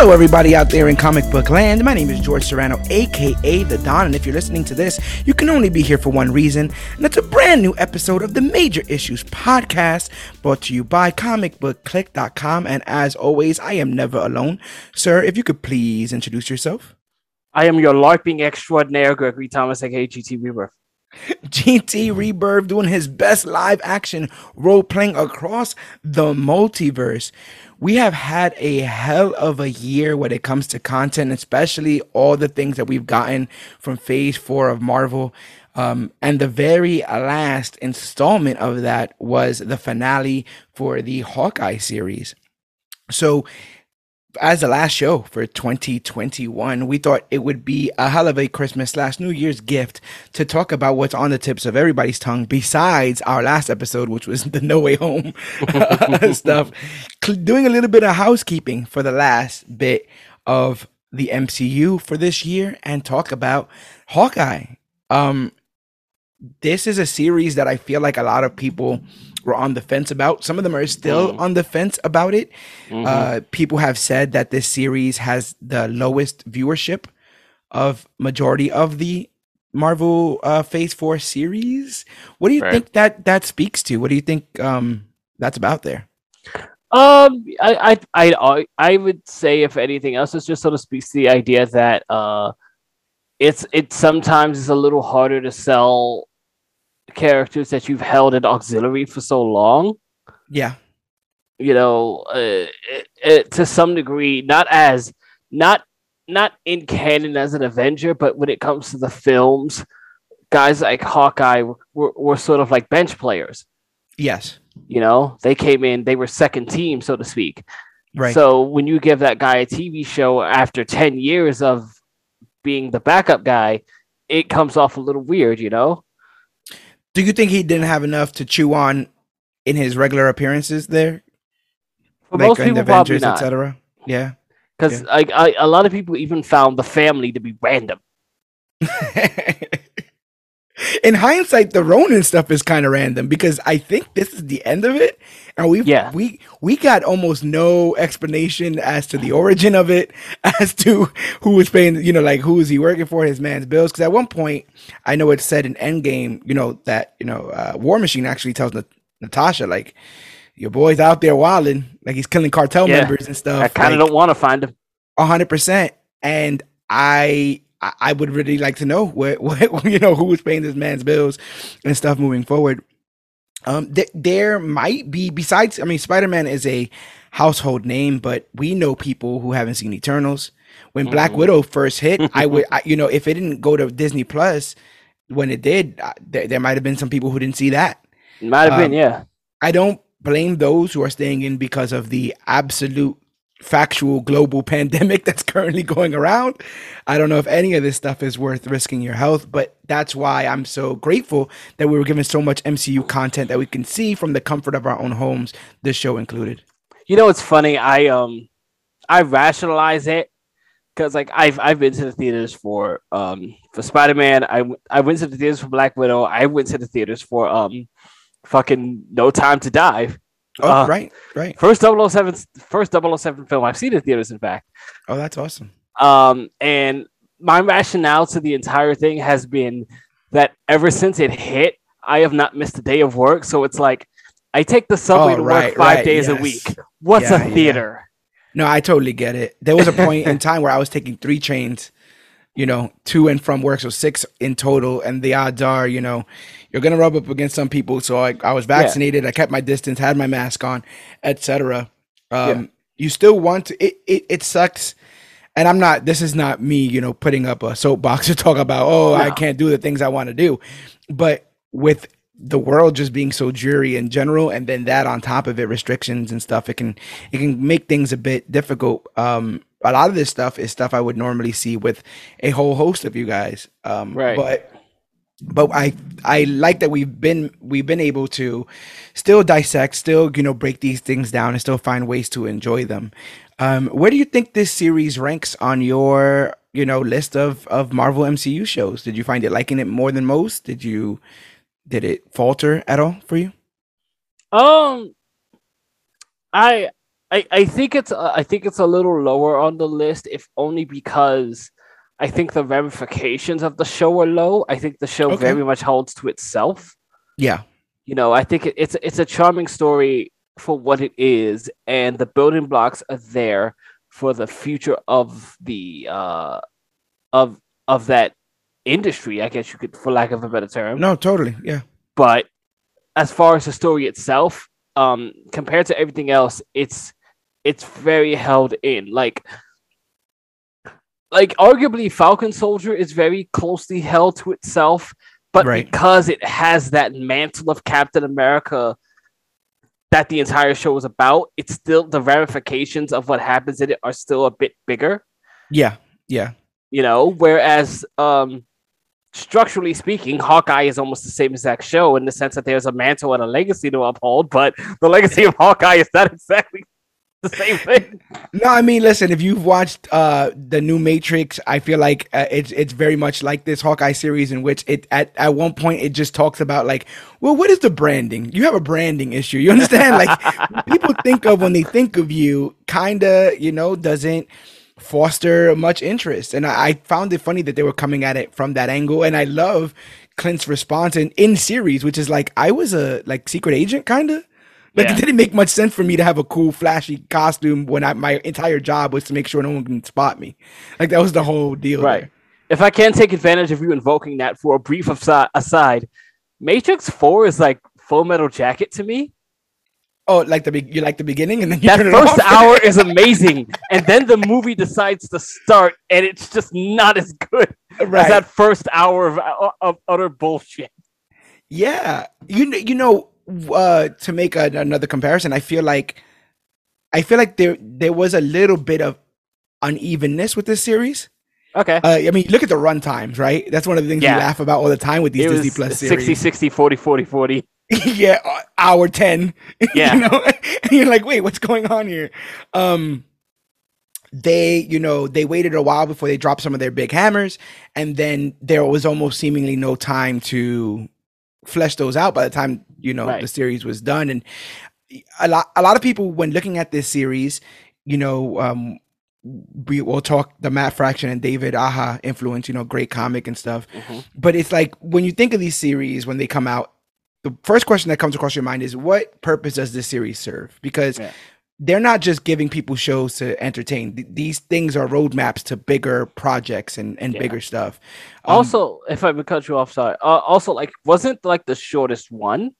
Hello, everybody out there in comic book land. My name is George Serrano, aka The Don, and if you're listening to this, you can only be here for one reason, and it's a brand new episode of the Major Issues Podcast, brought to you by comicbookclick.com. And as always, I am never alone. Sir, if you could please introduce yourself. I am your LARPing extraordinaire, Gregory Thomas, aka GT Rebirth. GT Rebirth doing his best live action role playing across the multiverse. We have had a hell of a year when it comes to content, especially all the things that we've gotten from phase four of Marvel. Um, and the very last installment of that was the finale for the Hawkeye series. So as the last show for 2021, we thought it would be a hell of a Christmas slash New Year's gift to talk about what's on the tips of everybody's tongue besides our last episode, which was the No Way Home stuff. Doing a little bit of housekeeping for the last bit of the MCU for this year and talk about Hawkeye. Um, this is a series that I feel like a lot of people were on the fence about. Some of them are still mm. on the fence about it. Mm-hmm. Uh, people have said that this series has the lowest viewership of majority of the Marvel uh, Phase Four series. What do you right. think that that speaks to? What do you think um, that's about there? Um, I, I, I, I would say, if anything else, it just sort of speaks to the idea that uh, it's it sometimes is a little harder to sell characters that you've held in auxiliary for so long. Yeah. You know, uh, it, it, to some degree, not as not not in canon as an Avenger, but when it comes to the films, guys like Hawkeye were, were sort of like bench players. Yes. You know, they came in, they were second team, so to speak. Right. So when you give that guy a TV show after 10 years of being the backup guy, it comes off a little weird, you know? Do you think he didn't have enough to chew on in his regular appearances there? For like most people, Avengers, etc. Yeah, because yeah. I, I, a lot of people even found the family to be random. in hindsight, the Ronin stuff is kind of random because I think this is the end of it, and we yeah. we we got almost no explanation as to the origin of it, as to who was paying, you know, like who is he working for, his man's bills. Because at one point, I know it said in Endgame, you know, that you know, uh, War Machine actually tells Nat- Natasha like, your boy's out there wilding, like he's killing cartel yeah. members and stuff. I kind of like, don't want to find him. hundred percent, and I I would really like to know what, what you know who was paying this man's bills and stuff moving forward. Um, th- there might be besides. I mean, Spider Man is a household name, but we know people who haven't seen Eternals. When mm-hmm. Black Widow first hit, I would, I, you know, if it didn't go to Disney Plus when it did, uh, there, there might have been some people who didn't see that. Might have um, been, yeah. I don't blame those who are staying in because of the absolute factual global pandemic that's currently going around. I don't know if any of this stuff is worth risking your health, but that's why I'm so grateful that we were given so much MCU content that we can see from the comfort of our own homes, this show included. You know what's funny? I um I rationalize it because like I've I've been to the theaters for um for Spider Man. I I went to the theaters for Black Widow. I went to the theaters for um fucking No Time to Die. Oh, uh, right, right. First 007, first 007 film I've seen in theaters, in fact. Oh, that's awesome. Um, and my rationale to the entire thing has been that ever since it hit, I have not missed a day of work. So it's like I take the subway oh, to right, work five right, days yes. a week. What's yeah, a theater? Yeah. No, I totally get it. There was a point in time where I was taking three trains you know, to and from work, so six in total, and the odds are, you know, you're gonna rub up against some people. So I, I was vaccinated, I kept my distance, had my mask on, etc. Um, Yeah. You still want to. It, it it sucks, and I'm not. This is not me, you know, putting up a soapbox to talk about. Oh, I can't do the things I want to do, but with the world just being so dreary in general, and then that on top of it, restrictions and stuff, it can it can make things a bit difficult. Um, a lot of this stuff is stuff I would normally see with a whole host of you guys. Um, Right. But but I I like that we've been we've been able to still dissect, still you know break these things down, and still find ways to enjoy them. Um, where do you think this series ranks on your you know list of of Marvel MCU shows? Did you find it liking it more than most? Did you did it falter at all for you? Um, I, I, I think it's uh, I think it's a little lower on the list, if only because I think the ramifications of the show are low. I think the show Okay. very much holds to itself. Yeah, You know, I think it, it's it's a charming story for what it is, and the building blocks are there for the future of the uh of of that industry. I guess you could, for lack of a better term no, totally, yeah, but as far as the story itself um compared to everything else it's it's very held in. Like like arguably falcon soldier is very closely held to itself but Right. because it has that mantle of captain america that the entire show is about it's still the ramifications of what happens in it are still a bit bigger. Yeah, yeah, you know whereas um structurally speaking hawkeye is almost the same exact show in the sense that there's a mantle and a legacy to uphold but the legacy of hawkeye is not exactly the same thing No, I mean, listen. If you've watched uh, the new Matrix, I feel like uh, it's it's very much like this Hawkeye series, in which it at at one point it just talks about like, well, what is the branding? You have a branding issue. You understand? like people think of when they think of you, kinda, you know, doesn't foster much interest. And I, I found it funny that they were coming at it from that angle, and I love Clint's response in in series, which is like, I was a like secret agent, kinda. Like Yeah. it didn't make much sense for me to have a cool, flashy costume when I, my entire job was to make sure no one can spot me. Like that was the whole deal. right there. if i can take advantage of you invoking that for a brief asi- aside matrix 4 is like full metal jacket to me Oh, like the be- you like the beginning, and then that first hour is amazing and then the movie decides to start and it's just not as good as that first hour of, of utter bullshit yeah, you you know uh, to make a, another comparison, I feel like I feel like there there was a little bit of unevenness with this series. okay Uh, I mean, look at the run times, right? That's one of the things Yeah. we laugh about all the time with these it Disney Plus 60 series. 60 40 40 40 yeah, uh, hour 10. Yeah. you know, and you're like, wait, what's going on here? Um, they, you know, they waited a while before they dropped some of their big hammers, and then there was almost seemingly no time to flesh those out by the time, you know, Right. the series was done. And a lot, a lot of people, when looking at this series, you know, um, we will talk the Matt Fraction and David Aja influence, you know, great comic and stuff Mhm. but it's like when you think of these series when they come out the first question that comes across your mind is what purpose does this series serve because Yeah. they're not just giving people shows to entertain Th- these things are roadmaps to bigger projects and, and Yeah. bigger stuff Um, also if i would cut you off sorry uh, also like wasn't like the shortest one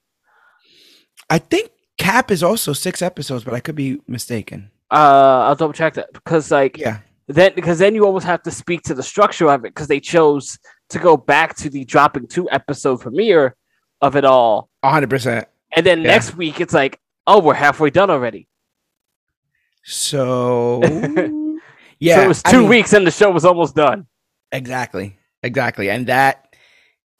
i think cap is also six episodes but i could be mistaken uh i'll double check that because like yeah then because then you almost have to speak to the structure of it because they chose to go back to the dropping two episode premiere of it all 100% and then Yeah. next week it's like oh we're halfway done already so yeah so it was I two mean- weeks and the show was almost done Exactly. Exactly. And that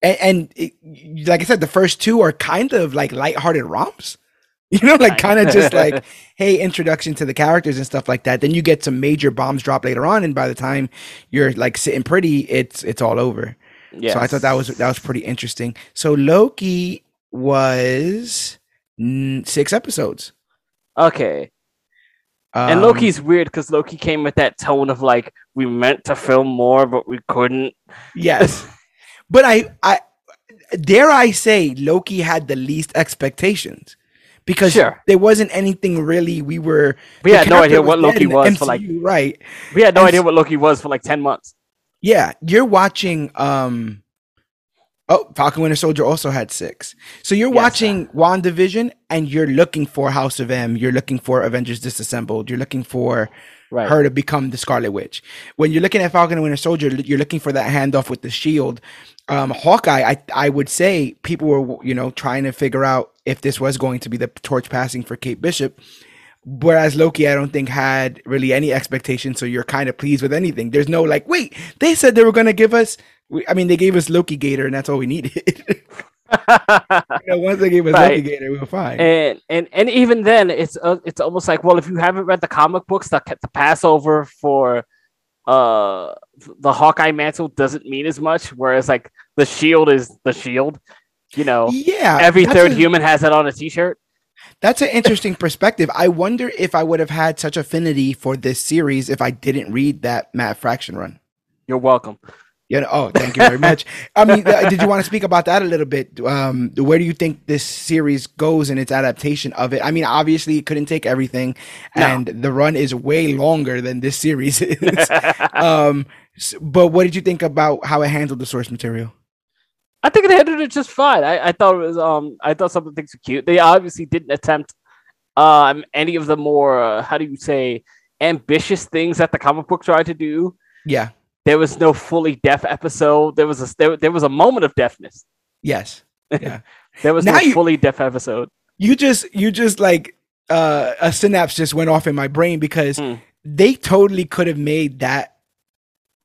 and, and it, like I said, the first two are kind of like lighthearted romps. You know, like kind of just like, hey, introduction to the characters and stuff like that. Then you get some major bombs drop later on, and by the time you're like sitting pretty, it's it's all over. yeah So I thought that was that was pretty interesting. So Loki was six episodes. okay and Um, loki's weird because loki came with that tone of like we meant to film more but we couldn't yes, but I I dare I say Loki had the least expectations because Sure. there wasn't anything really we were. we had no idea what loki was for like right. we had no And idea what loki was for like 10 months Yeah, you're watching. Um, oh, Falcon Winter Soldier also had six. So you're Yes. watching WandaVision, and you're looking for House of M. You're looking for Avengers Disassembled. You're looking for Right. her to become the Scarlet Witch. When you're looking at Falcon and Winter Soldier, you're looking for that handoff with the shield. Um, Hawkeye, I I would say people were you know trying to figure out if this was going to be the torch passing for Kate Bishop. Whereas Loki, I don't think had really any expectation, so you're kind of pleased with anything. There's no like, wait, they said they were gonna give us. I mean, they gave us Loki Gator, and that's all we needed. you know, once they gave us Right. We were fine. and and and even then, it's uh, it's almost like well, if you haven't read the comic books, the the Passover for uh the Hawkeye mantle doesn't mean as much. Whereas like the shield is the shield. You know, yeah, every third a- human has it on a T-shirt. That's an interesting perspective. I wonder if I would have had such affinity for this series if I didn't read that Matt Fraction run. You're welcome. You know, oh, thank you very much. I mean, uh, did you want to speak about that a little bit? Um, where do you think this series goes in its adaptation of it? I mean, obviously, it couldn't take everything, No. and the run is way longer than this series is. um, but what did you think about how it handled the source material? I think it handled it just fine. I, I thought it was um I thought some of the things were cute. They obviously didn't attempt um any of the more uh, how do you say ambitious things that the comic book tried to do. Yeah. There was no fully deaf episode. There was a there, there was a moment of deafness. Yes. Yeah. There was Now no you- fully deaf episode. you just you just like uh a synapse just went off in my brain because Hmm. they totally could have made that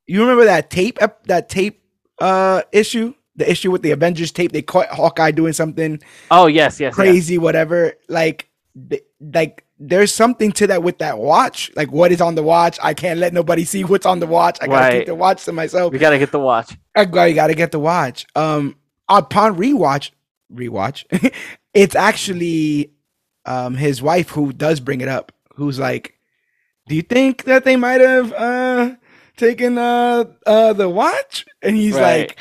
you remember that tape that tape uh issue the issue with the avengers tape they caught hawkeye doing something Oh yes, yes, yes. crazy whatever like like there's something to that with that watch like what is on the watch i can't let nobody see what's on the watch i gotta keep the watch to myself We gotta get the watch. I got you got to get the watch. Um, upon rewatch, rewatch, it's actually um his wife who does bring it up. Who's like, do you think that they might have uh taken uh uh the watch? And he's Right.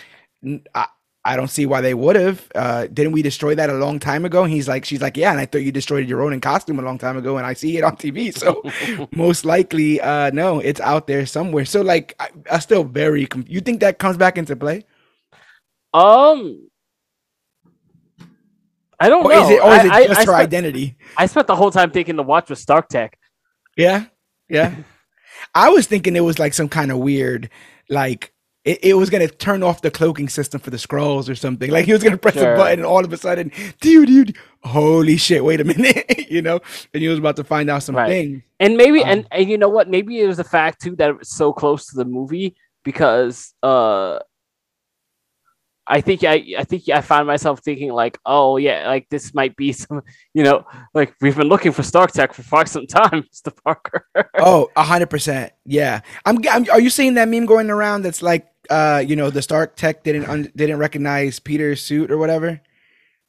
like, I, I don't see why they would have. Uh, didn't we destroy that a long time ago? And he's like, she's like, yeah, and I thought you destroyed your own in costume a long time ago, and I see it on TV. So most likely, uh, no, it's out there somewhere. So like, I, I'm still very. Com- you think that comes back into play? Um, I don't Or know. is it, or is I, it I- just I her spent, identity? I spent the whole time thinking the watch was Stark Tech. Yeah, yeah. I was thinking it was like some kind of weird, like it, it was gonna turn off the cloaking system for the scrolls or something. Like he was gonna press Sure. a button and all of a sudden, dude, dude, holy shit! Wait a minute, you know, and he was about to find out some Right. things. And maybe, Um, and, and you know what? Maybe it was the fact too that it was so close to the movie because uh, I think I, I think I found myself thinking like, oh yeah, like this might be some, you know, like we've been looking for Stark Tech for quite some time, Mr. Parker. Oh, a hundred percent. Yeah. I'm, I'm. Are you seeing that meme going around? That's like, uh, you know, the Stark Tech didn't un- didn't recognize Peter's suit or whatever.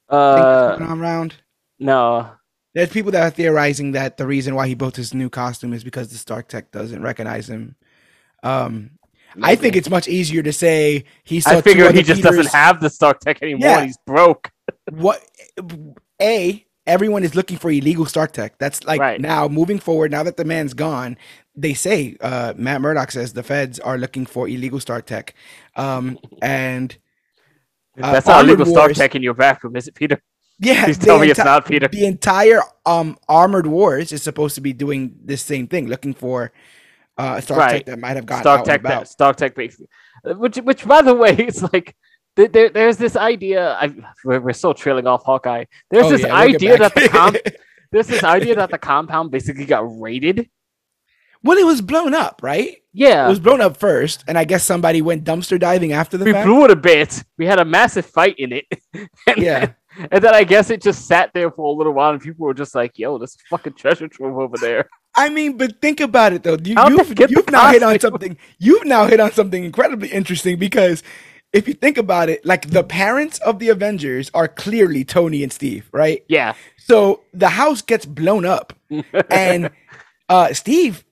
Uh, around. no, There's people that are theorizing that the reason why he built his new costume is because the Stark Tech doesn't recognize him. Um, I think it's much easier to say he. I figure he just Peters. doesn't have the Stark Tech anymore. Yeah. He's broke. what. A everyone is looking for illegal Stark Tech. That's like Right. now moving forward. Now that the man's gone, they say uh, Matt Murdock says the feds are looking for illegal Stark Tech, um, and Uh, That's not illegal Wars- Tech in your bathroom, is it, Peter? yeah, Please tell me it's not Peter. the entire um armored wars is supposed to be doing this same thing, looking for uh Stark Tech Right. that might have gotten Stark out Tech, about. that, basically. Which, which, by the way, it's like there, there- there's this idea. I, we're, we're still trailing off Hawkeye. There's Oh, this yeah, idea that the comp, there's this idea that the compound basically got raided. well, it was blown up, right? Yeah, it was blown up first, and I guess somebody went dumpster diving after the we fact. blew it a bit. We had a massive fight in it. and, Yeah. and then I guess it just sat there for a little while, and people were just like, "Yo, this fucking treasure trove over there." I mean, but think about it though. You, you've you've now hit on something. You've now hit on something incredibly interesting because if you think about it, like the parents of the Avengers are clearly Tony and Steve, right? Yeah, So the house gets blown up, and uh Steve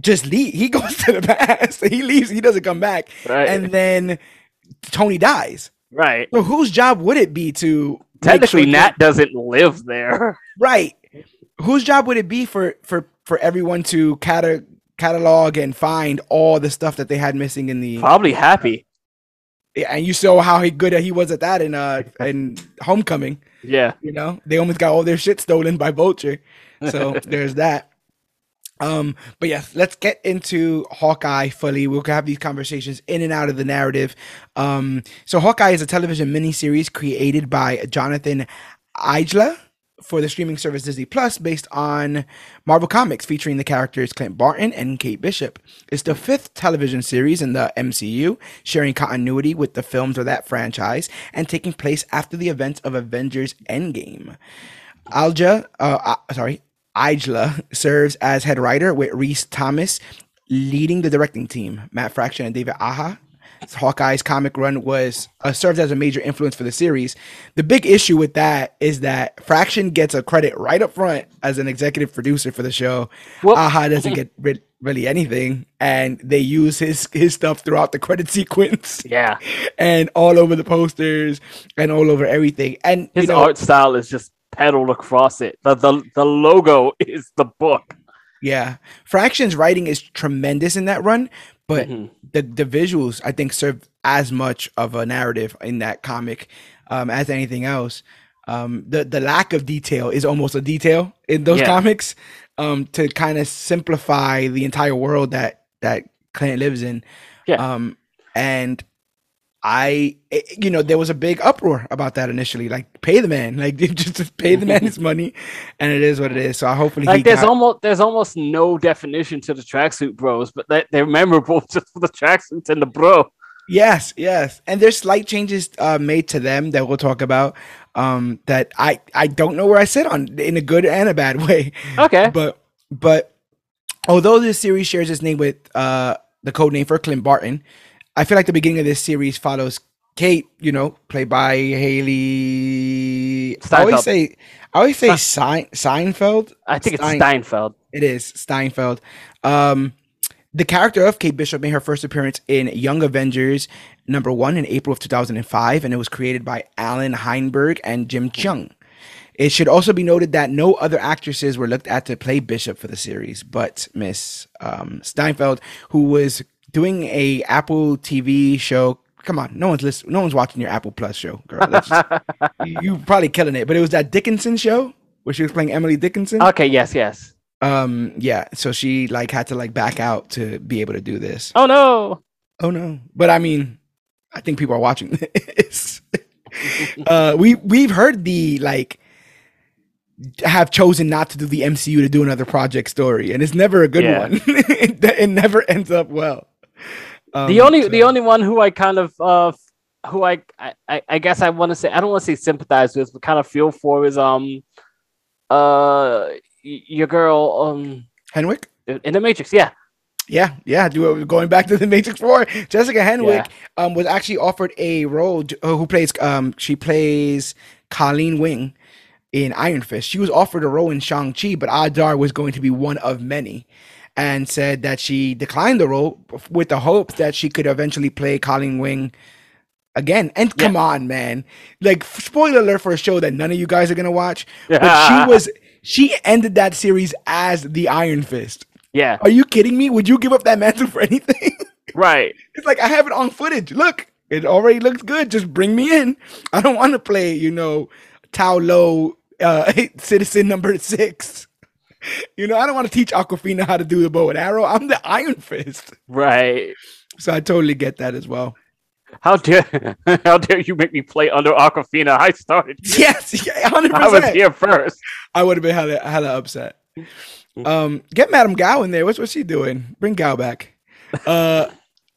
just leave. He goes to the past. He leaves. He doesn't come back, right, and then Tony dies. right. So whose job would it be to Technically, sure Nat doesn't live there. Right. Whose job would it be for for for everyone to cata catalog and find all the stuff that they had missing in the Probably happy. Yeah, and you saw how he good he was at that in uh in Homecoming. Yeah. You know, they almost got all their shit stolen by Vulture. So there's that. Um, but yes, let's get into Hawkeye fully. We'll have these conversations in and out of the narrative. Um, so Hawkeye is a television miniseries created by Jonathan Igla for the streaming service Disney Plus based on Marvel Comics featuring the characters Clint Barton and Kate Bishop. It's the fifth television series in the MCU, sharing continuity with the films of that franchise and taking place after the events of Avengers Endgame. Igla, uh, uh, sorry, Igla serves as head writer with Rhys Thomas leading the directing team. Matt Fraction and David Aja. Hawkeye's comic run was uh, served as a major influence for the series. The big issue with that is that Fraction gets a credit right up front as an executive producer for the show. Well- Aja doesn't get re- really anything, and they use his his stuff throughout the credit sequence Yeah. and all over the posters and all over everything. And His you know, art style is just pedaled across it. The, the the logo is the book. Yeah, Fraction's writing is tremendous in that run, but Mhm. the the visuals I think serve as much of a narrative in that comic um, as anything else. Um, the the lack of detail is almost a detail in those Yeah. comics um, to kind of simplify the entire world that that Clint lives in. Yeah. Um, and I, it- you know, there was a big uproar about that initially. Like, pay the man, like just, just pay the man his money, and it is what it is. So I hopefully, he Like there's got- almost there's almost no definition to the tracksuit bros, but they, they're memorable just for the tracksuits and the bro. Yes, yes, and there's slight changes uh, made to them that we'll talk about. Um, that I I don't know where I sit on in a good and a bad way. Okay. But but although this series shares its name with uh the code name for Clint Barton, I feel like the beginning of this series follows Kate. You know, played by Hailee. I always say I always say Sein, Seinfeld. I think Stein- it's Steinfeld. It is Steinfeld. Um, the character of Kate Bishop made her first appearance in Young Avengers number one in April of 2005, and it was created by Allan Heinberg and Jim Cheung. It should also be noted that no other actresses were looked at to play Bishop for the series, but Miss um, Steinfeld, who was doing a Apple TV show. Come on, no one's listening. No one's watching your Apple Plus show, girl. Just- you, probably killing it, but it was that Dickinson show where she was playing Emily Dickinson Okay, yes, yes. um yeah so she like had to like back out to be able to do this Oh no. oh no but i mean i think people are watching this uh we we've heard the like have chosen not to do the mcu to do another project story and it's never a good Yeah. one it never ends up well um, the only so- the only one who I kind of uh who I I, I- guess I want to say I don't want to say sympathize with, but kind of feel for is um uh your girl um henwick in the Matrix. Yeah. Yeah, yeah. Do going back to the Matrix Four, Jessica Henwick um, was actually offered a role. uh, who plays? Um, she plays Colleen Wing in Iron Fist. She was offered a role in Shang Chi, but Adar was going to be one of many, and said that she declined the role with the hope that she could eventually play Colleen Wing again. And come on, man! Like spoiler alert for a show that none of you guys are gonna watch, but she was. She ended that series as the Iron Fist. Yeah. Are you kidding me? Would you give up that mantle for anything? Right. it's like I have it on footage. Look, it already looks good. Just bring me in. I don't want to play, you know, Ta Lo, uh, citizen number six. You know, I don't want to teach Awkwafina how to do the bow and arrow. I'm the Iron Fist. Right. So I totally get that as well. How dare how dare you make me play under Awkwafina? I started. Yes, yeah, 100%. I was here first. I would have been hella, hella upset. Um, get Madam Gao in there. What's what's she doing? Bring Gao back. Uh,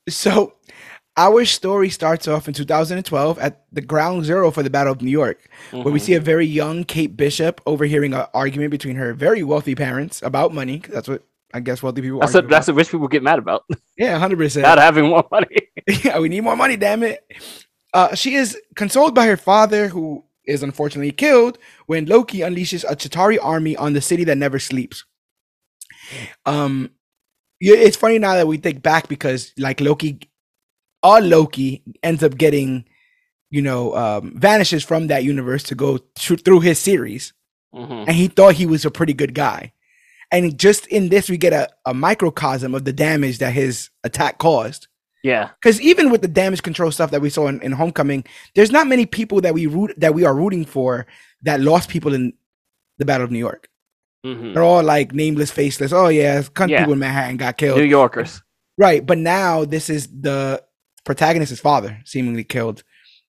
so our story starts off in 2012 at the ground zero for the Battle of New York, where we see a very young Kate Bishop overhearing an argument between her very wealthy parents about money. that's what I guess wealthy people. That's what that's what rich people get mad about. yeah, hundred percent. Not having more money. yeah, we need more money, damn it. Uh, she is consoled by her father, who is unfortunately killed when Loki unleashes a Chitauri army on the city that never sleeps. Um, it's funny now that we think back because like Loki, all Loki ends up getting, you know, um, vanishes from that universe to go thr- through his series, Mhm. and he thought he was a pretty good guy. And just in this, we get a, a microcosm of the damage that his attack caused. Yeah. Because even with the damage control stuff that we saw in, in Homecoming, there's not many people that we root that we are rooting for that lost people in the Battle of New York. Mhm. They're all like nameless, faceless. Oh yeah, Yeah. people in Manhattan got killed. New Yorkers. Right, but now this is the protagonist's father seemingly killed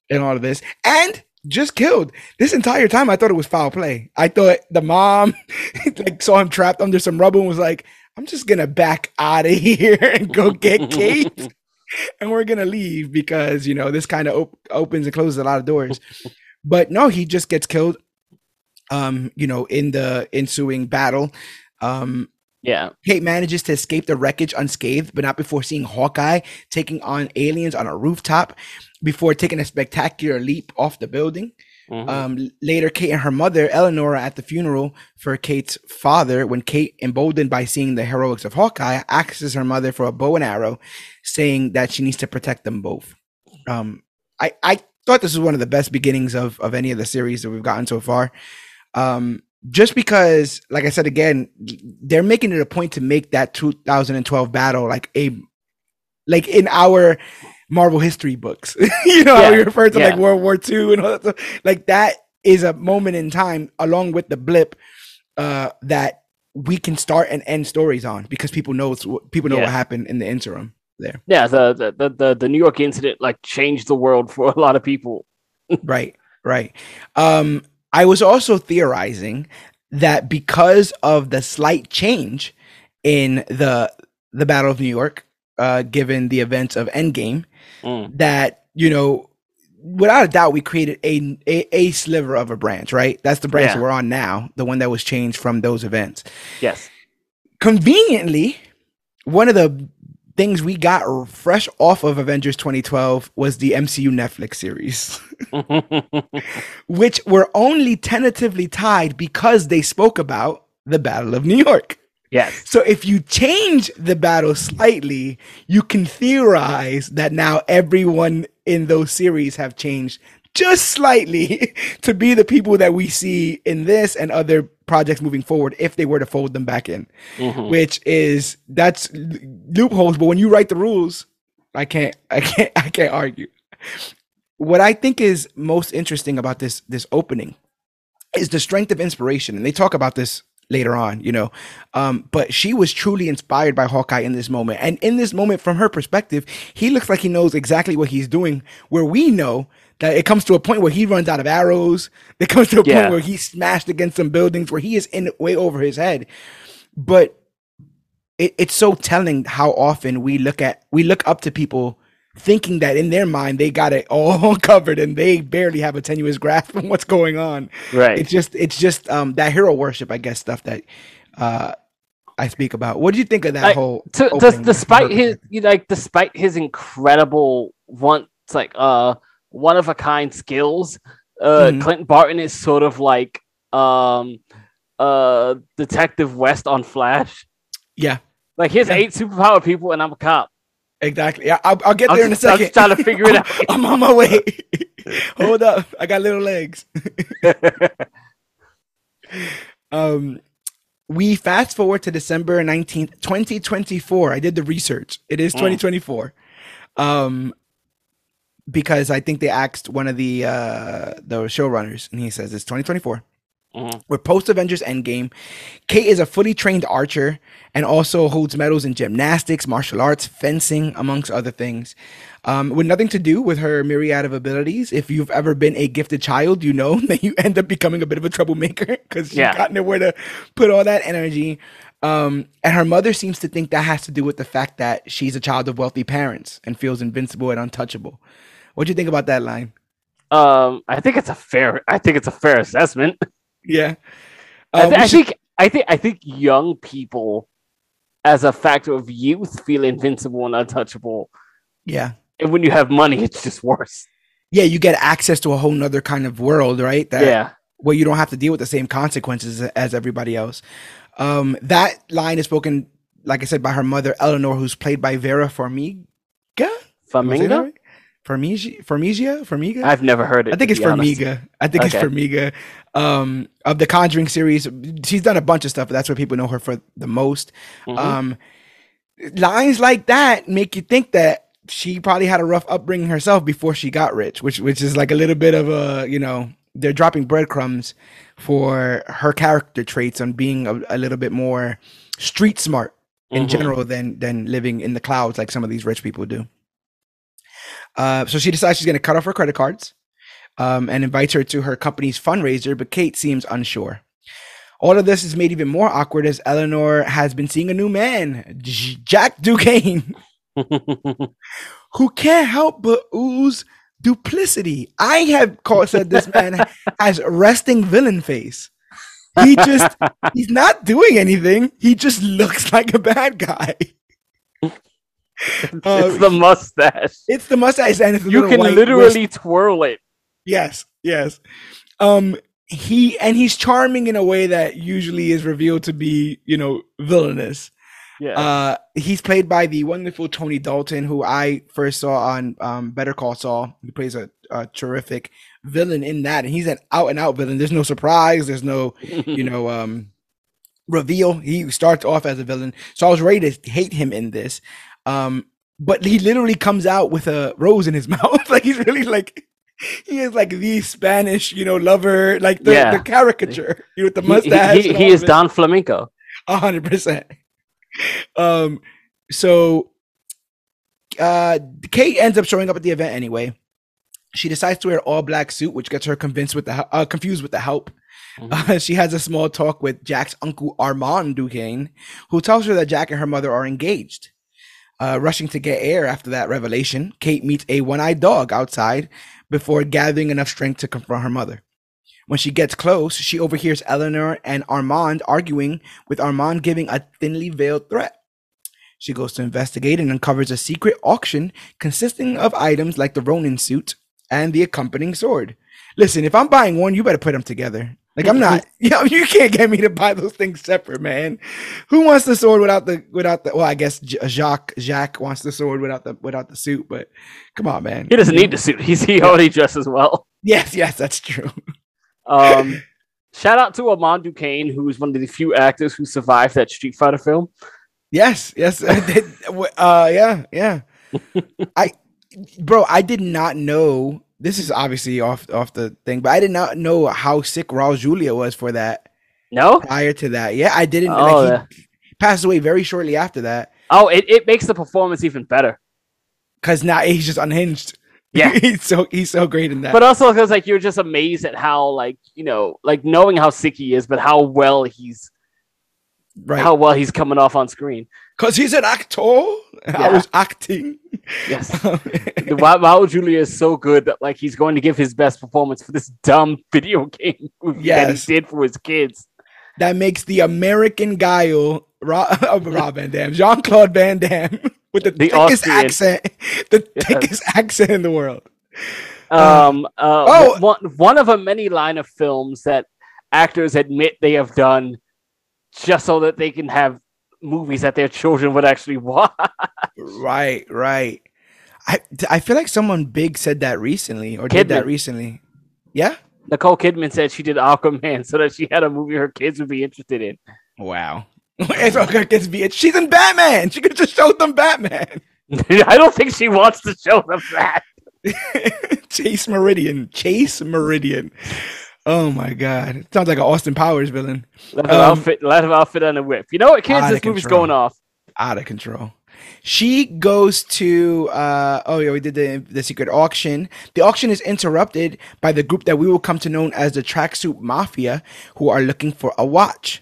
in all of this, and just killed. This entire time, I thought it was foul play. I thought the mom like saw him trapped under some rubble and was like, "I'm just gonna back out of here and go get Kate, and we're gonna leave because you know this kind of op- opens and closes a lot of doors." But no, he just gets killed. Um, you know, in the ensuing battle. Um, Yeah. Kate manages to escape the wreckage unscathed, but not before seeing Hawkeye taking on aliens on a rooftop before taking a spectacular leap off the building. Mhm. Um, later, Kate and her mother, Eleanor, are at the funeral for Kate's father when Kate, emboldened by seeing the heroics of Hawkeye, asks her mother for a bow and arrow, saying that she needs to protect them both. Um, I, I thought this was one of the best beginnings of, of any of the series that we've gotten so far. Um, just because, like I said again, they're making it a point to make that 2012 battle like a like in our Marvel history books. you know how Yeah, we refer to like. World War II and all that stuff. Like that is a moment in time, along with the blip, uh, that we can start and end stories on because people know people know Yeah. what happened in the interim there. Yeah, the, the the the the New York incident like changed the world for a lot of people. right right um i was also theorizing that because of the slight change in the the battle of new york uh given the events of endgame Mm. that you know without a doubt we created a a, a sliver of a branch right that's the branch Yeah. that we're on now the one that was changed from those events Yes. conveniently one of the things we got fresh off of avengers 2012 was the mcu netflix series which were only tentatively tied because they spoke about the Battle of New York. yes. So if you change the battle slightly, you can theorize that now everyone in those series have changed just slightly to be the people that we see in this and other projects moving forward if they were to fold them back in Mhm. which is that's loopholes but when you write the rules i can't i can't i can't argue what i think is most interesting about this this opening is the strength of inspiration and they talk about this later on you know um but she was truly inspired by hawkeye in this moment and in this moment from her perspective he looks like he knows exactly what he's doing where we know that it comes to a point where he runs out of arrows. It comes to a Yeah. point where he's smashed against some buildings where he is in way over his head. But it, it's so telling how often we look at we look up to people thinking that in their mind they got it all covered and they barely have a tenuous grasp on what's going on. Right. it's just it's just um that hero worship i guess stuff that uh i speak about. What do you think of that I- whole to, opening despite his you know, like despite his incredible once like uh one of a kind skills. Uh Mhm. clinton barton is sort of like um uh detective west on flash. Yeah. Like here's Yeah. eight superpower people and i'm a cop. Exactly. Yeah, I'll, I'll get I'm there in a just- I'm second. just trying to figure it out. i'm on my way. Hold up. I got little legs. Um we fast forward to december 19th 2024 i did the research. It is Mm. 2024 um because i think they asked one of the uh the showrunners and he says it's 2024 Mhm. we're post Avengers Endgame. Kate is a fully trained archer and also holds medals in gymnastics, martial arts, fencing, amongst other things. Um, with nothing to do with her myriad of abilities. If you've ever been a gifted child, you know that you end up becoming a bit of a troublemaker because she's Yeah. got nowhere to put all that energy. Um, and her mother seems to think that has to do with the fact that she's a child of wealthy parents and feels invincible and untouchable. What do you think about that line? um i think it's a fair i think it's a fair assessment Yeah. I, Uh, thi- we I should- think I think I think young people, as a factor of youth, feel invincible and untouchable. yeah. And when you have money, it's just worse. yeah, you get access to a whole nother kind of world, right? That yeah, where you don't have to deal with the same consequences as everybody else. Um, that line is spoken, like I said, by her mother Eleanor, who's played by Vera Farmiga. Am I saying that Formiga, Formiga, Formiga. I've never heard it. I think it's honest. Formiga. I think it's Okay. Formiga. Um, of the Conjuring series, she's done a bunch of stuff, but that's where people know her for the most. Mhm. Um, lines like that make you think that she probably had a rough upbringing herself before she got rich, which which is like a little bit of a you know they're dropping breadcrumbs for her character traits on being a, a little bit more street smart in Mhm. general than than living in the clouds like some of these rich people do. Uh, so she decides she's going to cut off her credit cards um, and invites her to her company's fundraiser, but Kate seems unsure. All of this is made even more awkward as Eleanor has been seeing a new man, J- Jack Duquesne, who can't help but ooze duplicity. I have called said this man has resting villain face. He just he's not doing anything. He just looks like a bad guy. Uh, it's the mustache. It's the mustache and it's the You can literally wrist- twirl it. Yes, yes. Um, he and he's charming in a way that usually is revealed to be, you know, villainous. Yeah. Uh, he's played by the wonderful Tony Dalton, who I first saw on um, Better Call Saul. He plays a, a terrific villain in that, and he's an out and out villain. There's no surprise. There's no, you know, um, reveal. He starts off as a villain, so I was ready to hate him in this. Um, but he literally comes out with a rose in his mouth, like he's really like. He is like the Spanish, you know, lover, like the, Yeah. the caricature you know, with the He- mustache. He, he, he is. Don Flamenco. A hundred percent. Um, so uh, Kate ends up showing up at the event anyway. She decides to wear all black suit, which gets her convinced with the uh, confused with the help. Mhm. Uh, she has a small talk with Jack's uncle Armand Duquesne, who tells her that Jack and her mother are engaged. Uh, rushing to get air after that revelation, Kate meets a one-eyed dog outside before gathering enough strength to confront her mother. When she gets close, she overhears Eleanor and Armand arguing, with Armand giving a thinly veiled threat. She goes to investigate and uncovers a secret auction consisting of items like the Ronin suit and the accompanying sword. Listen, if I'm buying one, you better put them together. Like I'm not, you know, you can't get me to buy those things separate, man. Who wants the sword without the without the? Well, I guess Jacques Jacques wants the sword without the without the suit, but come on, man. He doesn't need the suit. He's he already dresses well. Yes, yes, that's true. Um, shout out to Armand Duquesne, who's one of the few actors who survived that Street Fighter film. Yes, yes. I did. Uh, yeah, yeah. I, bro, I did not know. This is obviously off off the thing, but I did not know how sick Raul Julia was for that. No? Prior to that, yeah, I didn't. Oh, like, yeah. he passed away very shortly after that Oh, it, it makes the performance even better. because now he's just unhinged. Yeah. he's so he's so great in that. But also because like you're just amazed at how like you know like knowing how sick he is, but how well he's right, how well he's coming off on screen. because he's an actor. Yeah. I was acting. Yes. Raul Julia is so good that like he's going to give his best performance for this dumb video game movie that he did for his kids. that makes the American guile Rob, Rob Van Dam, Jean Claude Van Damme, with the, The thickest Austrian. accent, the Yes. thickest accent in the world. Um, uh, oh. one one of a many line of films that actors admit they have done just so that they can have movies that their children would actually watch. Right, right. I I feel like someone big said that recently or did that recently. Yeah. Nicole Kidman said she did Aquaman so that she had a movie her kids would be interested in. Wow. okay. It's be She's in Batman. She could just show them Batman. I don't think she wants to show them that. Chase Meridian. Chase Meridian. Oh my god. It Sounds like an Austin Powers villain. Let Um, outfit, let her outfit on a whip. You know what, kids? This movie's control. going off. out of control. She goes to uh oh yeah, we did the the secret auction. The auction is interrupted by the group that we will come to know as the Tracksuit Mafia, who are looking for a watch.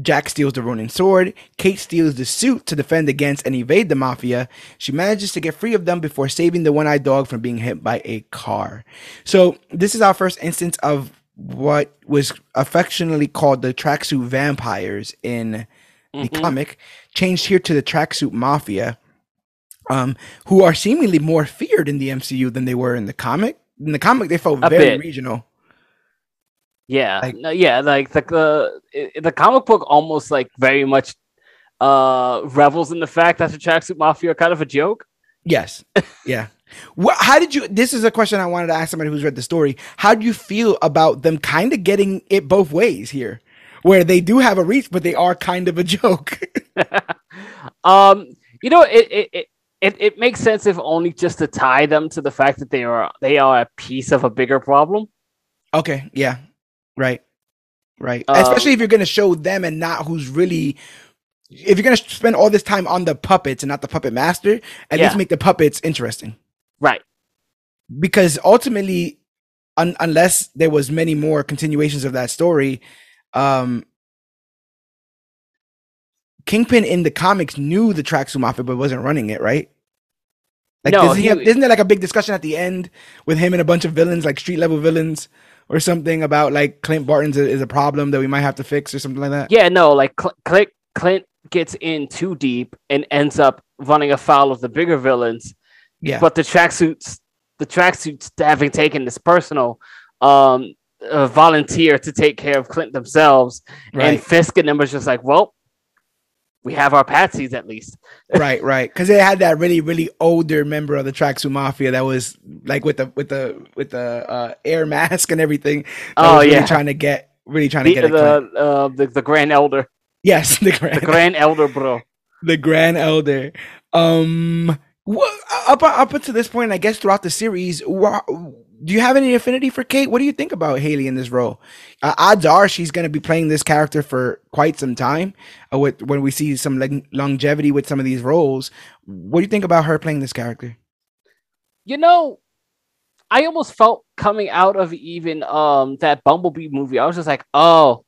Jack steals the Ronin sword. Kate steals the suit to defend against and evade the mafia. She manages to get free of them before saving the one-eyed dog from being hit by a car. So this is our first instance of what was affectionately called the tracksuit vampires in the Mhm. comic, changed here to the tracksuit mafia, um, who are seemingly more feared in the MCU than they were in the comic. In the comic, they felt A very bit. regional. Yeah, Like- no, yeah, like the the the comic book almost like very much uh revels in the fact that the tracksuit mafia are kind of a joke. Yes, yeah. What, how did you? This is a question I wanted to ask somebody who's read the story. How do you feel about them kind of getting it both ways here, where they do have a reach, but they are kind of a joke? um, you know, it, it it it it makes sense if only just to tie them to the fact that they are they are a piece of a bigger problem. okay, yeah, right, right. Um, Especially if you're going to show them and not who's really. If you're going to spend all this time on the puppets and not the puppet master, at Yeah. least make the puppets interesting. Right. because ultimately un- unless there was many more continuations of that story um kingpin in the comics knew the tracksuit mafia but wasn't running it right like No, he have, isn't there like a big discussion at the end with him and a bunch of villains like street level villains or something about like clint barton's a, is a problem that we might have to fix or something like that Yeah, no, like Cl- Clint Clint gets in too deep and ends up running afoul of the bigger villains. Yeah. But the tracksuits, the tracksuits having taken this personal, um, uh, volunteer to take care of Clint themselves, and Fisk and them was just like, well, we have our patsies at least. right right. Because they had that really really older member of the tracksuit mafia that was like with the with the with the uh air mask and everything Oh really yeah, trying to get really trying the, to get the, uh, the the Grand Elder, yes the the grand Grand Elder, bro. the grand elder. Um what up up until this point i guess throughout the series do you have any affinity for kate? What do you think about Hailee in this role? Uh, odds are she's going to be playing this character for quite some time uh, with when we see some longevity with some of these roles. What do you think about her playing this character? You know, I almost felt coming out of even um that Bumblebee movie. I was just like, oh,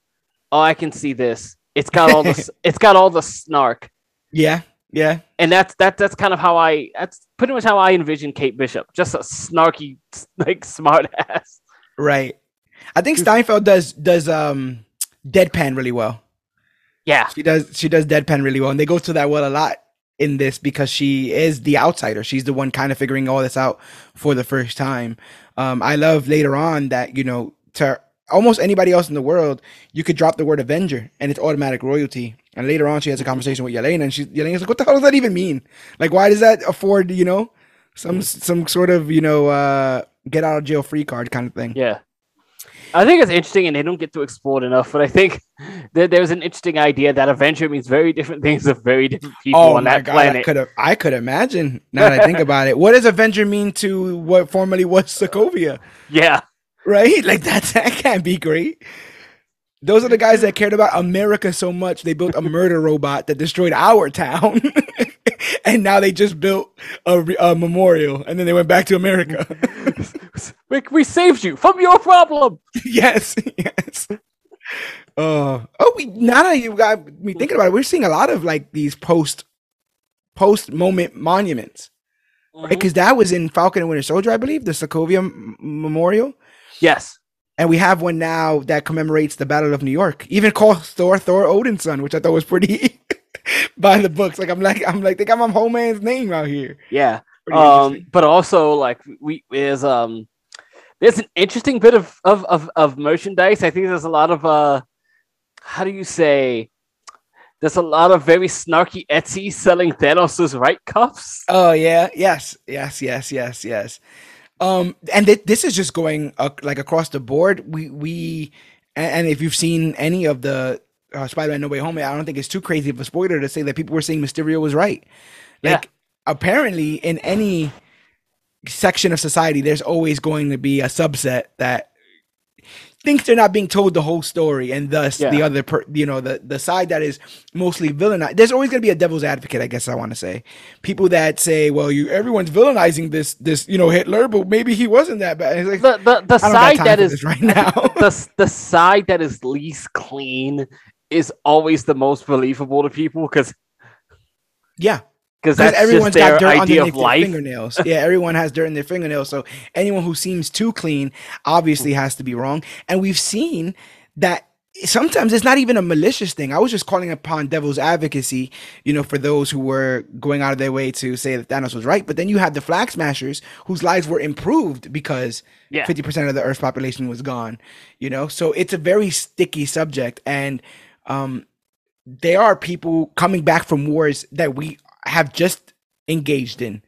oh, I can see this. It's got all the it's got all the snark, yeah yeah and that's that that's kind of how I that's pretty much how I envision Kate Bishop, just a snarky like smart ass. right i think steinfeld does does um deadpan really well Yeah, She does she does deadpan really well, and they go to that well a lot in this because she is the outsider. She's the one kind of figuring all this out for the first time. Um, I love later on that you know to almost anybody else in the world, you could drop the word Avenger and it's automatic royalty. And later on, she has a conversation with Yelena, and she Yelena's like, "What the hell does that even mean? Like, why does that afford you know some some sort of you know uh, get out of jail free card kind of thing?" yeah. I think it's interesting, and they don't get to explore it enough. But I think that there's an interesting idea that Avenger means very different things to very different people Oh on my that god, I planet. could have I could imagine now that I think about it. What does Avenger mean to what formerly was Sokovia? Yeah, Right? Like that's that can't be great. Those are the guys that cared about America so much they built a murder robot that destroyed our town. and now they just built a, a memorial and then they went back to America. we, we saved you from your problem. yes, yes. Uh, oh, we now that you got me thinking about it, we're seeing a lot of like these post post moment monuments. right? Because that was in Falcon and Winter Soldier, I believe, the Sokovia M- Memorial, Yes. And we have one now that commemorates the Battle of New York. Even called Thor, Thor Odinson, which I thought was pretty by the books. Like I'm like I'm like they got my whole man's name out here. Yeah. Um, but also like we there's um there's an interesting bit of, of of of merchandise. I think there's a lot of uh how do you say there's a lot of very snarky Etsy selling Thanos' right cuffs. Oh yeah, yes, yes, yes, yes, yes. Um, and th- this is just going uh, like across the board. We we and, and if you've seen any of the uh, Spider-Man No Way Home, I don't think it's too crazy of a spoiler to say that people were saying Mysterio was right. Yeah. Like apparently, in any section of society, there's always going to be a subset that thinks they're not being told the whole story, and thus the other, per, you know, the the side that is mostly villainized. There's always going to be a devil's advocate, I guess I want to say. People that say, "Well, you everyone's villainizing this this you know Hitler, but maybe he wasn't that bad." It's like, The the, the I don't got side that is right now. the the side that is least clean is always the most believable to people because yeah, because that's everyone's just their got dirt idea underneath of their life. fingernails. yeah, everyone has dirt in their fingernails. So anyone who seems too clean obviously has to be wrong. And we've seen that sometimes it's not even a malicious thing. I was just calling upon devil's advocacy, you know, for those who were going out of their way to say that Thanos was right. But then you had the flag smashers whose lives were improved because Yeah. 50% of the Earth's population was gone, you know? So it's a very sticky subject. And um, there are people coming back from wars that we have just engaged in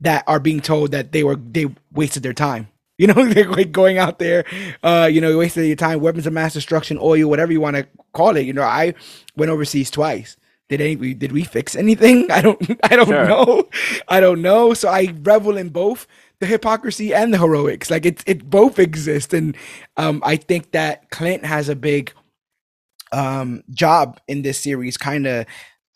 that are being told that they were they wasted their time. You know, they're like going out there, uh, you know, wasted your time, weapons of mass destruction, oil, whatever you want to call it. You know, I went overseas twice. Did any did we fix anything? I don't I don't Sure. know. I don't know. So I revel in both the hypocrisy and the heroics. Like it it both exist. And um I think that Clint has a big um job in this series, kind of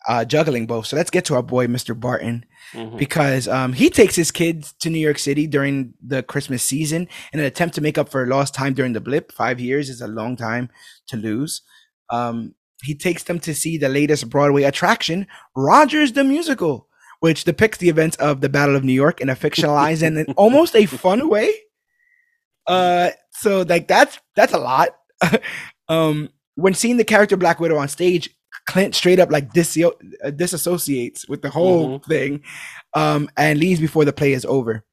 uh juggling both. So let's get to our boy Mr. Barton Mhm. because um, he takes his kids to New York City during the Christmas season in an attempt to make up for lost time during the blip. Five years is a long time to lose. Um, he takes them to see the latest Broadway attraction, Rogers the Musical, which depicts the events of the Battle of New York in a fictionalized and in almost a fun way. Uh, so like that's that's a lot. um, when seeing the character Black Widow on stage, Clint straight up like dis- uh, disassociates with the whole thing um, and leaves before the play is over.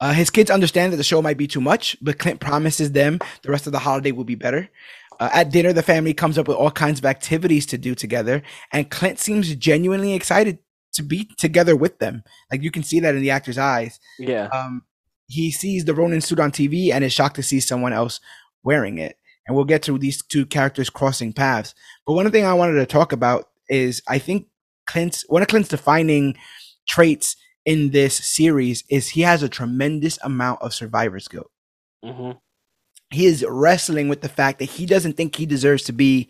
Uh, his kids understand that the show might be too much, but Clint promises them the rest of the holiday will be better. Uh, at dinner, the family comes up with all kinds of activities to do together, and Clint seems genuinely excited to be together with them. Like you can see that in the actor's eyes. Yeah. Um, he sees the Ronin suit on TV and is shocked to see someone else wearing it. And we'll get to these two characters crossing paths. But one thing I wanted to talk about is I think Clint's one of Clint's defining traits in this series is he has a tremendous amount of survivor's guilt. hmm He is wrestling with the fact that he doesn't think he deserves to be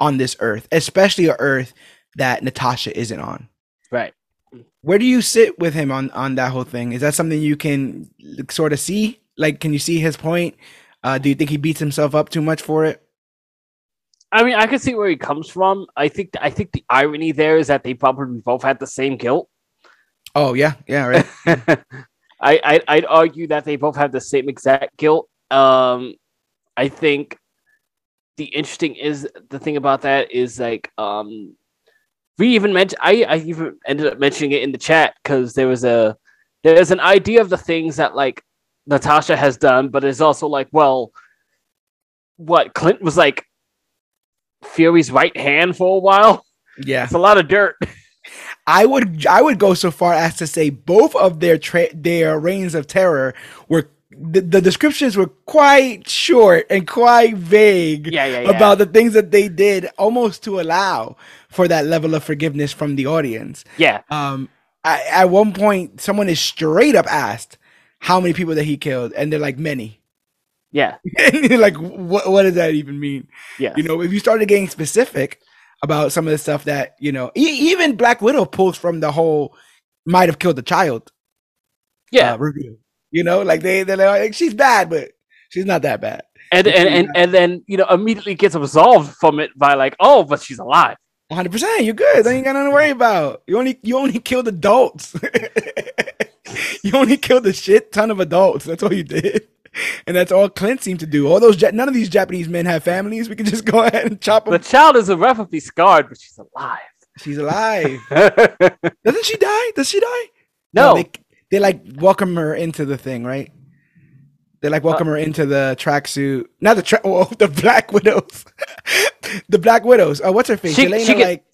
on this earth, especially a earth that Natasha isn't on. Right. Where do you sit with him on on that whole thing? Is that something you can sort of see? Like, can you see his point? Uh, do you think he beats himself up too much for it? I mean, I can see where he comes from. I think I think the irony there is that they probably both had the same guilt. Oh yeah, yeah, right. I, I I'd argue that they both have the same exact guilt. Um, I think the interesting is the thing about that is like um, we even mentioned I I even ended up mentioning it in the chat because there was a there's an idea of the things that like Natasha has done, but it's also like well, what Clint was like Fury's right hand for a while. yeah. It's a lot of dirt. I would I would go so far as to say both of their tra- their reigns of terror were the, the descriptions were quite short and quite vague Yeah, yeah, yeah. about the things that they did almost to allow for that level of forgiveness from the audience. Yeah, Um I, at one point someone is straight up asked how many people that he killed and they're like many. yeah, like what what does that even mean? yeah. You know, if you started getting specific about some of the stuff that you know, e- even Black Widow pulls from the whole might have killed the child yeah. uh, review. You know, like they they're like she's bad, but she's not that bad. and and, and and then you know immediately gets absolved from it by like oh but she's alive 100. percent You're good. Then you got nothing to worry about. You only you only killed adults. you only killed a shit ton of adults. That's all you did. And that's all Clint seemed to do. All those none of these Japanese men have families. We can just go ahead and chop them. the child is irreparably scarred but she's alive She's alive. Doesn't she die? Does she die? no they, they like welcome her into the thing, right? They like welcome uh, her into the tracksuit, not the track. oh, the Black Widows, the Black Widows. Oh, what's her face? She- Elena, she get- like,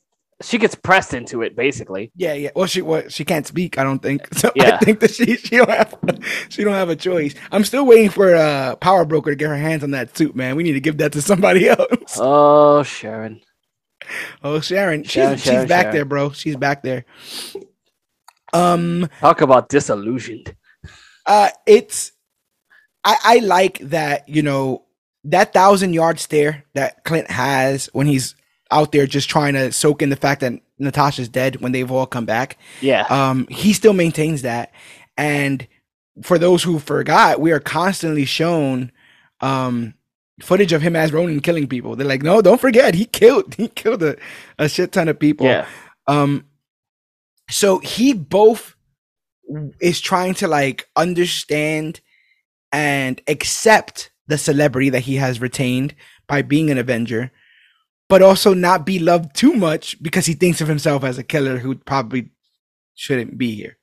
she gets pressed into it basically yeah, yeah. Well, she well, she can't speak. I don't think. So Yeah. I think that she she don't have she don't have a choice. I'm still waiting for uh Power Broker to get her hands on that suit, man. We need to give that to somebody else. oh sharon Oh, Sharon, she's Sharon, she's Sharon, back Sharon. there, bro. She's back there. Um. talk about disillusioned uh it's I, I like that you know that thousand yard stare that clint has when he's out there just trying to soak in the fact that natasha's dead when they've all come back. Yeah. Um he still maintains that. And for those who forgot we are constantly shown um footage of him as ronin killing people. They're like no don't forget he killed he killed a, a shit ton of people. Yeah. Um, so he both is trying to like understand and accept the celebrity that he has retained by being an Avenger, but also not be loved too much because he thinks of himself as a killer who probably shouldn't be here.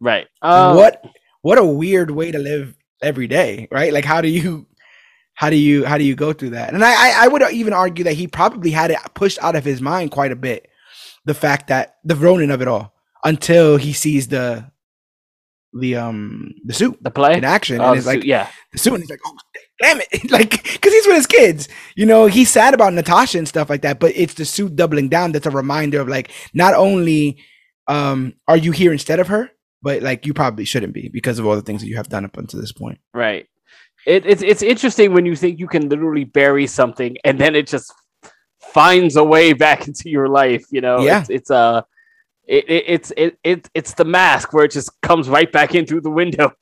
right uh, what what a weird way to live every day, right? Like how do you how do you how do you go through that? And I I, I would even argue that he probably had it pushed out of his mind quite a bit, the fact that the Ronin of it all, until he sees the the um the suit The play in action, Oh, and it's like yeah, the suit, and he's like, oh damn it, like because he's with his kids, you know, he's sad about Natasha and stuff like that, but it's the suit doubling down that's a reminder of like not only um are you here instead of her, but like you probably shouldn't be because of all the things that you have done up until this point. right. It, it's it's interesting when you think you can literally bury something and then it just finds a way back into your life. You know, Yeah. it's it's uh, it, it, it's it, it it's the mask where it just comes right back in through the window.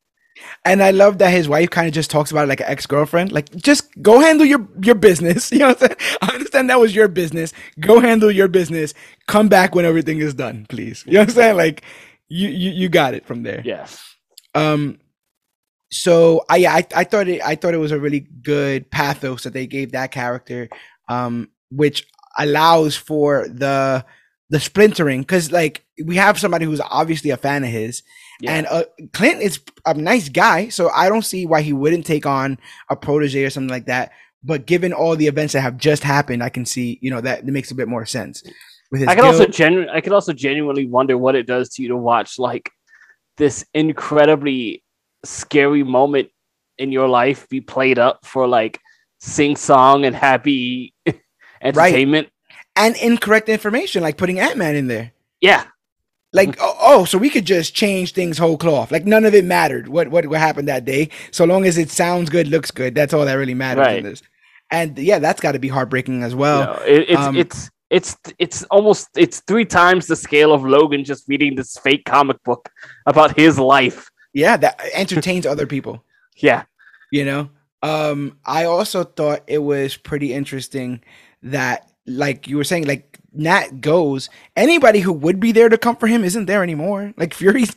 And I love that his wife kind of just talks about it like an ex girlfriend. Like, just go handle your your business. You know what I'm saying? I understand that was your business. Go handle your business. Come back when everything is done, please. You know what I'm saying? Like, you you, you got it from there. Yes. Um. So I I I thought it I thought it was a really good pathos that they gave that character, um, which allows for the the splintering because like we have somebody who's obviously a fan of his, Yeah. and uh, Clint is a nice guy, so I don't see why he wouldn't take on a protege or something like that. But given all the events that have just happened, I can see you know that it makes a bit more sense. With his I can also guild. genu- I can also genuinely wonder what it does to you to watch like this incredibly scary moment in your life be played up for like sing song and happy entertainment. and incorrect information, like putting Ant Man in there. Yeah. Like oh, oh, so we could just change things whole cloth. Like none of it mattered. What what what happened that day? So long as it sounds good, looks good. That's all that really matters Right. in this. And yeah, that's got to be heartbreaking as You well. know, it- it's um, it's it's it's almost it's three times the scale of Logan just reading this fake comic book about his life. Yeah, that entertains other people. Yeah. you know um i also thought it was pretty interesting that like you were saying like nat goes anybody who would be there to comfort him isn't there anymore like fury's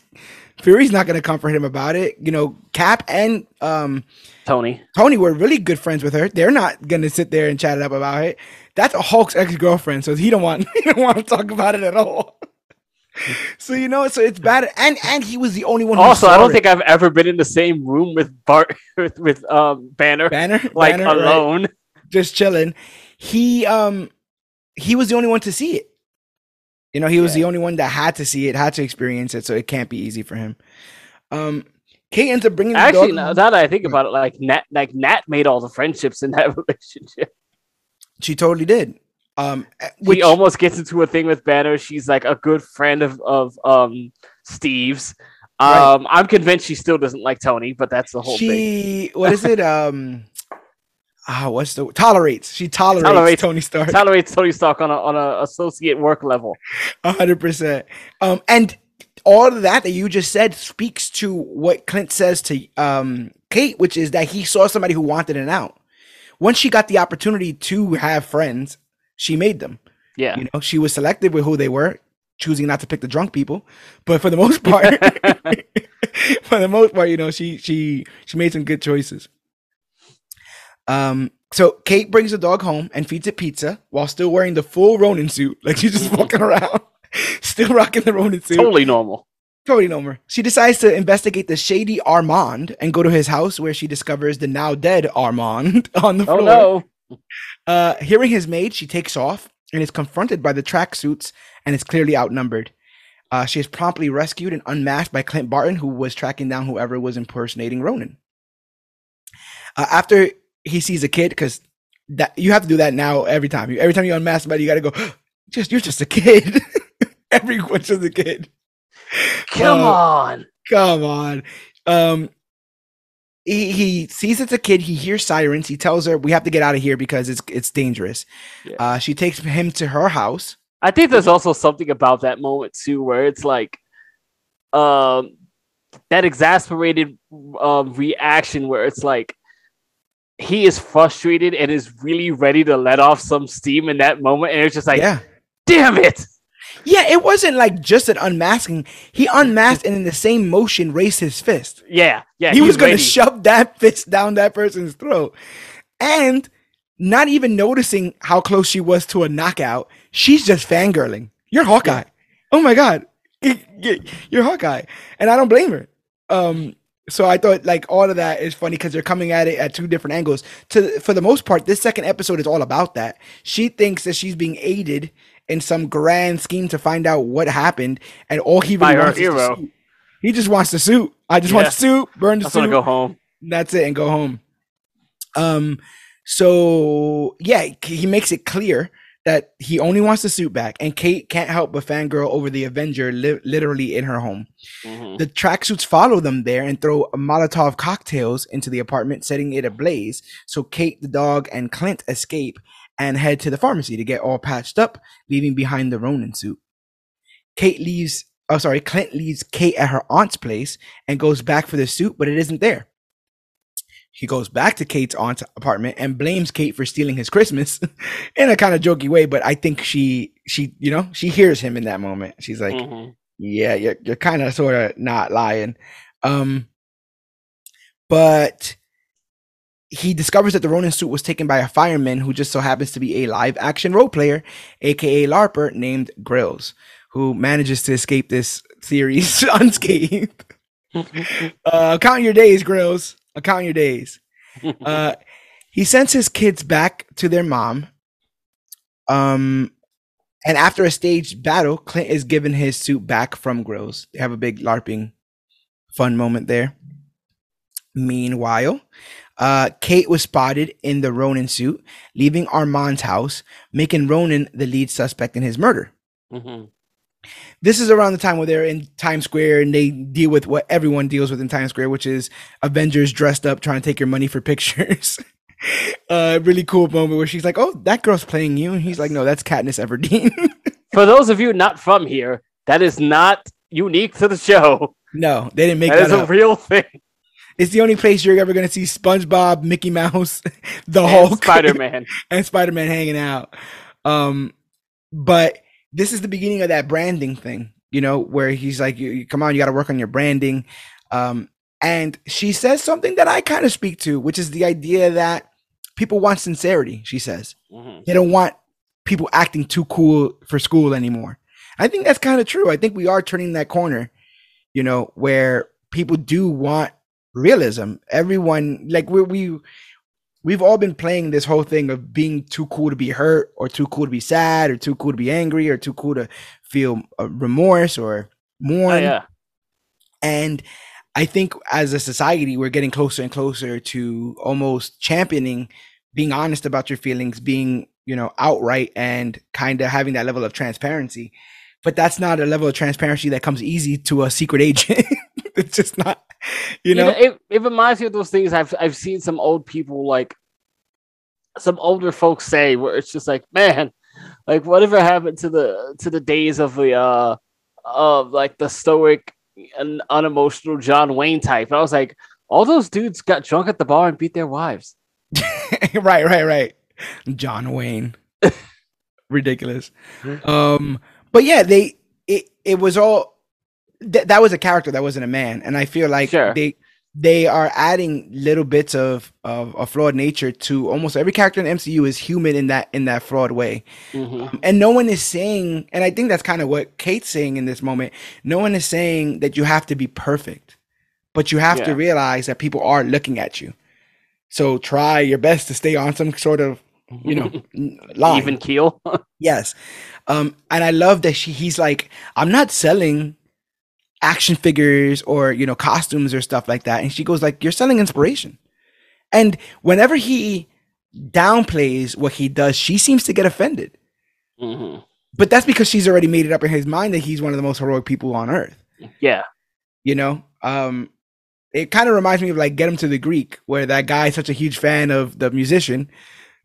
fury's not going to comfort him about it you know cap and um Tony. tony were really good friends with her they're not going to sit there and chat it up about it that's a hulk's ex-girlfriend so he don't want he don't want to talk about it at all so you know so it's bad and and he was the only one who Also, I don't it. think I've ever been in the same room with Bart with, with um Banner banner like Banner, right? alone. just chilling. He um he was the only one to see it. You know, he was Yeah. the only one that had to see it, had to experience it, so it can't be easy for him. Um Kate ends up bringing the Actually, dog now that I think about it, like Nat, like Nat made all the friendships in that relationship. She totally did. Um eh, which She almost gets into a thing with Banner. She's like a good friend of of um Steve's. Right. Um, I'm convinced she still doesn't like Tony, but that's the whole thing. she what is it? Um ah what's the tolerates. She tolerates, Tolerates. Tony Stark. Tolerates Tony Stark on a on a associate work level. A hundred percent. Um, and all of that that you just said speaks to what Clint says to um Kate, which is that he saw somebody who wanted an out. Once she got the opportunity to have friends, she made them. Yeah. You know, she was selective with who they were, choosing not to pick the drunk people. But for the most part, for the most part, you know, she she she made some good choices. Um, so Kate brings the dog home and feeds it pizza while still wearing the full Ronin suit, like she's just walking around, still rocking the Ronin suit. totally normal. Totally normal. She decides to investigate the shady Armand and go to his house where she discovers the now dead Armand on the floor. Oh floor. no. Uh, hearing his maid, she takes off and is confronted by the tracksuits and is clearly outnumbered. Uh, she is promptly rescued and unmasked by Clint Barton, who was tracking down whoever was impersonating Ronin. Uh, after he sees a kid, because that you have to do that now every time. You every time you unmask somebody, you got to go. Just you're just a kid. Everyone's just a kid. Come Uh, on. Come on. Um he, he sees it's a kid, he hears sirens, he tells her we have to get out of here because it's it's dangerous. Yeah. Uh she takes him to her house. I think there's also something about that moment too, where it's like, um, that exasperated um reaction where it's like he is frustrated and is really ready to let off some steam in that moment, and it's just like, yeah. damn it! Yeah, it wasn't like just an unmasking. He unmasked and in the same motion raised his fist. Yeah, yeah. he was gonna shove that fist down that person's throat. And not even noticing how close she was to a knockout, she's just fangirling. You're Hawkeye. Oh my god. You're Hawkeye. And I don't blame her. Um so I thought like all of that is funny because they're coming at it at two different angles. To for the most part, this second episode is all about that. She thinks that she's being aided in some grand scheme to find out what happened, and all he really her wants is the suit. He just wants the suit. I just want the suit, burn the I want suit. to go home. That's it, and go home. Um, so yeah, he makes it clear that he only wants the suit back, and Kate can't help but fangirl over the Avenger li- literally in her home. Mhm. The tracksuits follow them there and throw Molotov cocktails into the apartment, setting it ablaze. So Kate, the dog, and Clint escape and head to the pharmacy to get all patched up, leaving behind the Ronin suit. Kate leaves. Oh, sorry. Clint leaves Kate at her aunt's place and goes back for the suit, but it isn't there. He goes back to Kate's aunt's apartment and blames Kate for stealing his Christmas in a kind of jokey way, but I think she she you know, she hears him in that moment. She's like, Mhm. yeah, you're, you're kind of sort of not lying. Um, but he discovers that the Ronin suit was taken by a fireman who just so happens to be a live action role player, aka LARPer, named Grills, who manages to escape this series unscathed. Uh, count your days, Grills. Count your days. Uh, he sends his kids back to their mom. Um, and after a staged battle, Clint is given his suit back from Grills. They have a big LARPing fun moment there. Meanwhile, uh, Kate was spotted in the Ronin suit, leaving Armand's house, making Ronin the lead suspect in his murder. Mm Mhm. This is around the time where they're in Times Square and they deal with what everyone deals with in Times Square, which is Avengers dressed up trying to take your money for pictures. uh, really cool moment where she's like, "Oh, that girl's playing you," and he's like, "No, that's Katniss Everdeen." For those of you not from here, that is not unique to the show. no, they didn't make That that, is a up. real thing. It's the only place you're ever gonna see SpongeBob, Mickey Mouse, the And Hulk, Spider-Man. and Spider Man hanging out. Um, but this is the beginning of that branding thing, you know, where he's like, you, "Come on, you got to work on your branding." Um, and she says something that I kind of speak to, which is the idea that people want sincerity. She says Mhm. they don't want people acting too cool for school anymore. I think that's kind of true. I think we are turning that corner, you know, where people do want realism. Everyone like we we we've all been playing this whole thing of being too cool to be hurt or too cool to be sad or too cool to be angry or too cool to feel uh, remorse or mourn. Oh, yeah. And I think as a society, we're getting closer and closer to almost championing being honest about your feelings, being, you know, outright and kind of having that level of transparency. But that's not a level of transparency that comes easy to a secret agent. it's just not, you know? it, it reminds me of those things I've I've seen some old people like some older folks say where it's just like, man, like whatever happened to the to the days of the uh of like the stoic and unemotional John Wayne type. And I was like, all those dudes got drunk at the bar and beat their wives. right, right, right. John Wayne. Ridiculous. Um, but yeah, they it it was all th- that was a character that wasn't a man, and I feel like Sure. they they are adding little bits of of a flawed nature to almost every character in MCU is human in that in that flawed way. Mhm. Um, and no one is saying, and I think that's kind of what Kate's saying in this moment. No one is saying that you have to be perfect, but you have to realize that people are looking at you. So try your best to stay on some sort of, you know, line. Even keel. Yes. Um, and I love that she he's like, I'm not selling action figures or you know costumes or stuff like that. And she goes like, You're selling inspiration. And whenever he downplays what he does, she seems to get offended. Mhm. But that's because she's already made it up in his mind that he's one of the most heroic people on earth. Yeah. You know? Um it kind of reminds me of like Get Him to the Greek, where that guy's such a huge fan of the musician,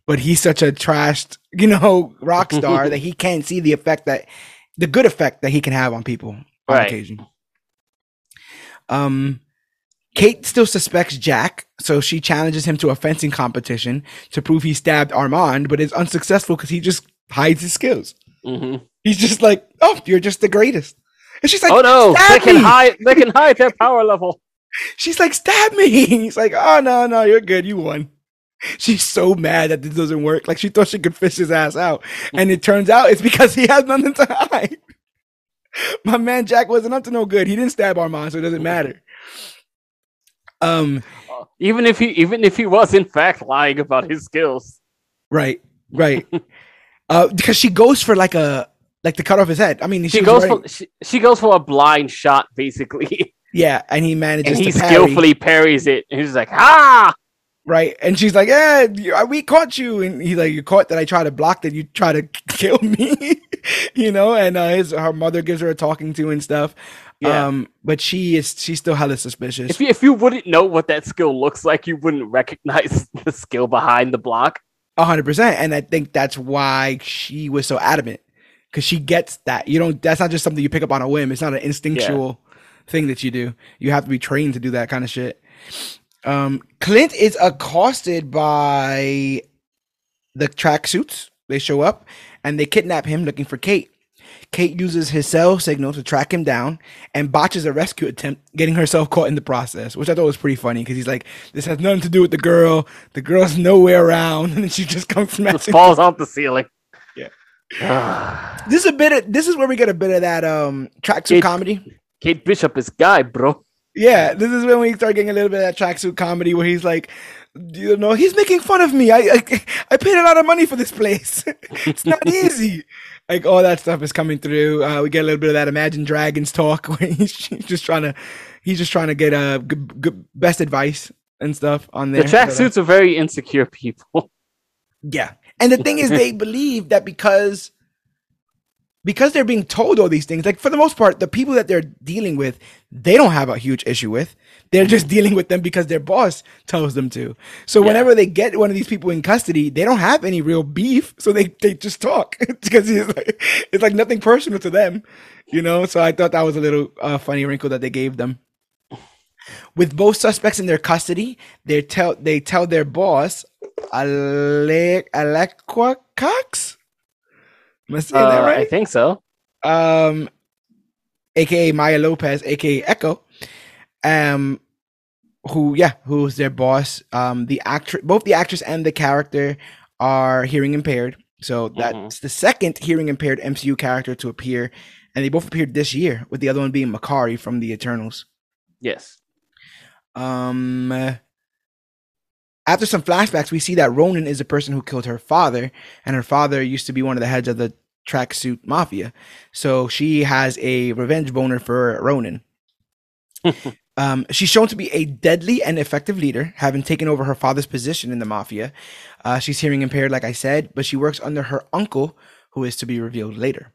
but he's such a trashed, you know, rock star that he can't see the effect that the good effect that he can have on people on Right. occasion. Um Kate still suspects Jack, so she challenges him to a fencing competition to prove he stabbed Armand, but is unsuccessful because he just hides his skills. hmm He's just like, "Oh, you're just the greatest," and she's like, Oh no, they can me!" hide they can hide their power level. She's like, "Stab me!" He's like, "Oh no, no, you're good. You won." She's so mad that this doesn't work. Like she thought she could fish his ass out, and it turns out it's because he has nothing to hide. My man Jack wasn't up to no good. He didn't stab Armand, so it doesn't matter. Um, Even if he even if he was in fact lying about his skills. right, right. uh, because she goes for like a like to cut off his head. I mean, She was goes wearing- for she, she goes for a blind shot basically. Yeah, and he manages and he to parry, skillfully parries it. And he's like, ah, right? And she's like, "Yeah, you- we caught you." And he's like, "You caught that I try to block that you try to kill me," you know. And uh, his her mother gives her a talking to and stuff. Yeah. Um, but she is she's still hella suspicious. if you, if you wouldn't know what that skill looks like, you wouldn't recognize the skill behind the block. A hundred percent, and I think that's why she was so adamant because she gets that you don't. That's not just something you pick up on a whim. It's not an instinctual thing that you do. You have to be trained to do that kind of shit. Um, Clint is accosted by the tracksuits. They show up and they kidnap him, looking for Kate. Kate uses his cell signal to track him down and botches a rescue attempt, getting herself caught in the process, which I thought was pretty funny because he's like, "This has nothing to do with the girl. The girl's nowhere around," and she just comes Just smashing. falls off the ceiling. Yeah. Ah. This is a bit. Of, this is where we get a bit of that um tracksuit Kate- comedy. Kate Bishop is guy, bro. Yeah, this is when we start getting a little bit of that tracksuit comedy where he's like, you know, he's making fun of me. I, I I paid a lot of money for this place. it's not easy. Like all that stuff is coming through. Uh, we get a little bit of that Imagine Dragons talk where he's just trying to, he's just trying to get uh, good, good, best advice and stuff on there. The tracksuits are very insecure people. Yeah. And the thing is, they believe that because because they're being told all these things, like for the most part, the people that they're dealing with, they don't have a huge issue with. They're just dealing with them because their boss tells them to. So Yeah. whenever they get one of these people in custody, they don't have any real beef. So they, they just talk because it's like, it's like nothing personal to them, you know? So I thought that was a little uh, funny wrinkle that they gave them. With both suspects in their custody, they tell they tell their boss, Ale- Alequa Cox. Am I saying that Uh, right? I think so. um, aka Maya Lopez, aka Echo, um, who yeah, who's their boss. Um, the actor, both the actress and the character are hearing impaired. So that's the second hearing impaired MCU character to appear, and they both appeared this year, with the other one being Makkari from the Eternals. Yes. Um, uh, after some flashbacks, we see that Ronin is the person who killed her father, and her father used to be one of the heads of the tracksuit mafia. So she has a revenge boner for Ronin. um, she's shown to be a deadly and effective leader, having taken over her father's position in the mafia. Uh, she's hearing impaired, like I said, but she works under her uncle, who is to be revealed later.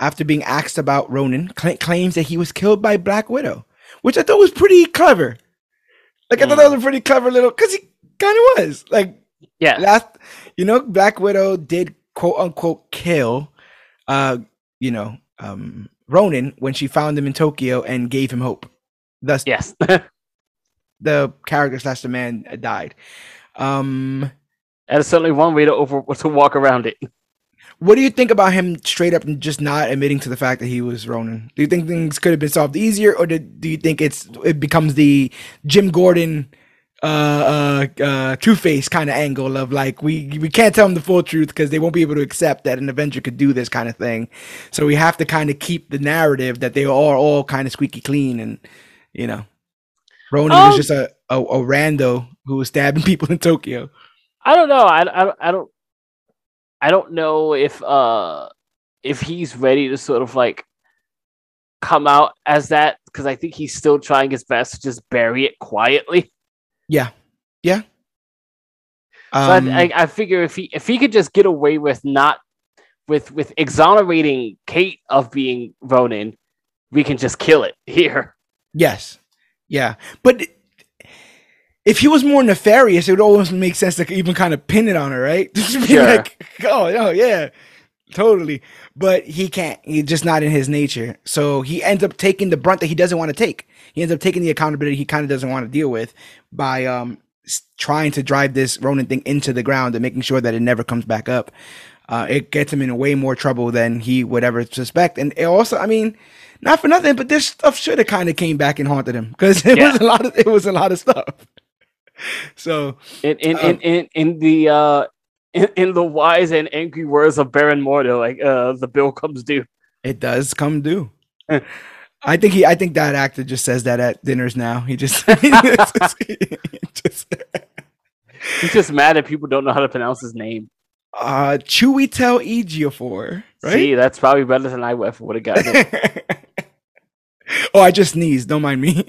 After being asked about Ronin, Clint claims that he was killed by Black Widow, which I thought was pretty clever. Like I thought that was a pretty clever little, because he kind of was. Like Yeah. last, you know, Black Widow did quote unquote kill, uh, you know, um, Ronin when she found him in Tokyo and gave him hope. Thus, Yes. the character slash the man died. Um, that is certainly one way to over to walk around it. what do you think about him straight up and just not admitting to the fact that he was Ronin? Do you think things could have been solved easier, or did, do you think it's it becomes the Jim Gordon? Uh uh uh two face kind of angle of like we we can't tell them the full truth because they won't be able to accept that an avenger could do this kind of thing so we have to kind of keep the narrative that they are all kind of squeaky clean and you know ronin Um, was just a, a a rando who was stabbing people in tokyo I don't know. I, I, I don't I don't know if uh if he's ready to sort of like come out as that because I think he's still trying his best to just bury it quietly. Yeah yeah um, I, I, I figure if he if he could just get away with not with with exonerating Kate of being Ronin, we can just kill it here. Yes. Yeah. But if he was more nefarious, it would almost make sense to even kind of pin it on her, right? Just be Sure. like, oh, no, yeah, totally. But he can't. He's just not in his nature. So he ends up taking the brunt that he doesn't want to take. He ends up taking the accountability he kind of doesn't want to deal with by um trying to drive this Ronin thing into the ground and making sure that it never comes back up. Uh, it gets him in way more trouble than he would ever suspect. And it also, I mean, not for nothing, but this stuff should have kind of came back and haunted him because it Yeah. was a lot of it was a lot of stuff. So In in, Um, in, in, in the uh in, in the wise and angry words of Baron Mordo, like uh the bill comes due. it does come due. I think he. I think that actor just says that at dinners now. He just, he just He's just mad that people don't know how to pronounce his name. uh Chiwetel Ejiofor, right? See, that's probably better than I would have gotten. oh, I just sneezed. Don't mind me.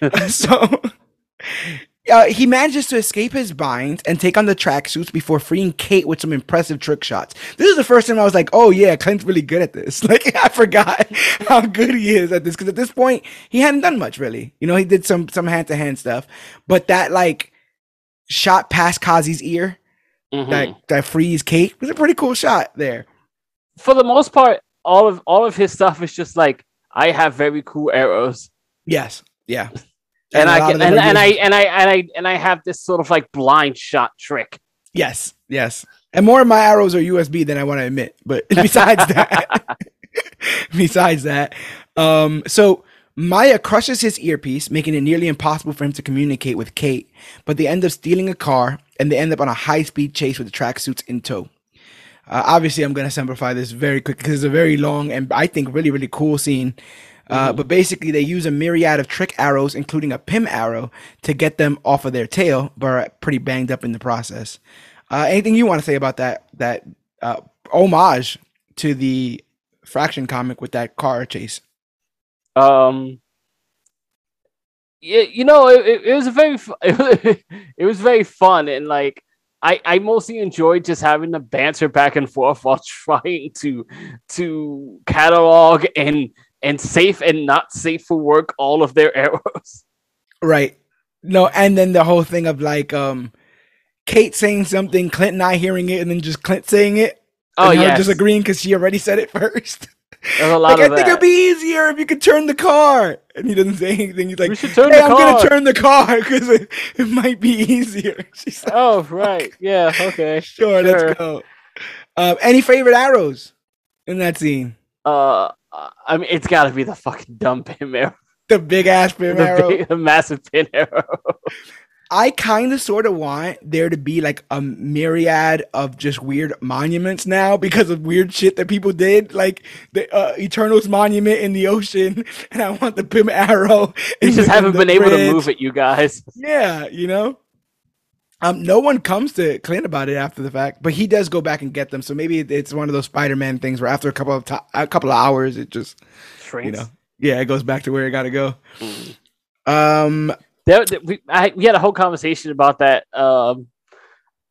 so uh, he manages to escape his binds and take on the tracksuits before freeing Kate with some impressive trick shots. This is the first time I was like, "Oh yeah, Clint's really good at this." Like I forgot how good he is at this because at this point he hadn't done much really. You know, he did some some hand to hand stuff, but that like shot past Kazi's ear Mhm. that that frees Kate was a pretty cool shot there. For the most part, all of all of his stuff is just like I have very cool arrows, Yes, yeah, and, I can, and, and I and I and I and I have this sort of like blind shot trick. yes, yes, and more of my arrows are USB than I want to admit. But besides that, besides that, um, so Maya crushes his earpiece, making it nearly impossible for him to communicate with Kate. But they end up stealing a car, and they end up on a high-speed chase with the tracksuits in tow. Uh, obviously, I'm going to simplify this very quick because it's a very long and I think really, really cool scene. Uh, But basically, they use a myriad of trick arrows, including a Pym arrow, to get them off of their tail, but are pretty banged up in the process. Uh, anything you want to say about that that uh, homage to the Fraction comic with that car chase? Um, yeah, you know, it, it, it was a very it was very fun and like I I mostly enjoyed just having the banter back and forth while trying to to catalog and and safe and not safe for work all of their arrows. Right. No, and then the whole thing of like um Kate saying something, Clint not hearing it, and then just Clint saying it. Oh yeah, disagreeing because she already said it first. there's a lot like I of think it'd be easier if you could turn the car, and he doesn't say anything. He's like, we should turn "Hey, I'm car. gonna turn the car because it, it might be easier." She's like, Oh right, yeah, okay. "Sure, sure. let's go." Um, any favorite arrows in that scene? Uh, I mean, it's got to be the fucking dumb pin arrow, The big ass pin the, arrow. big, the massive pin arrow. I kind of sort of want there to be like a myriad of just weird monuments now because of weird shit that people did, like the uh, Eternals monument in the ocean, and I want the Pym Arrow. You just haven't been able to move it, you guys. Yeah, you know. Um, no one comes to Clint about it after the fact, but he does go back and get them. So maybe it's one of those Spider-Man things where after a couple of to- a couple of hours, it just you know, yeah, it goes back to where it got to go. Mm. Um, There, there- we, I, we had a whole conversation about that um,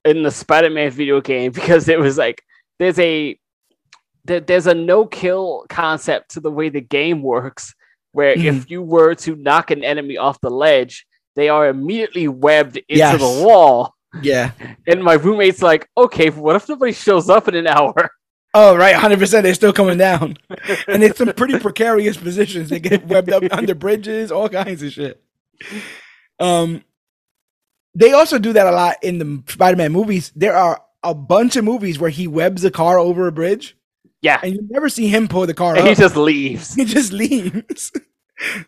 in the Spider-Man video game because it was like there's a there, there's a no-kill concept to the way the game works, where Mhm. if you were to knock an enemy off the ledge, they are immediately webbed into Yes. the wall. yeah. And my roommate's like, "Okay, what if nobody shows up in an hour?" Oh, right, hundred percent. They're still coming down, and it's some pretty precarious positions. They get webbed up under bridges, all kinds of shit. Um, they also do that a lot in the Spider-Man movies. There are a bunch of movies where he webs a car over a bridge, Yeah, and you never see him pull the car and he just leaves. he just leaves.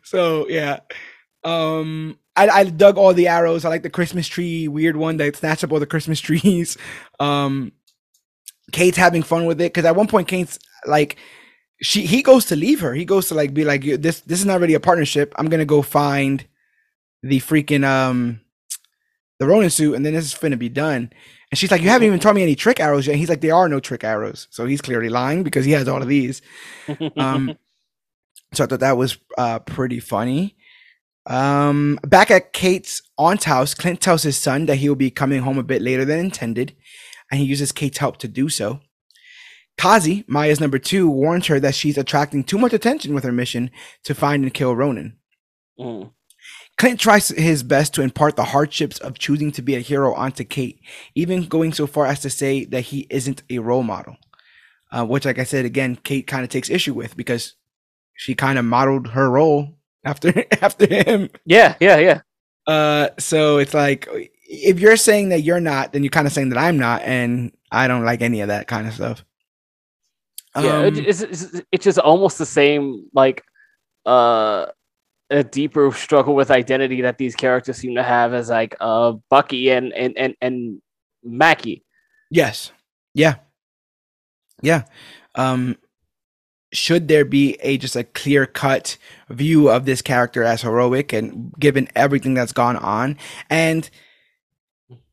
so yeah. Um I, I dug all the arrows. I like the Christmas tree weird one that snatched up all the Christmas trees. Um Kate's having fun with it because at one point Kate's like she he goes to leave her. He goes to like be like this this is not really a partnership. I'm gonna go find the freaking um the Ronin suit and then this is finna be done. And she's like, You haven't even taught me any trick arrows yet. And he's like, There are no trick arrows. So he's clearly lying because he has all of these. Um, so I thought that was uh, pretty funny. Um, back at Kate's aunt's house, Clint tells his son that he will be coming home a bit later than intended, and he uses Kate's help to do so. Kazi, Maya's number two, warns her that she's attracting too much attention with her mission to find and kill Ronin. Mm. Clint tries his best to impart the hardships of choosing to be a hero onto Kate, even going so far as to say that he isn't a role model. Uh, which, like I said, again, Kate kind of takes issue with because she kind of modeled her role after after him. Yeah, yeah, yeah. Uh, so it's like if you're saying that you're not, then you're kind of saying that I'm not, and I don't like any of that kind of stuff. yeah it, Um, it's, it's, it's just almost the same like uh a deeper struggle with identity that these characters seem to have as like uh bucky and and and, and mackie Yes. Yeah. Yeah. Um should there be a just a clear cut view of this character as heroic and given everything that's gone on and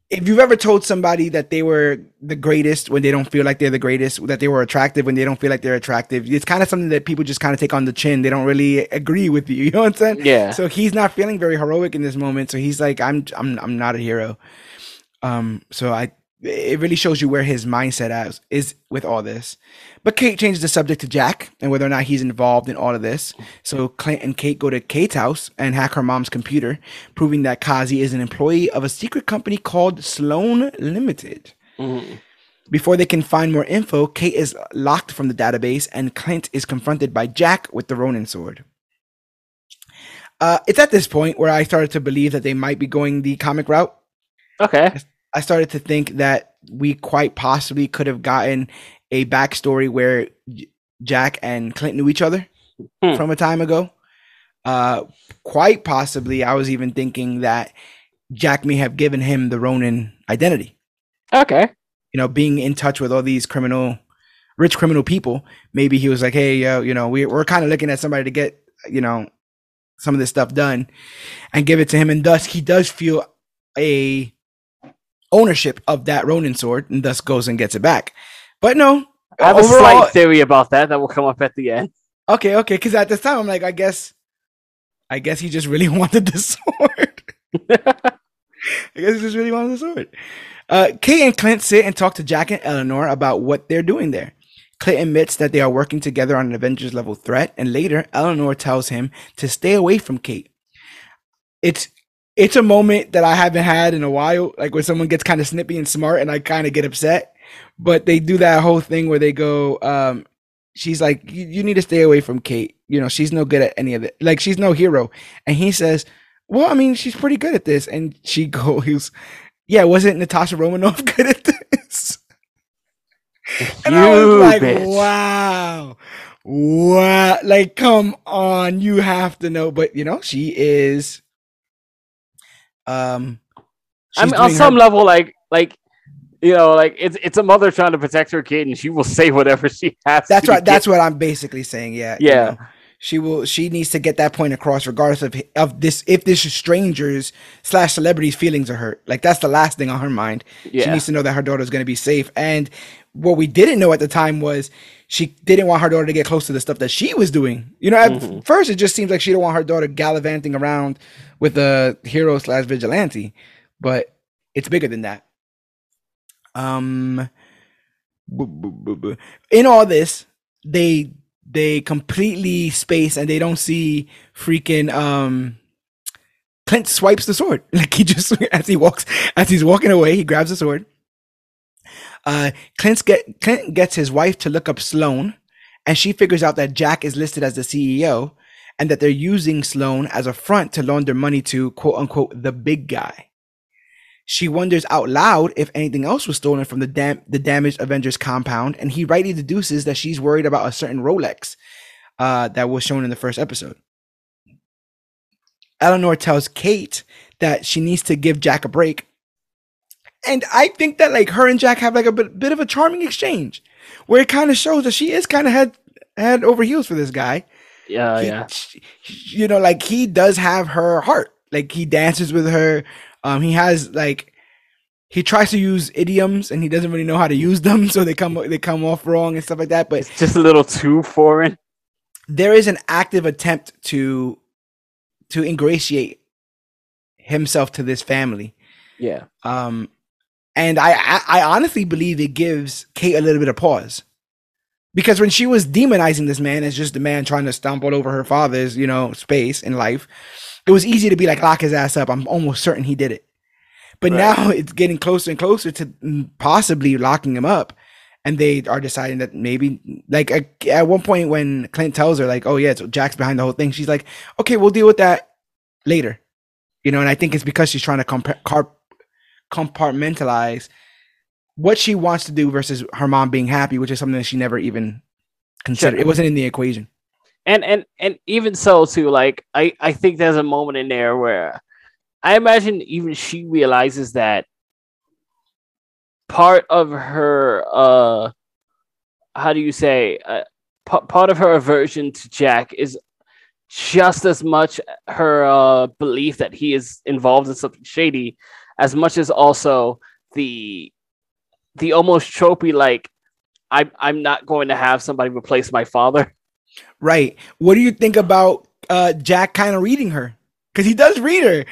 if you've ever told somebody that they were the greatest when they don't feel like they're the greatest, that they were attractive when they don't feel like they're attractive, it's kind of something that people just kind of take on the chin. They don't really agree with you. You know what I'm saying? Yeah. So he's not feeling very heroic in this moment. So he's like, I'm, I'm, I'm not a hero. Um. So I, it really shows you where his mindset is, is with all this. But Kate changes the subject to Jack and whether or not he's involved in all of this. So Clint and Kate go to Kate's house and hack her mom's computer, proving that Kazi is an employee of a secret company called Sloan Limited. Mhm. Before they can find more info, Kate is locked from the database and Clint is confronted by Jack with the Ronin sword. Uh, it's at this point where I started to believe that they might be going the comic route. Okay. I started to think that we quite possibly could have gotten a backstory where Jack and Clint knew each other Hmm. from a time ago. Uh, quite possibly, I was even thinking that Jack may have given him the Ronin identity. Okay. You know, being in touch with all these criminal, rich criminal people. Maybe he was like, "Hey, yo, you know, we, we're kind of looking at somebody to get, you know, some of this stuff done, and give it to him." And thus, he does feel a ownership of that Ronin sword, and thus goes and gets it back. But no, I have a slight theory about that that will come up at the end. Okay, okay. Because at this time, I'm like, I guess, I guess he just really wanted the sword. I guess he just really wanted the sword. Uh, Kate and Clint sit and talk to Jack and Eleanor about what they're doing there. Clint admits that they are working together on an Avengers level threat, and later Eleanor tells him to stay away from Kate. It's it's a moment that I haven't had in a while, like when someone gets kind of snippy and smart, and I kind of get upset. But they do that whole thing where they go, um, she's like, you, need to stay away from Kate. You know, she's no good at any of it. Like she's no hero. And he says, well, I mean, she's pretty good at this. And she goes, yeah, wasn't Natasha Romanoff good at this? And I was like, bitch. wow, wow, like, come on, you have to know. But you know, she is, um, I mean, on some her- level, like, like, you know, like it's it's a mother trying to protect her kid, and she will say whatever she has. That's to right. That's what I'm basically saying. Yeah. you Yeah. know. she will. She needs to get that point across, regardless of of this. If this is strangers slash celebrities' feelings are hurt, like that's the last thing on her mind. Yeah. She needs to know that her daughter's going to be safe. And what we didn't know at the time was she didn't want her daughter to get close to the stuff that she was doing. You know, at Mhm. first it just seems like she don't want her daughter gallivanting around with a hero slash vigilante, but it's bigger than that. Um, in all this, they they completely space and they don't see freaking um Clint swipes the sword. Like he just as he walks as he's walking away, he grabs the sword. Uh Clint's get Clint gets his wife to look up Sloan, and she figures out that Jack is listed as the CEO and that they're using Sloan as a front to launder money to quote unquote the big guy. She wonders out loud if anything else was stolen from the dam- the damaged Avengers compound, and he rightly deduces that she's worried about a certain Rolex uh, that was shown in the first episode. Eleanor tells Kate that she needs to give Jack a break, and I think that like her and Jack have like a bit, bit of a charming exchange, where it kind of shows that she is kind of head head over heels for this guy yeah, he- yeah. sh- you know, like he does have her heart. Like he dances with her. Um, he has like he tries to use idioms and he doesn't really know how to use them, so they come they come off wrong and stuff like that. But It's just a little too foreign. there is an active attempt to to ingratiate himself to this family. Yeah, Um, and I, I I honestly believe it gives Kate a little bit of pause. Because when she was demonizing this man as just a man trying to stomp all over her father's, you know, space in life, it was easy to be like, lock his ass up. I'm almost certain he did it. But Right. now it's getting closer and closer to possibly locking him up. And they are deciding that maybe, like, at- at one point when Clint tells her, like, oh, yeah, so Jack's behind the whole thing, she's like, okay, we'll deal with that later. You know, and I think it's because she's trying to car- compartmentalize what she wants to do versus her mom being happy, which is something that she never even considered. Sure. It wasn't in the equation. and and and even so too. Like I I think there's a moment in there where I imagine even she realizes that part of her uh how do you say uh, p- part of her aversion to Jack is just as much her uh, belief that he is involved in something shady as much as also the the almost tropey like I'm I'm not going to have somebody replace my father. Right. What do you think about uh, Jack kind of reading her? Because he does read her.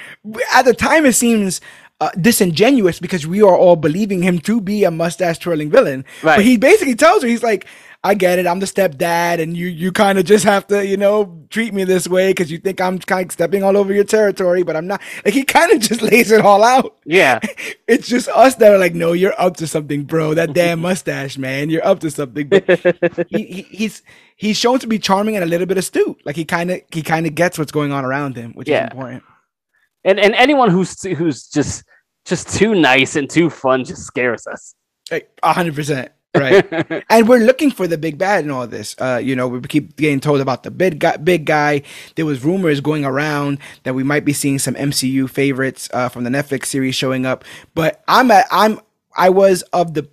At the time, it seems uh, disingenuous because we are all believing him to be a mustache twirling villain. Right. But he basically tells her, he's like, I get it. I'm the stepdad, and you you kind of just have to, you know, treat me this way because you think I'm kind of stepping all over your territory, but I'm not. Like he kind of just lays it all out. Yeah. It's just us that are like, no, you're up to something, bro. That damn mustache, man, you're up to something. But he, he, he's he's shown to be charming and a little bit astute. Like he kind of he kind of gets what's going on around him, which Yeah. is important. and and anyone who's who's just just too nice and too fun just scares us. Like hundred percent. Right. and we're looking for the big bad in all this. Uh, you know, we keep getting told about the big guy. Big guy. There was rumors going around that we might be seeing some MCU favorites uh, from the Netflix series showing up. But I'm at, I'm I was of the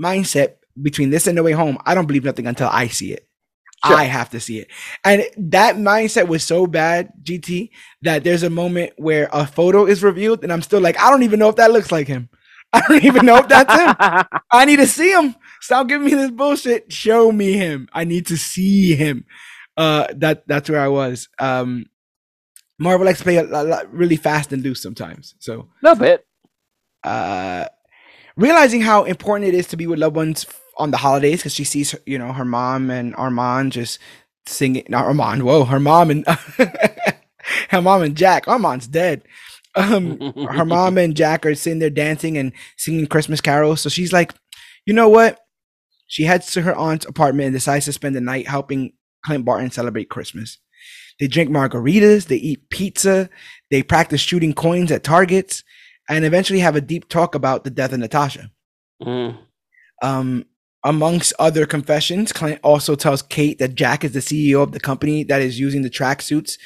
mindset between this and No Way Home. I don't believe nothing until I see it. Sure. I have to see it. And that mindset was so bad, GT, that there's a moment where a photo is revealed, and I'm still like, I don't even know if that looks like him. I don't even know if that's him. I need to see him. Stop giving me this bullshit. Show me him. I need to see him. Uh, that that's where I was. Um, Marvel likes to play a, lot really fast and loose sometimes. So, no bit. uh, realizing how important it is to be with loved ones on the holidays because she sees, her, you know, her mom and Armand just singing. Not Armand. Whoa, her mom and her mom and Jack. Armand's dead. Um, her mom and Jack are sitting there dancing and singing Christmas carols. So she's like, you know what? She heads to her aunt's apartment and decides to spend the night helping Clint Barton celebrate Christmas. They drink margaritas, they eat pizza, they practice shooting coins at targets, and eventually have a deep talk about the death of Natasha. Mm. Um, amongst other confessions, Clint also tells Kate that Jack is the CEO of the company that is using the tracksuits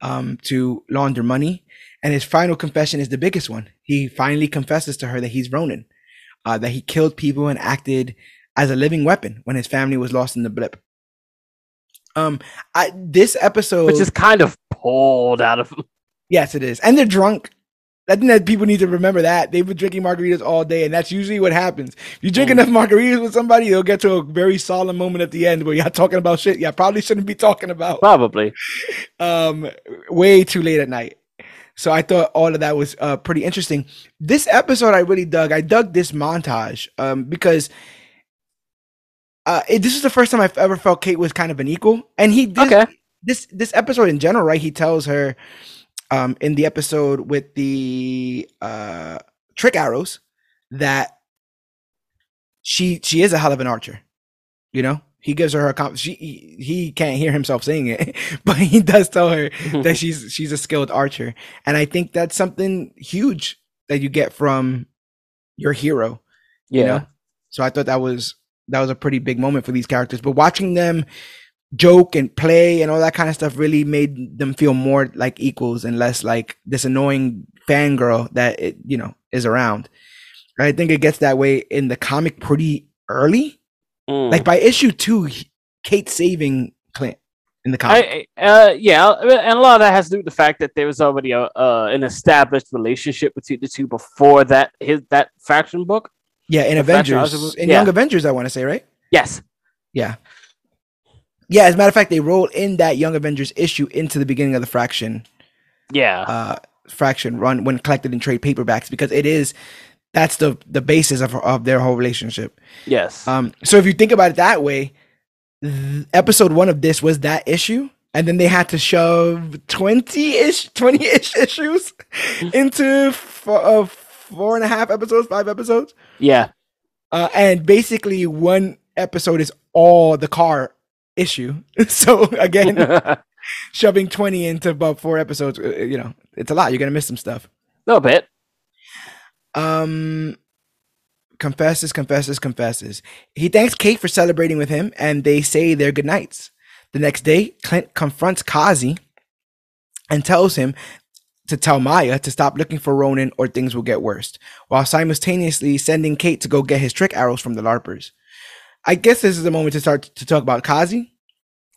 um, to launder money. And his final confession is the biggest one. He finally confesses to her that he's Ronin, uh, that he killed people and acted as a living weapon when his family was lost in the blip. Um, I, this episode, Which is kind of pulled out of yes, it is, and they're drunk. I think that people need to remember that they've been drinking margaritas all day, and that's usually what happens. If you drink Mm. enough margaritas with somebody, you'll get to a very solemn moment at the end where you're talking about shit you probably shouldn't be talking about. probably. Um, way too late at night. So I thought all of that was uh, pretty interesting. This episode I really dug. I dug this montage um, because uh, it, this is the first time I've ever felt Kate was kind of an equal, and he did Okay. this this episode in general, right? He tells her um in the episode with the uh trick arrows that she she is a hell of an archer. You know? He gives her her comp- she he, he can't hear himself saying it, but he does tell her that she's she's a skilled archer. And I think that's something huge that you get from your hero yeah. you know so i thought that was that was a pretty big moment for these characters but watching them joke and play and all that kind of stuff really made them feel more like equals and less like this annoying fangirl that it you know is around i think it gets that way in the comic pretty early Mm. like by issue two kate's saving clint in the comic I, uh, yeah, and a lot of that has to do with the fact that there was already a uh, an established relationship between the two before that his that Fraction book. yeah in the avengers Avengers- in yeah. young avengers i want to say right Yes. Yeah. Yeah, as a matter of fact, they roll in that Young Avengers issue into the beginning of the Fraction Yeah. uh Fraction run when collected in trade paperbacks because it is that's the the basis of of their whole relationship. yes. Um so if you think about it that way, th- episode 1 of this was that issue and then they had to shove 20-ish 20-ish issues into four, uh, four and a half episodes, five episodes. yeah. Uh, and basically one episode is all the car issue. So again, shoving 20 into about four episodes, uh, you know, it's a lot. You're going to miss some stuff. A little bit. Um confesses, confesses, confesses. He thanks Kate for celebrating with him and they say their good nights. The next day, Clint confronts Kazi and tells him to tell Maya to stop looking for Ronin or things will get worse, while simultaneously sending Kate to go get his trick arrows from the LARPers. I guess this is the moment to start to talk about Kazi,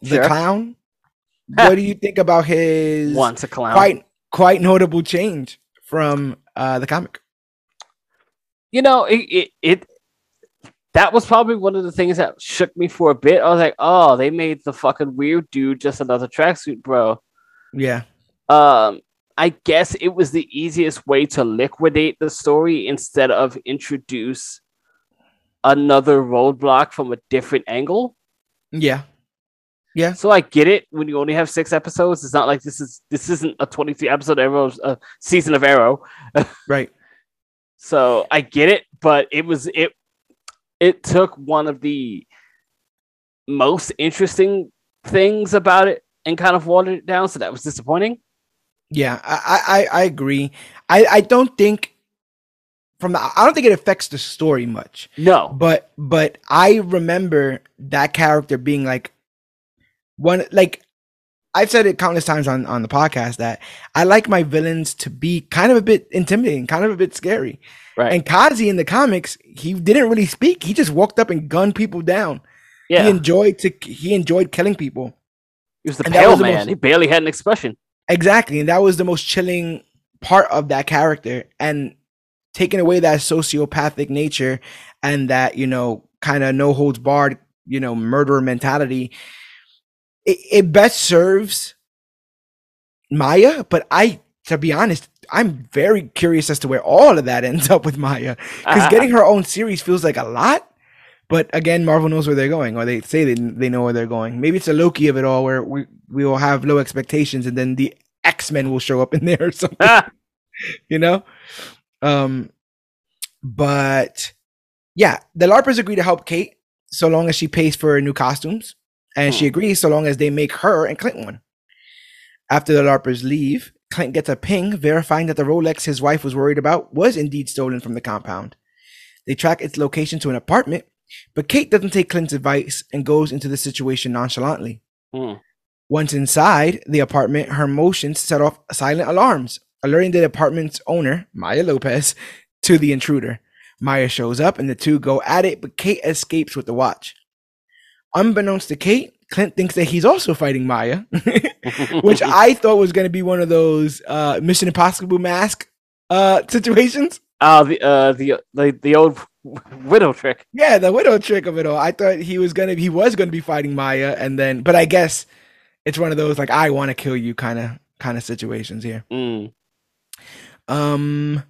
the Sure. clown. what do you think about his Once a clown. quite quite notable change from uh, the comic. You know, it, it it that was probably one of the things that shook me for a bit. I was like, oh, they made the fucking weird dude just another tracksuit, bro. Yeah. Um, I guess it was the easiest way to liquidate the story instead of introduce another roadblock from a different angle. Yeah. Yeah. So I get it when you only have six episodes. It's not like this is this isn't a 23 episode Arrow uh, season of Arrow. Right. So I get it, but it was it it took one of the most interesting things about it and kind of watered it down. So that was disappointing. Yeah, I, I, I agree. I, I don't think from the I don't think it affects the story much. No, But but I remember that character being like one like I've said it countless times on, on the podcast that I like my villains to be kind of a bit intimidating, kind of a bit scary. right? And Kazi in the comics, he didn't really speak. He just walked up and gunned people down. yeah, He enjoyed to he enjoyed killing people. he was the and pale was the man. most- He barely had an expression. Exactly. And that was the most chilling part of that character. And taking away that sociopathic nature and that, you know, kind of no holds barred, you know, murderer mentality, it, it best serves Maya. But I, to be honest, I'm very curious as to where all of that ends up with Maya. Because getting her own series feels like a lot. But again, Marvel knows where they're going, or they say they, they know where they're going. Maybe it's a Loki of it all, where we, we will have low expectations, and then the X Men will show up in there or something. You know. Um, but yeah, the LARPers agree to help Kate so long as she pays for her new costumes, and she Hmm. agrees so long as they make her and Clint one. After the LARPers leave, Clint gets a ping verifying that the Rolex his wife was worried about was indeed stolen from the compound. They track its location to an apartment, but Kate doesn't take Clint's advice and goes into the situation nonchalantly. hmm. Once inside the apartment, her motions set off silent alarms, alerting the apartment's owner, Maya Lopez, to the intruder. Maya shows up and the two go at it, but Kate escapes with the watch. Unbeknownst to Kate, Clint thinks that he's also fighting Maya, which I thought was going to be one of those uh, Mission Impossible mask uh, situations. Ah, the uh the the the old widow trick. Yeah, the widow trick of it all. I thought he was gonna he was gonna be fighting Maya, and then but I guess it's one of those like I want to kill you kind of kind of situations here. Mm. Um,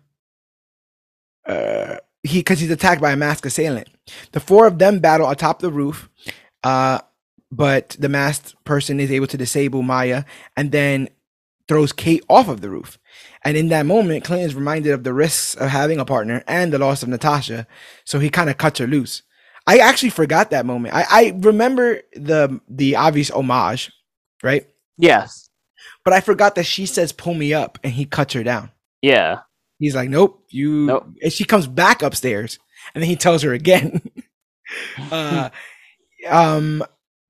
uh, he because he's attacked by a masked assailant. The four of them battle atop the roof, uh, but the masked person is able to disable Maya and then throws Kate off of the roof. And in that moment, Clint is reminded of the risks of having a partner and the loss of Natasha, so he kind of cuts her loose. I actually forgot that moment. I, I remember the the obvious homage, right? Yes. But I forgot that she says "pull me up" and he cuts her down. Yeah. He's like, nope, you. Nope. And she comes back upstairs, and then he tells her again. uh, um,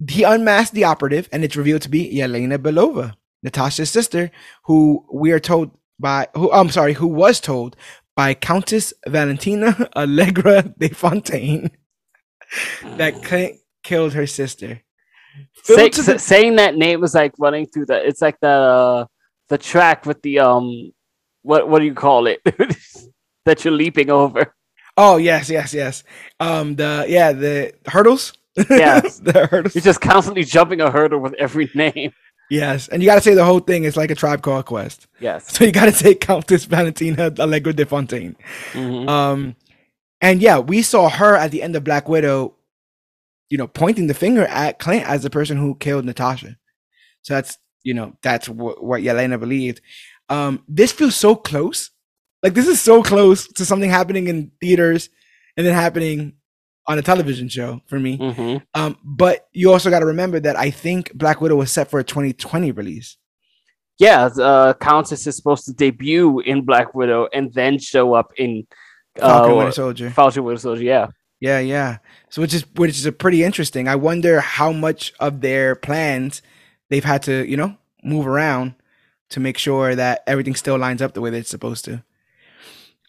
he unmasked the operative, and it's revealed to be Yelena Belova, Natasha's sister, who we are told by who I'm sorry, who was told by Countess Valentina Allegra de Fontaine that Clint killed her sister. Say, the- saying that name was like running through the. It's like the uh, the track with the um, what what do you call it? that you're leaping over. oh yes, yes, yes. Um, the yeah, the hurdles. Yes. the hurdles. You're just constantly jumping a hurdle with every name. Yes, and you got to say the whole thing is like a tribe called Quest. Yes. So you got to say Countess Valentina Allegra de Fontaine. Mhm. Um, and yeah, we saw her at the end of Black Widow, you know, pointing the finger at Clint as the person who killed Natasha. So that's you know that's what, what Yelena believed. Um, this feels so close. Like this is so close to something happening in theaters and then happening on a television show for me. Mhm. Um, but you also got to remember that I think Black Widow was set for a 2020 release. Yeah, uh, Countess is supposed to debut in Black Widow and then show up in Falcon uh, Winter Soldier. Falcon Winter Soldier. Yeah. Yeah, yeah. So which is which is a pretty interesting. I wonder how much of their plans they've had to, you know, move around to make sure that everything still lines up the way that it's supposed to.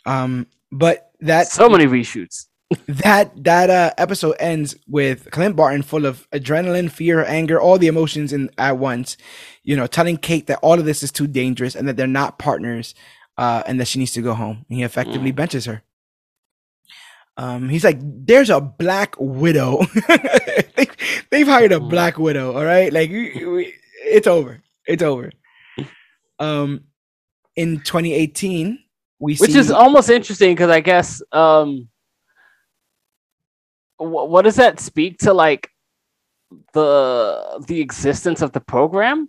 Um, but that so many reshoots. That that uh, episode ends with Clint Barton full of adrenaline, fear, anger, all the emotions in at once. You know, telling Kate that all of this is too dangerous and that they're not partners uh, and that she needs to go home. And he effectively Mm. benches her. Um, he's like, "There's a Black Widow. they, they've hired a Mm. Black Widow. All right, like we, we, it's over. It's over." Um, in 2018, we which see, is almost interesting because I guess um, what does that speak to like the the existence of the program?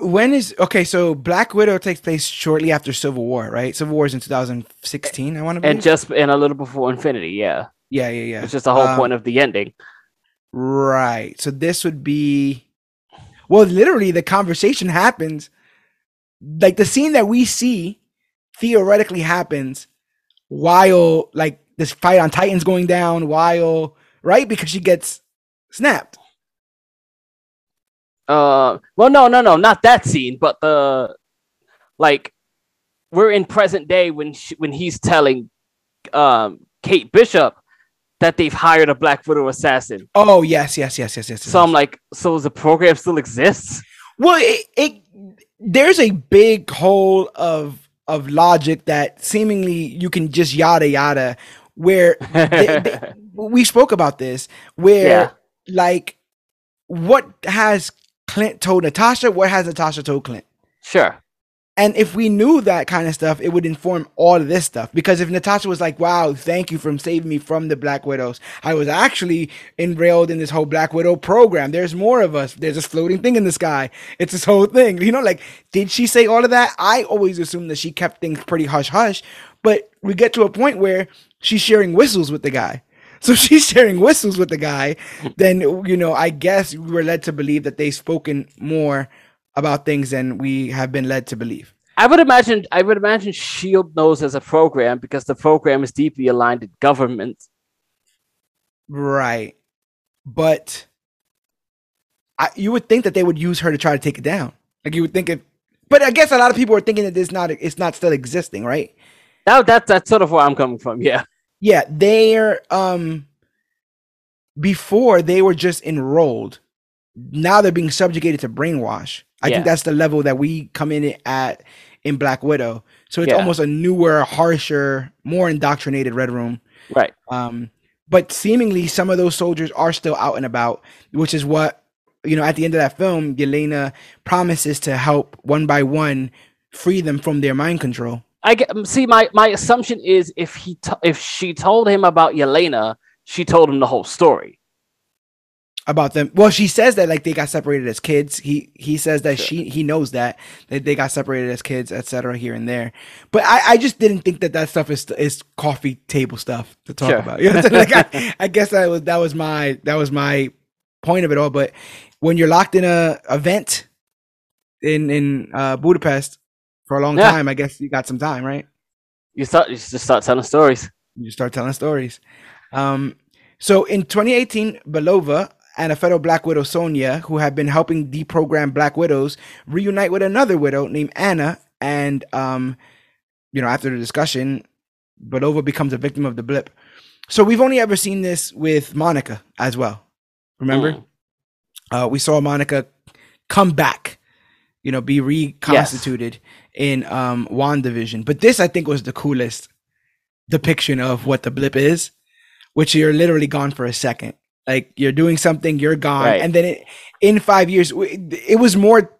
when is okay? So Black Widow takes place shortly after Civil War, right? Civil War is in 2016. I want to be And just and a little before Infinity, yeah, yeah, yeah, yeah. it's just the whole Um, point of the ending. Right. So this would be well, literally the conversation happens like the scene that we see theoretically happens while like this fight on Titans going down while right because she gets snapped. Uh, well, no, no, no, not that scene, but the like we're in present day when she, when he's telling um Kate Bishop that they've hired a Black Widow assassin. Oh, yes, yes, yes, yes, yes. So I'm like, so the program still exists? Well, it, it there's a big hole of of logic that seemingly you can just yada yada where they- they- we spoke about this where Yeah. like what has Clint told Natasha? What has Natasha told Clint? sure. And if we knew that kind of stuff, it would inform all of this stuff. Because if Natasha was like, wow, thank you for saving me from the Black Widows, I was actually enrolled in this whole Black Widow program. There's more of us. There's this floating thing in the sky. It's this whole thing. You know, like, did she say all of that? I always assumed that she kept things pretty hush hush. But we get to a point where she's sharing whistles with the guy. So she's sharing whistles with the guy, then you know, I guess we were led to believe that they've spoken more about things than we have been led to believe. I would imagine I would imagine Shield knows as a program because the program is deeply aligned with government. Right. But I, you would think that they would use her to try to take it down. Like you would think if but I guess a lot of people are thinking that it's not it's not still existing, right? That, that that's sort of where I'm coming from. Yeah. Yeah, they're um before they were just enrolled. Now they're being subjugated to brainwash. I Yeah. think that's the level that we come in at in Black Widow. So it's Yeah. almost a newer, harsher, more indoctrinated Red Room. Right. Um, but seemingly some of those soldiers are still out and about, which is what you know. At the end of that film, Yelena promises to help one by one free them from their mind control. I get, see my my assumption is if he t- if she told him about Yelena, she told him the whole story. About them, well, she says that like they got separated as kids. He he says that Sure. she he knows that that they got separated as kids, etc. Here and there. But I I just didn't think that that stuff is is coffee table stuff to talk Sure. about. You know, like I, I guess that was that was my that was my point of it all. But when you're locked in a event in in uh, Budapest for a long Yeah. time, I guess you got some time, right? You start you just start telling stories. You start telling stories. Um, so in 2018, Belova and a fellow Black Widow, Sonia, who had been helping deprogram Black Widows, reunite with another widow named Anna. And, um, you know, after the discussion, Belova becomes a victim of the blip. So we've only ever seen this with Monica as well. Remember? Mm. uh, we saw Monica come back, you know, be reconstituted in um WandaVision. But this I think was the coolest depiction of what the blip is, which you're literally gone for a second. Like you're doing something, you're gone, Right. and then it, in five years, it was more.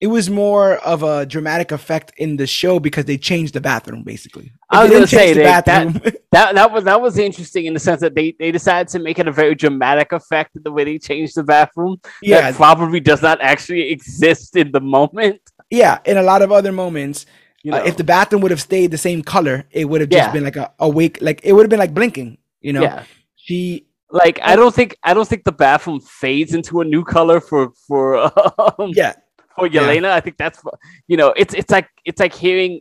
It was more of a dramatic effect in the show because they changed the bathroom, basically. I was They gonna say they- that- bathroom. That that was that was interesting in the sense that they, they decided to make it a very dramatic effect the way they changed the bathroom. yeah, That probably does not actually exist in the moment. yeah. In a lot of other moments, You Uh, know? if the bathroom would have stayed the same color, it would have just Yeah. been like a awake, like it would have been like blinking. You know, yeah. she Like I don't think I don't think the bathroom fades into a new color for for um, yeah, for Yeah. Yelena. I think that's you know it's it's like it's like hearing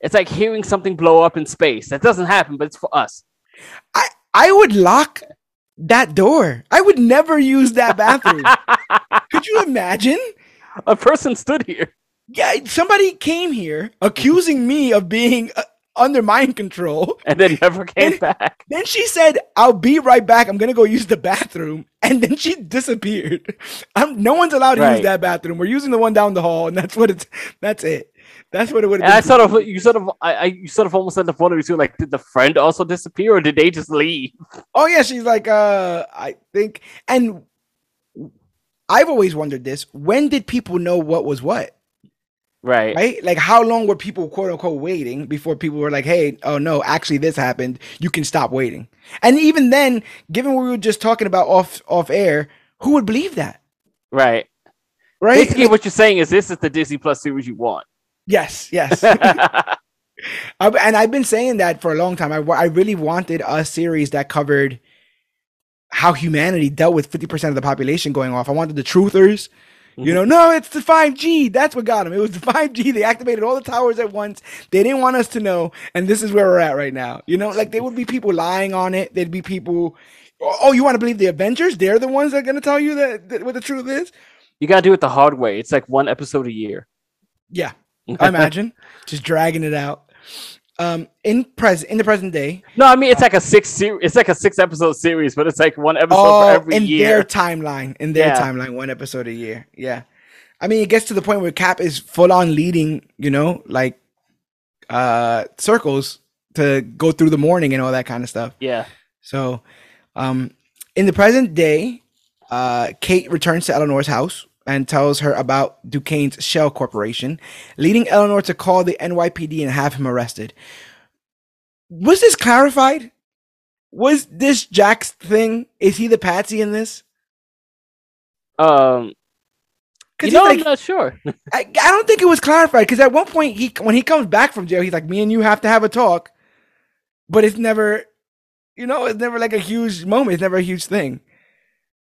it's like hearing something blow up in space. That doesn't happen, but it's for us. I I would lock that door. I would never use that bathroom. Could you imagine? a person stood here. Yeah, somebody came here accusing me of being a, under mind control. and then never came back. Then she said, "I'll be right back. I'm gonna go use the bathroom," and then she disappeared. I'm, no one's allowed to use that bathroom. We're using the one down the hall, and that's what it's. That's it. That's what it would And I have been. sort of, you sort of, I, I you sort of almost end up wondering too, like, did the friend also disappear, or did they just leave? Oh yeah, she's like, uh, I think, and I've always wondered this: when did people know what was what? Right. Right? Like, how long were people quote unquote waiting before people were like, "Hey, oh no, actually this happened. You can stop waiting." And even then, given what we were just talking about off off air, who would believe that? Right. Right? Basically, what you're saying is this is the Disney Plus series you want. yes, yes. And I've been saying that for a long time. I, I really wanted a series that covered how humanity dealt with 50% of the population going off. I wanted the truthers. You know, no, it's the 5G. That's what got them. It was the 5G. They activated all the towers at once. They didn't want us to know. And this is where we're at right now. You know, like there would be people lying on it. There'd be people, oh, oh you want to believe the Avengers? They're the ones that are going to tell you that, that what the truth is? you gotta do it the hard way. It's like one episode a year. Yeah. I imagine just dragging it out. Um, in present in the present day, No, I mean it's like a six series. It's like a six episode series, but it's like one episode oh, for every in year. their timeline, in their Yeah. timeline, one episode a year. Yeah, I mean, it gets to the point where Cap is full on leading, you know, like uh circles to go through the morning and all that kind of stuff. Yeah. So, um, in the present day, uh, Kate returns to Eleanor's house and tells her about Duquesne's Shell Corporation, leading Eleanor to call the NYPD and have him arrested. Was this clarified? Was this Jack's thing? Is he the patsy in this? Um, You know, he's I'm not sure. I, I don't think it was clarified because at one point he when he comes back from jail, he's like, "Me and you have to have a talk," but it's never, you know, it's never like a huge moment. It's never a huge thing.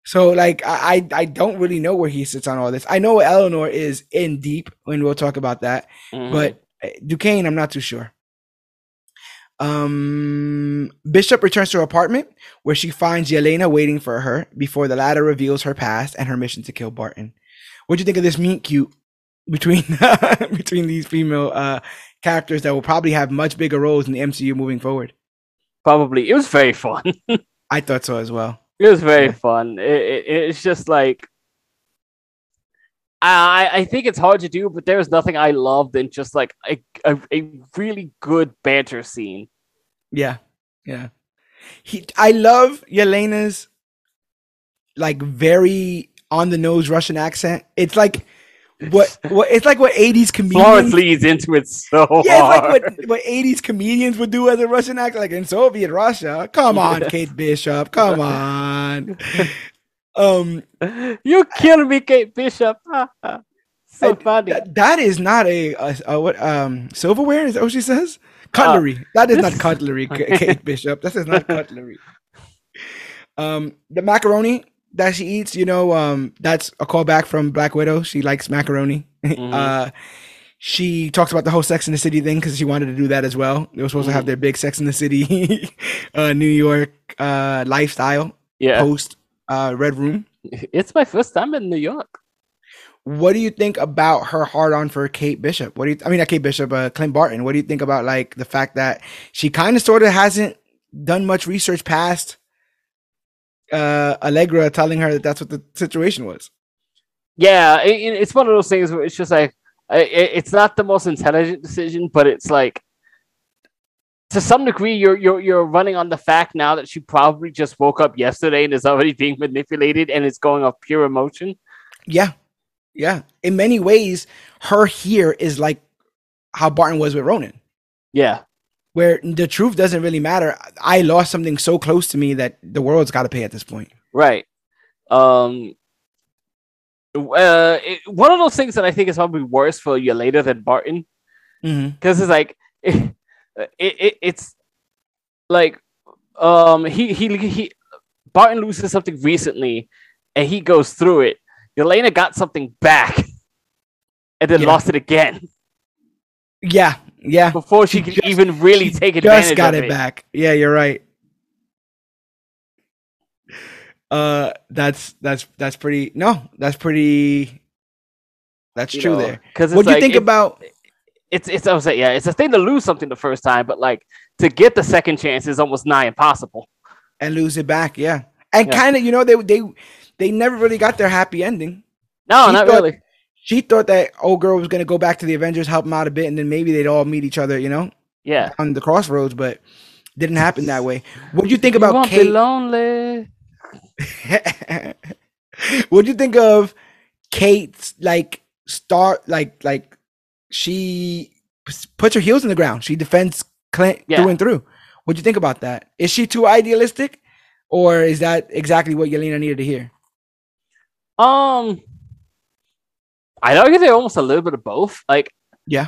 So like I I don't really know where he sits on all this. I know Eleanor is in deep, and we'll talk about that. Mhm. But uh, Duquesne, I'm not too sure. Um, Bishop returns to her apartment where she finds Yelena waiting for her before the latter reveals her past and her mission to kill Barton. What do you think of this meet cute between between these female uh, characters that will probably have much bigger roles in the MCU moving forward? probably it was very fun. I thought so as well. It was very fun. It, it, it's just like I I think it's hard to do, but there's nothing I love than just like a, a, a really good banter scene. Yeah, yeah. He, I love Yelena's like very on the nose Russian accent. It's like what what it's like what 80s comedians Florence leads into it so Yeah, it's hard. like what, what 80s comedians would do as a Russian actor, like in Soviet Russia. Come on, Kate Bishop. Come on. Um, you kill me, Kate Bishop. so funny. that, that is not a, a, a what um silverware. Is that what she says? Cutlery. that is not cutlery, Kate Bishop. That is not cutlery. Um, the macaroni that she eats, you know, um, that's a callback from Black Widow. She likes macaroni. Mhm. Uh, she talks about the whole Sex in the City thing because she wanted to do that as well. They were supposed to have Mhm. their big Sex in the City, uh, New York uh, lifestyle yeah, post uh, Red Room. it's my first time in New York. What do you think about her hard on for Kate Bishop? What do you? I mean, not Kate Bishop, uh, Clint Barton. What do you think about like the fact that she kind of sort of hasn't done much research past uh, Allegra telling her that that's what the situation was? Yeah, it, it- it's one of those things where it's just like it, it's not the most intelligent decision, but it's like to some degree you're you're you're running on the fact now that she probably just woke up yesterday and is already being manipulated and it's going off pure emotion. Yeah, yeah. In many ways, her here is like how Barton was with Ronin. Yeah, where the truth doesn't really matter. I lost something so close to me that the world's got to pay at this point. right. Um, uh, it, one of those things that I think is probably worse for Yelena than Barton Mm-hmm. because it's like it, it, it's like um he he he Barton loses something recently and he goes through it. Yelena got something back and then Yeah. lost it again Yeah, yeah. before she She could just- even really take advantage Just got it, back. Yeah, you're right. Uh, that's that's that's pretty. No, that's pretty. That's you true know, there. Because What do you think it- about? it's it's I was like, yeah, it's a thing to lose something the first time, but like to get the second chance is almost nigh impossible. and lose it back. Yeah, and Yeah. kind of, you know, they they they never really got their happy ending. No, She not thought- really. She thought that old girl was gonna go back to the Avengers, help them out a bit, and then maybe they'd all meet each other, you know, Yeah. on the crossroads. But didn't happen that way. What do you think You about Kate? lonely. what do you think of Kate's like start like like she puts her heels in the ground. She defends Clint Yeah. through and through. What do you think about that? Is she too idealistic, or is that exactly what Yelena needed to hear? Um, I'd argue they're almost a little bit of both. Like, Yeah.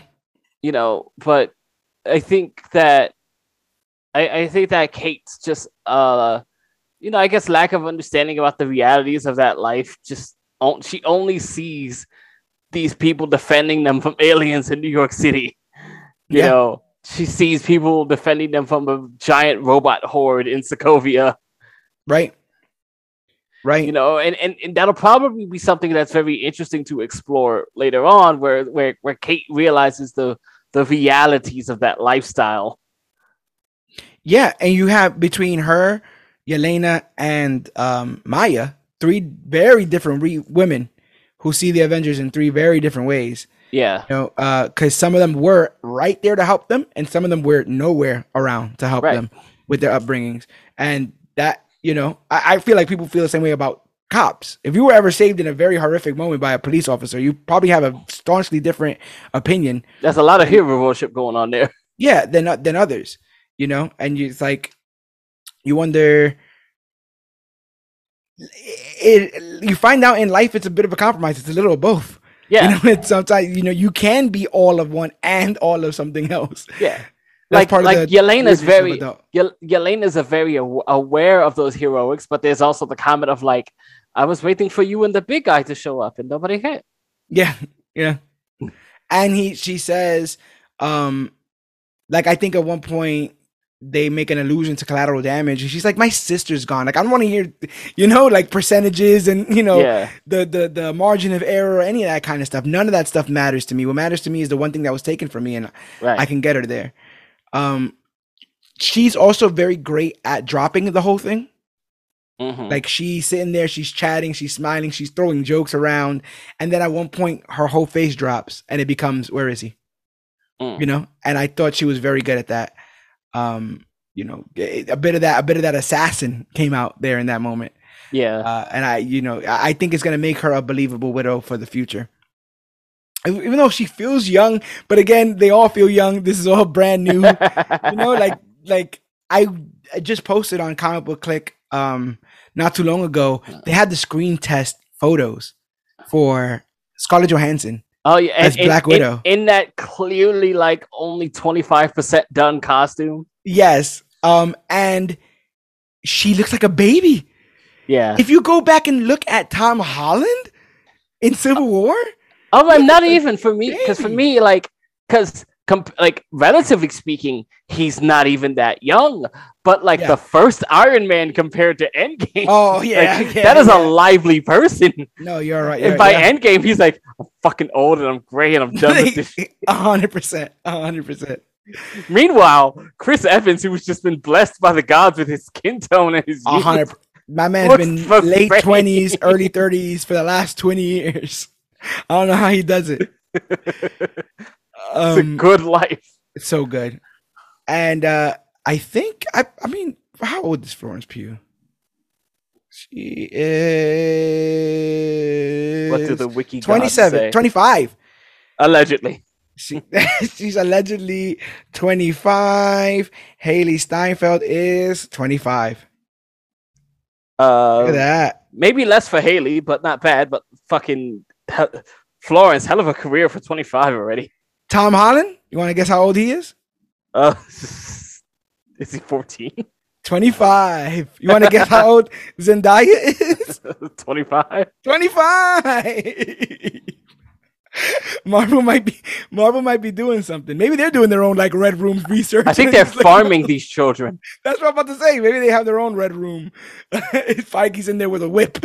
you know, but I think that I, I think that Kate's just uh, you know, I guess lack of understanding about the realities of that life. Just on, she only sees these people defending them from aliens in New York City. You Yeah. know, she sees people defending them from a giant robot horde in Sokovia. Right. Right. you know and, and and that'll probably be something that's very interesting to explore later on where where where kate realizes the the realities of that lifestyle Yeah, and you have between her, Yelena, and um, Maya, three very different re- women who see the Avengers in three very different ways. yeah You know, because some of them were right there to help them, and some of them were nowhere around to help Right. them with their upbringings. And that, you know, I, I feel like people feel the same way about cops. If you were ever saved in a very horrific moment by a police officer, you probably have a staunchly different opinion. That's a lot of hero worship going on there. Yeah than uh, than others you know? And you, it's like you wonder it, you find out in life it's a bit of a compromise. It's a little of both. Yeah. You know sometimes you know you can be all of one and all of something else. Yeah like part like the yelena's very Yel- yelena's a very aw- aware of those heroics but there's also the comment of like i was waiting for you and the big guy to show up and nobody came yeah yeah and he she says um like i think at one point they make an allusion to collateral damage and she's like my sister's gone like i don't want to hear you know like percentages and you know yeah the the the margin of error or any of that kind of stuff. None of that stuff matters to me. What matters to me is the one thing that was taken from me, and right I can get her there. Um, she's also very great at dropping the whole thing. Mhm. Like she's sitting there, she's chatting, she's smiling, she's throwing jokes around, and then at one point her whole face drops, and it becomes, "Where is he?" Mm. You know. And I thought she was very good at that. Um, you know, a bit of that, a bit of that assassin came out there in that moment. yeah uh, and I, you know, I I think it's gonna make her a believable widow for the future. Even though she feels young, but again, they all feel young. This is all brand new. you know, like like I, I just posted on Comic Book Click um not too long ago. They had the screen test photos for Scarlett Johansson. Oh yeah, As Black in, Widow. in, that clearly like only twenty five percent done costume. Yes, um, and she looks like a baby. Yeah. If you go back and look at Tom Holland in Civil War, Oh, like, not even for me, because for me, like, because comp- like relatively speaking, he's not even that young. But like Yeah. the first Iron Man compared to Endgame, oh yeah, like, yeah, that is yeah. a lively person. No, you're right. and you're- by yeah. Endgame, he's like, I'm fucking old and I'm gray and I'm done with this. A hundred percent, hundred percent. Meanwhile, Chris Evans, who has just been blessed by the gods with his skin tone and his A youth, hundred. My man's been late twenties, early thirties for the last twenty years. I don't know how he does it. it's Um, a good life. it's so good, and uh I think I. I mean, how old is Florence Pugh? She is What do the wiki gods 27, say? 25. Allegedly. She, she's allegedly 25. Hailee Steinfeld is 25. Uh, Look at that. maybe less for Hailee, but not bad. But fucking Florence, hell of a career for 25 already. Tom Holland, you want to guess how old he is? Uh, is he 14? 25. You want to guess how old Zendaya is? 25? 25. Marvel might be Marvel might be doing something. Maybe they're doing their own like red room research. I think they're It's like- farming these children. That's what I'm about to say. Maybe they have their own red room. If Feige's in there with a whip.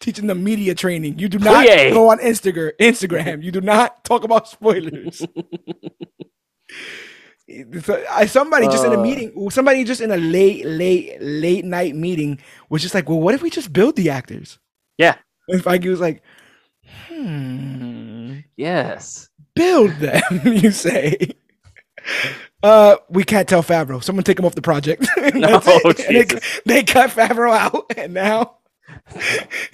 Teaching them media training. You do not Plie. go on Instagram. Instagram. You do not talk about spoilers. Somebody just in a Uh. meeting, somebody just in a late, late, late night meeting was just like, "Well, what if we just build the actors?" Yeah. And Feige was like, "Hmm, Yes. build them." you say. Uh, we can't tell Favreau. Someone take him off the project. No, it. They, they cut Favreau out, and now,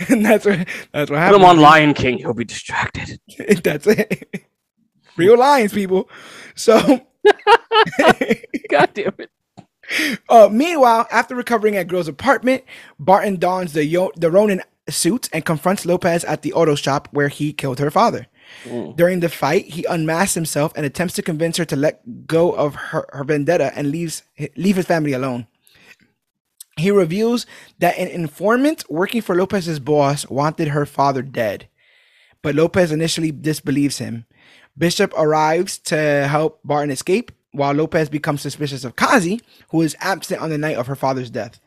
and that's what that's what Put him on Lion King. He'll be distracted. That's it. Real lions, people. So, God damn it. uh, meanwhile, after recovering at Grill's apartment, Barton dons the Yo- the Ronin suit and confronts Lopez at the auto shop where he killed her father. Mm. During the fight, he unmasks himself and attempts to convince her to let go of her, her vendetta and leaves leave his family alone. He reveals that an informant working for Lopez's boss wanted her father dead, but Lopez initially disbelieves him. Bishop arrives to help Barton escape, while Lopez becomes suspicious of Kazi, who is absent on the night of her father's death.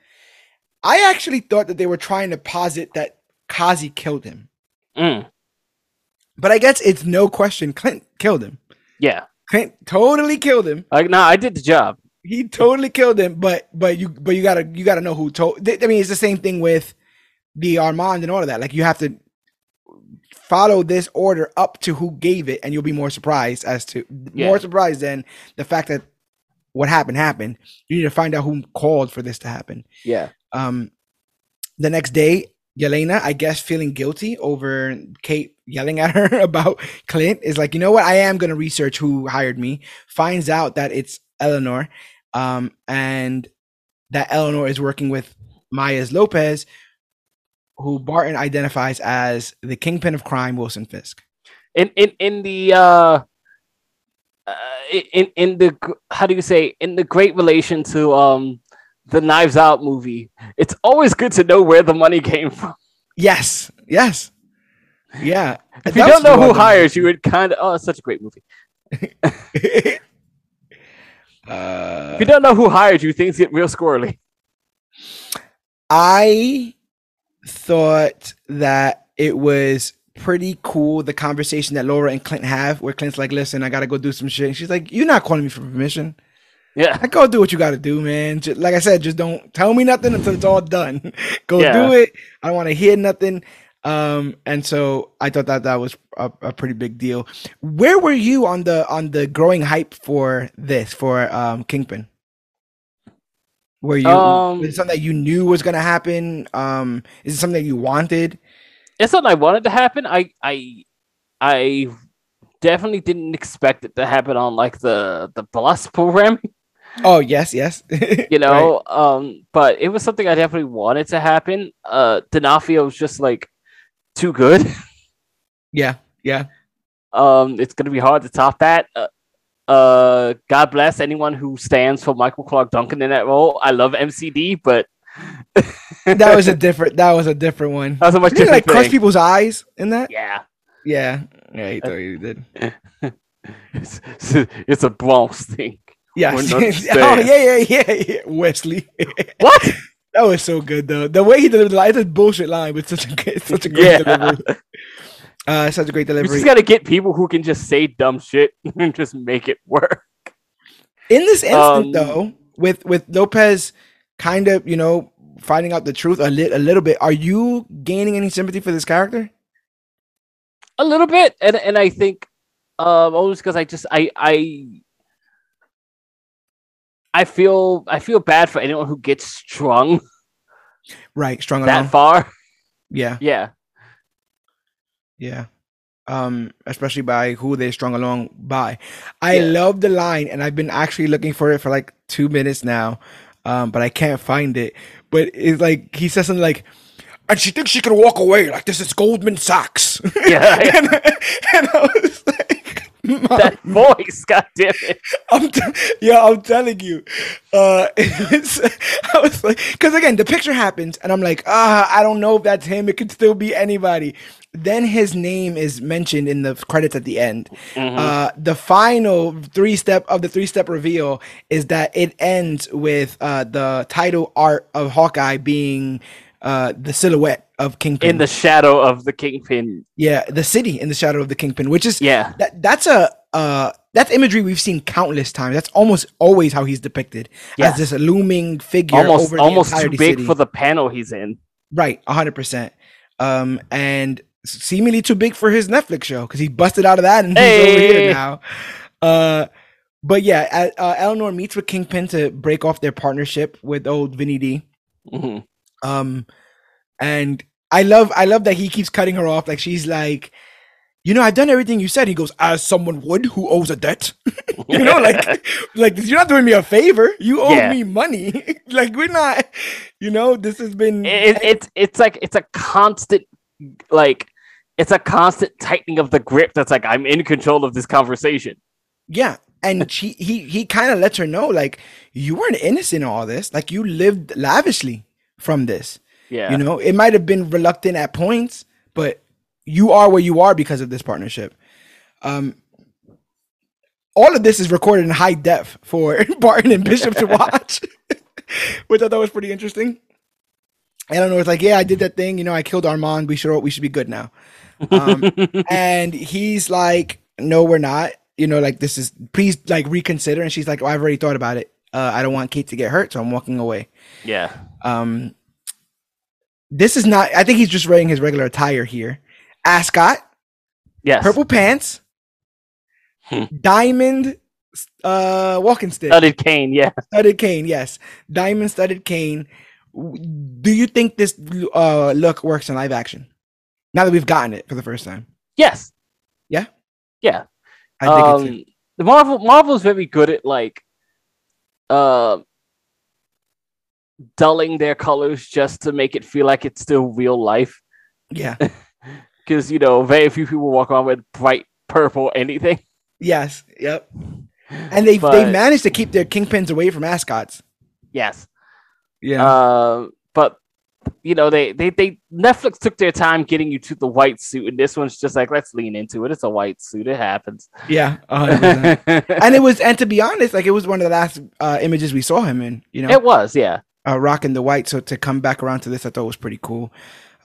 I actually thought that they were trying to posit that Kazi killed him, Mm. but I guess it's no question Clint killed him. Yeah. Clint totally killed him. Like, nah, I did the job. He totally killed him, but but you but you gotta you gotta know who told. I mean, it's the same thing with the Armand and all of that. Like you have to follow this order up to who gave it, and you'll be more surprised as to Yeah. more surprised than the fact that what happened happened. You need to find out who called for this to happen. Yeah. Um, the next day, Yelena, I guess, feeling guilty over Kate yelling at her about Clint, is like, you know what? I am gonna research who hired me. Finds out that it's Eleanor, um, and that Eleanor is working with Maya Lopez, who Barton identifies as the kingpin of crime, Wilson Fisk. in in in the uh, uh in in the how do you say in the great relation to um the Knives Out movie, it's always good to know where the money came from. Yes, yes, yeah. If you don't know who hires you, it kind of oh, it's such a great movie. uh, If you don't know who hired you, things get real squirrely. I thought that it was pretty cool the conversation that Laura and Clint have, where Clint's like, "Listen, I gotta go do some shit." And she's like, "You're not calling me for permission. Yeah, I go do what you gotta do, man. Just, like I said, just don't tell me nothing until it's all done. go Yeah. do it. I don't want to hear nothing." Um, and so I thought that that was a, a pretty big deal. Where were you on the on the growing hype for this for um Kingpin? Were you Um, was it something that you knew was gonna happen? Um, is it something that you wanted? it's something I wanted to happen. I I I definitely didn't expect it to happen on like the the bus program. Oh yes, yes. you know um but it was something i definitely wanted to happen uh D'Onofrio was just like too good yeah, yeah. um it's gonna be hard to top that uh, uh god bless anyone who stands for michael clarke duncan in that role i love mcd but That was a different. That was a different one. that was a much Did he like crush people's eyes in that? yeah Yeah, yeah. He thought he did. it's, it's a bronx thing. Wouldn't oh yeah, yeah, yeah, yeah. Wesley. what that was so good though. The way he delivered the line, it's a bullshit line, but such a good, such a great yeah delivery. Uh, such a great delivery. just gotta get people who can just say dumb shit and just make it work In this instant, Um, though, with with Lopez kind of you know finding out the truth a, lit a little bit, are you gaining any sympathy for this character? a little bit and and i think um almost because i just i i i feel i feel bad for anyone who gets strung Right, strong that far Yeah, yeah yeah. Um, especially by who they strung along by. I Yeah. love the line, and I've been actually looking for it for like two minutes now, um, but I can't find it. But it's like he says something like. And she thinks she can walk away like this is Goldman Sachs. Yeah, yeah. and, and I was like, "Mom, that voice god damn it I'm t- yeah, I'm telling you. Uh, it's, I was like, because again, the picture happens, and I'm like, ah, I don't know if that's him. It could still be anybody. Then his name is mentioned in the credits at the end. Mhm. Uh, the final three step of the three step reveal is that it ends with uh, the title art of Hawkeye being uh, the silhouette of Kingpin in the shadow of the kingpin. yeah the city in the shadow of the Kingpin, which is Yeah, that that's a uh that's imagery we've seen countless times. That's almost always how he's depicted Yeah. as this looming figure almost over the almost too big city. for the panel he's in. right, hundred percent. Um, and seemingly too big for his Netflix show because he busted out of that and he's over here now. Uh, but yeah, uh, Eleanor meets with Kingpin to break off their partnership with old Vinny D. Mhm. Um, and I love, I love that he keeps cutting her off. Like she's like, you know, I've done everything you said. He goes, as someone would who owes a debt. you know, like, like you're not doing me a favor. You owe Yeah. me money. like we're not, you know, this has been. it, it's it's like it's a constant like it's a constant tightening of the grip that's like i'm in control of this conversation Yeah. And she he he kind of lets her know like you weren't innocent in all this. Like you lived lavishly from this. yeah You know, it might have been reluctant at points, but you are where you are because of this partnership. Um all of this is recorded in high def for Barton and Bishop to watch, which I thought was pretty interesting. I don't know. It's like, yeah, I did that thing. You know, I killed Armand. We should we should be good now. Um, and he's like, no, we're not. You know, like this is please like reconsider. And she's like, oh, I've already thought about it. Uh, I don't want Kate to get hurt, so I'm walking away. yeah Um, this is not. I think he's just wearing his regular attire here. Ascot, yes purple pants, Hmm. diamond, uh, walking stick, studded cane yeah studded cane. Yes, diamond studded cane. Do you think this uh look works in live action? Now that we've gotten it for the first time, yes Yeah? yeah I think it's um the marvel marvel's very good at like uh dulling their colors just to make it feel like it's still real life. Yeah, because you know very few people walk around with bright purple anything. Yes, yep. And they But- they managed to keep their kingpins away from ascots. yes. Yeah, Uh, but you know, they, they they Netflix took their time getting you to the white suit, and this one's just like let's lean into it. It's a white suit. It happens. yeah, 100%. and it was and to be honest like it was one of the last uh images we saw him in you know it was, yeah. uh rocking the white so to come back around to this i thought was pretty cool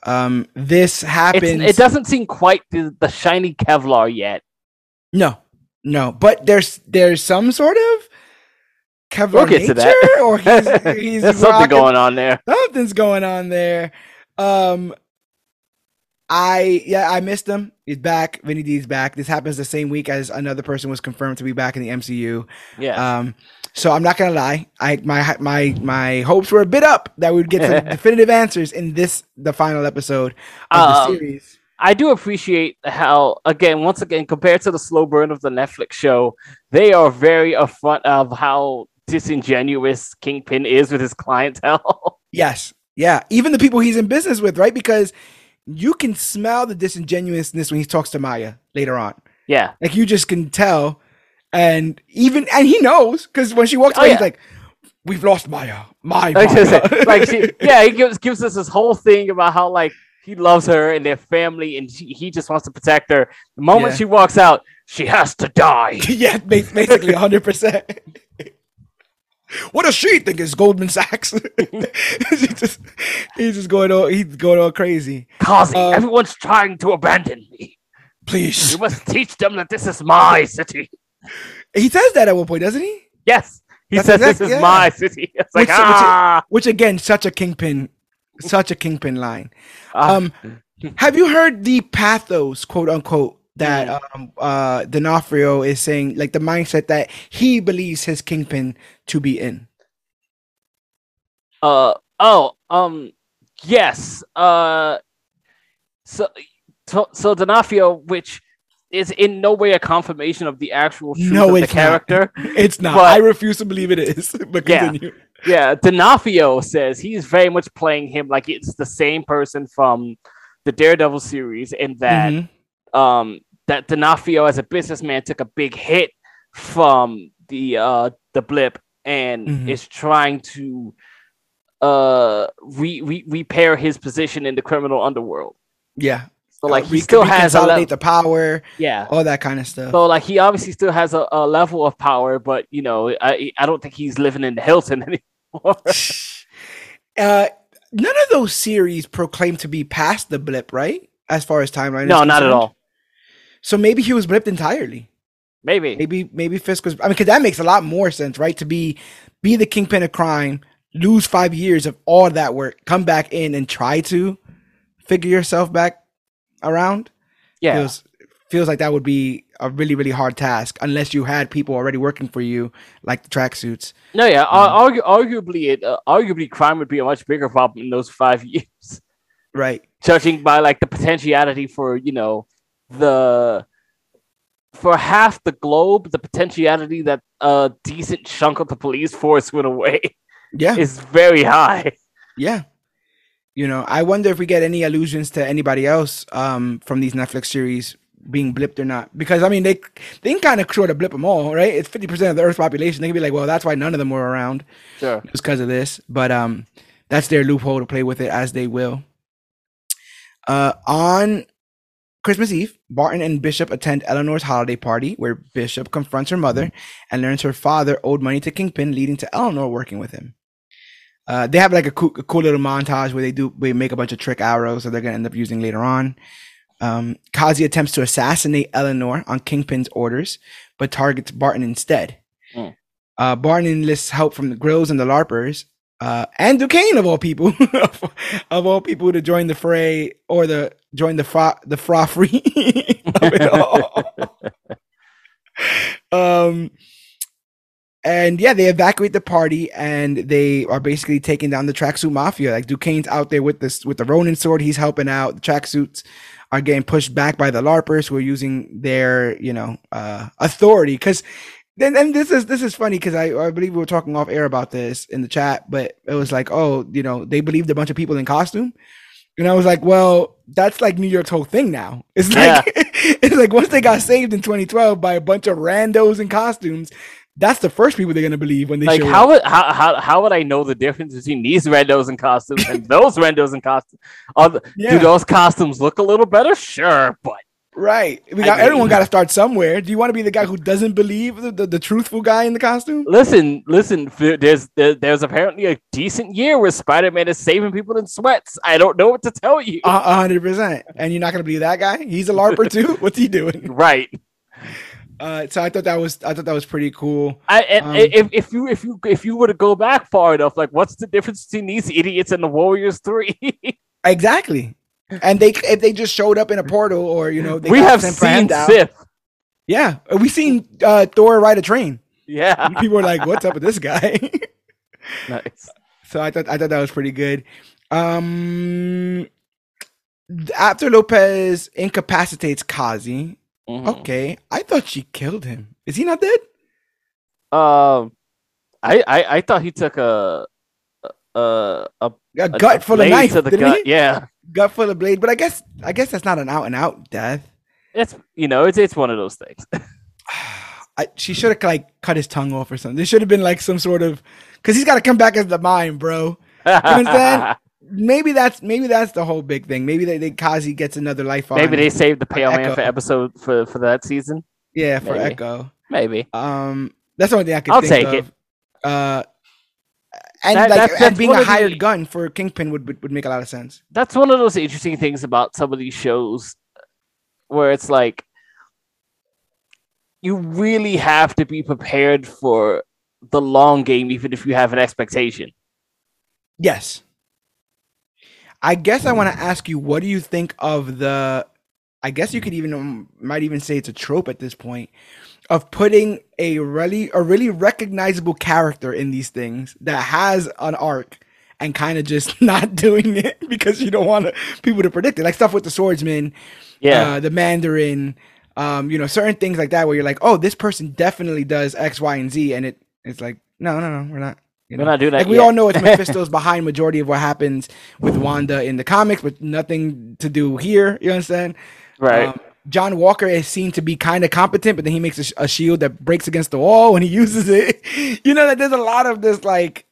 um this It's, happens it doesn't seem quite the, the shiny Kevlar yet. no no but there's there's some sort of Kevlar We'll get to that. nature, or he's, he's There's something going on there. something's going on there um I yeah, I missed him. He's back. Vinny D's back. This happens the same week as another person was confirmed to be back in the MCU. Yeah. Um, so I'm not gonna lie. I my my my hopes were a bit up that we'd get some definitive answers in this the final episode of the Um, series. I do appreciate how, again, once again, compared to the slow burn of the Netflix show, they are very upfront of how disingenuous Kingpin is with his clientele. Yes, yeah. Even the people he's in business with, right? Because you can smell the disingenuousness when he talks to Maya later on. yeah. Like you just can tell, and even and he knows because when she walks Oh, away, yeah. he's like, "We've lost Maya, my Like, Maya." like she, yeah, he gives gives us this whole thing about how like he loves her and their family, and she, he just wants to protect her. The moment Yeah. she walks out, she has to die. yeah, basically hundred percent. What does she think is Goldman Sachs? She just, he's just going all he's going all crazy. Kazi, Uh, everyone's trying to abandon me. Please, You must teach them that this is my city. he says that at one point, doesn't he? Yes, he That's says exact- this is yeah. my city. It's like Which- which- ah. Which again, such a kingpin, such a kingpin line. ah. Um, have you heard the pathos, quote unquote, that Mm. um, uh, D'Onofrio is saying, like the mindset that he believes his kingpin to be in? Uh oh, um yes. Uh so so, so D'Onofrio, which is in no way a confirmation of the actual truth No, of the it's not. character. It's not. I refuse to believe it is. But Yeah. continue. yeah, D'Onofrio says he's very much playing him like it's the same person from the Daredevil series, and that Mhm. Um that D'Onofrio as a businessman took a big hit from the uh the blip and Mhm. is trying to uh re, re repair his position in the criminal underworld. Yeah. So like Uh, he still has a level, the power, yeah. all that kind of stuff. So like he obviously still has a, a level of power, but you know I I don't think he's living in the Hilton anymore. uh, none of those series proclaim to be past the blip, right? As far as timeline. No, not at all. So maybe he was blipped entirely. Maybe. Maybe maybe Fisk was. I mean, because that makes a lot more sense, right? To be be the kingpin of crime, lose five years of all that work, come back in and try to figure yourself back around. Yeah. Feels feels like that would be a really really hard task unless you had people already working for you, like the tracksuits. No, yeah. Mm-hmm. argu- arguably, it uh, arguably crime would be a much bigger problem in those five years, Right. judging by like the potentiality for you know the for half the globe, the potentiality that a decent chunk of the police force went away Yeah. is very high. Yeah. You know, I wonder if we get any allusions to anybody else um, from these Netflix series being blipped or not. Because I mean, they they can kind of sort of blip them all, right? It's fifty percent of the Earth's population. They can be like, well, that's why none of them were around, Sure. It's because of this. But um, that's their loophole to play with it as they will. Uh, on Christmas Eve, Barton and Bishop attend Eleanor's holiday party, where Bishop confronts her mother and learns her father owed money to Kingpin, leading to Eleanor working with him. Uh, they have like a cool, a cool little montage where they do they make a bunch of trick arrows that they're gonna end up using later on. Um, Kazi attempts to assassinate Eleanor on Kingpin's orders, but targets Barton instead. Hmm. Uh, Barton enlists help from the Grills and the Larpers, uh, and Duquesne of all people, of all people, to join the fray or the join the fra- the froffery of it all. um, and yeah, they evacuate the party and they are basically taking down the tracksuit mafia. Like Duquesne's out there with this with the Ronin sword, he's helping out. The tracksuits are getting pushed back by the LARPers who are using their, you know, uh authority. Cause then and this is this is funny because I, I believe we were talking off air about this in the chat, but it was like, oh, you know, they believed a bunch of people in costume. And I was like, well, that's like New York's whole thing now. It's like it's like once they got saved in 2012 by a bunch of randos in costumes, that's the first people they're gonna believe when they Like show how up. would how, how how would I know the difference between these randos in costumes and those randos in costumes? Are the, Yeah. Do those costumes look a little better? Sure, but Right. We got everyone got to start somewhere. Do you want to be the guy who doesn't believe the, the, the truthful guy in the costume? listen, listen. There's there, there's apparently a decent year where Spider Man is saving people in sweats. I don't know what to tell you. A a hundred percent. And you're not gonna be that guy? He's a larper too. What's he doing? right. Uh, so I thought that was I thought that was pretty cool. I, and Um, if, if you if you if you were to go back far enough, like what's the difference between these idiots and the Warriors Three? Exactly. And they if they just showed up in a portal or you know they we have seen. Sith. Yeah, we seen uh, Thor ride a train. Yeah, People were like, "What's up with this guy?" nice. So I thought I thought that was pretty good. Um, after Lopez incapacitates Kazi, Mhm. okay, I thought she killed him. Is he not dead? Um, I, I I thought he took a a a, A a gut full of knife, to the gut. he? Yeah, Gut full of blade, but I guess I guess that's not an out and out death. it's you know it's it's one of those things. I, she should have like cut his tongue off or something. There should have been like some sort of because he's got to come back as the mind, bro. understand? Maybe that's maybe that's the whole big thing. Maybe they, they Kazi gets another life on. Maybe they saved the Pale Man for episode for for that season. yeah for maybe. Echo. Maybe. Um, that's the only thing I could I'll take of. it. Uh, and That- like that's- and being a of the- hired gun for a Kingpin would, would would make a lot of sense. That's one of those interesting things about some of these shows where it's like you really have to be prepared for the long game, even if you have an expectation. Yes. I guess I want to ask you, what do you think of the? I guess you could even might even say it's a trope at this point of putting a really a really recognizable character in these things that has an arc and kind of just not doing it because you don't want to, people to predict it, like stuff with the swordsman, Yeah. uh, the Mandarin, um, you know, certain things like that where you're like, oh, this person definitely does X, Y, and Z, and it it's like, no, no, no, we're not. You We're know? not doing that. like we yet. all know it's Mephisto's behind majority of what happens with Wanda in the comics, but nothing to do here. You understand? right. Um, John Walker is seen to be kind of competent, but then he makes a, a shield that breaks against the wall when he uses it. You know that there's a lot of this, like,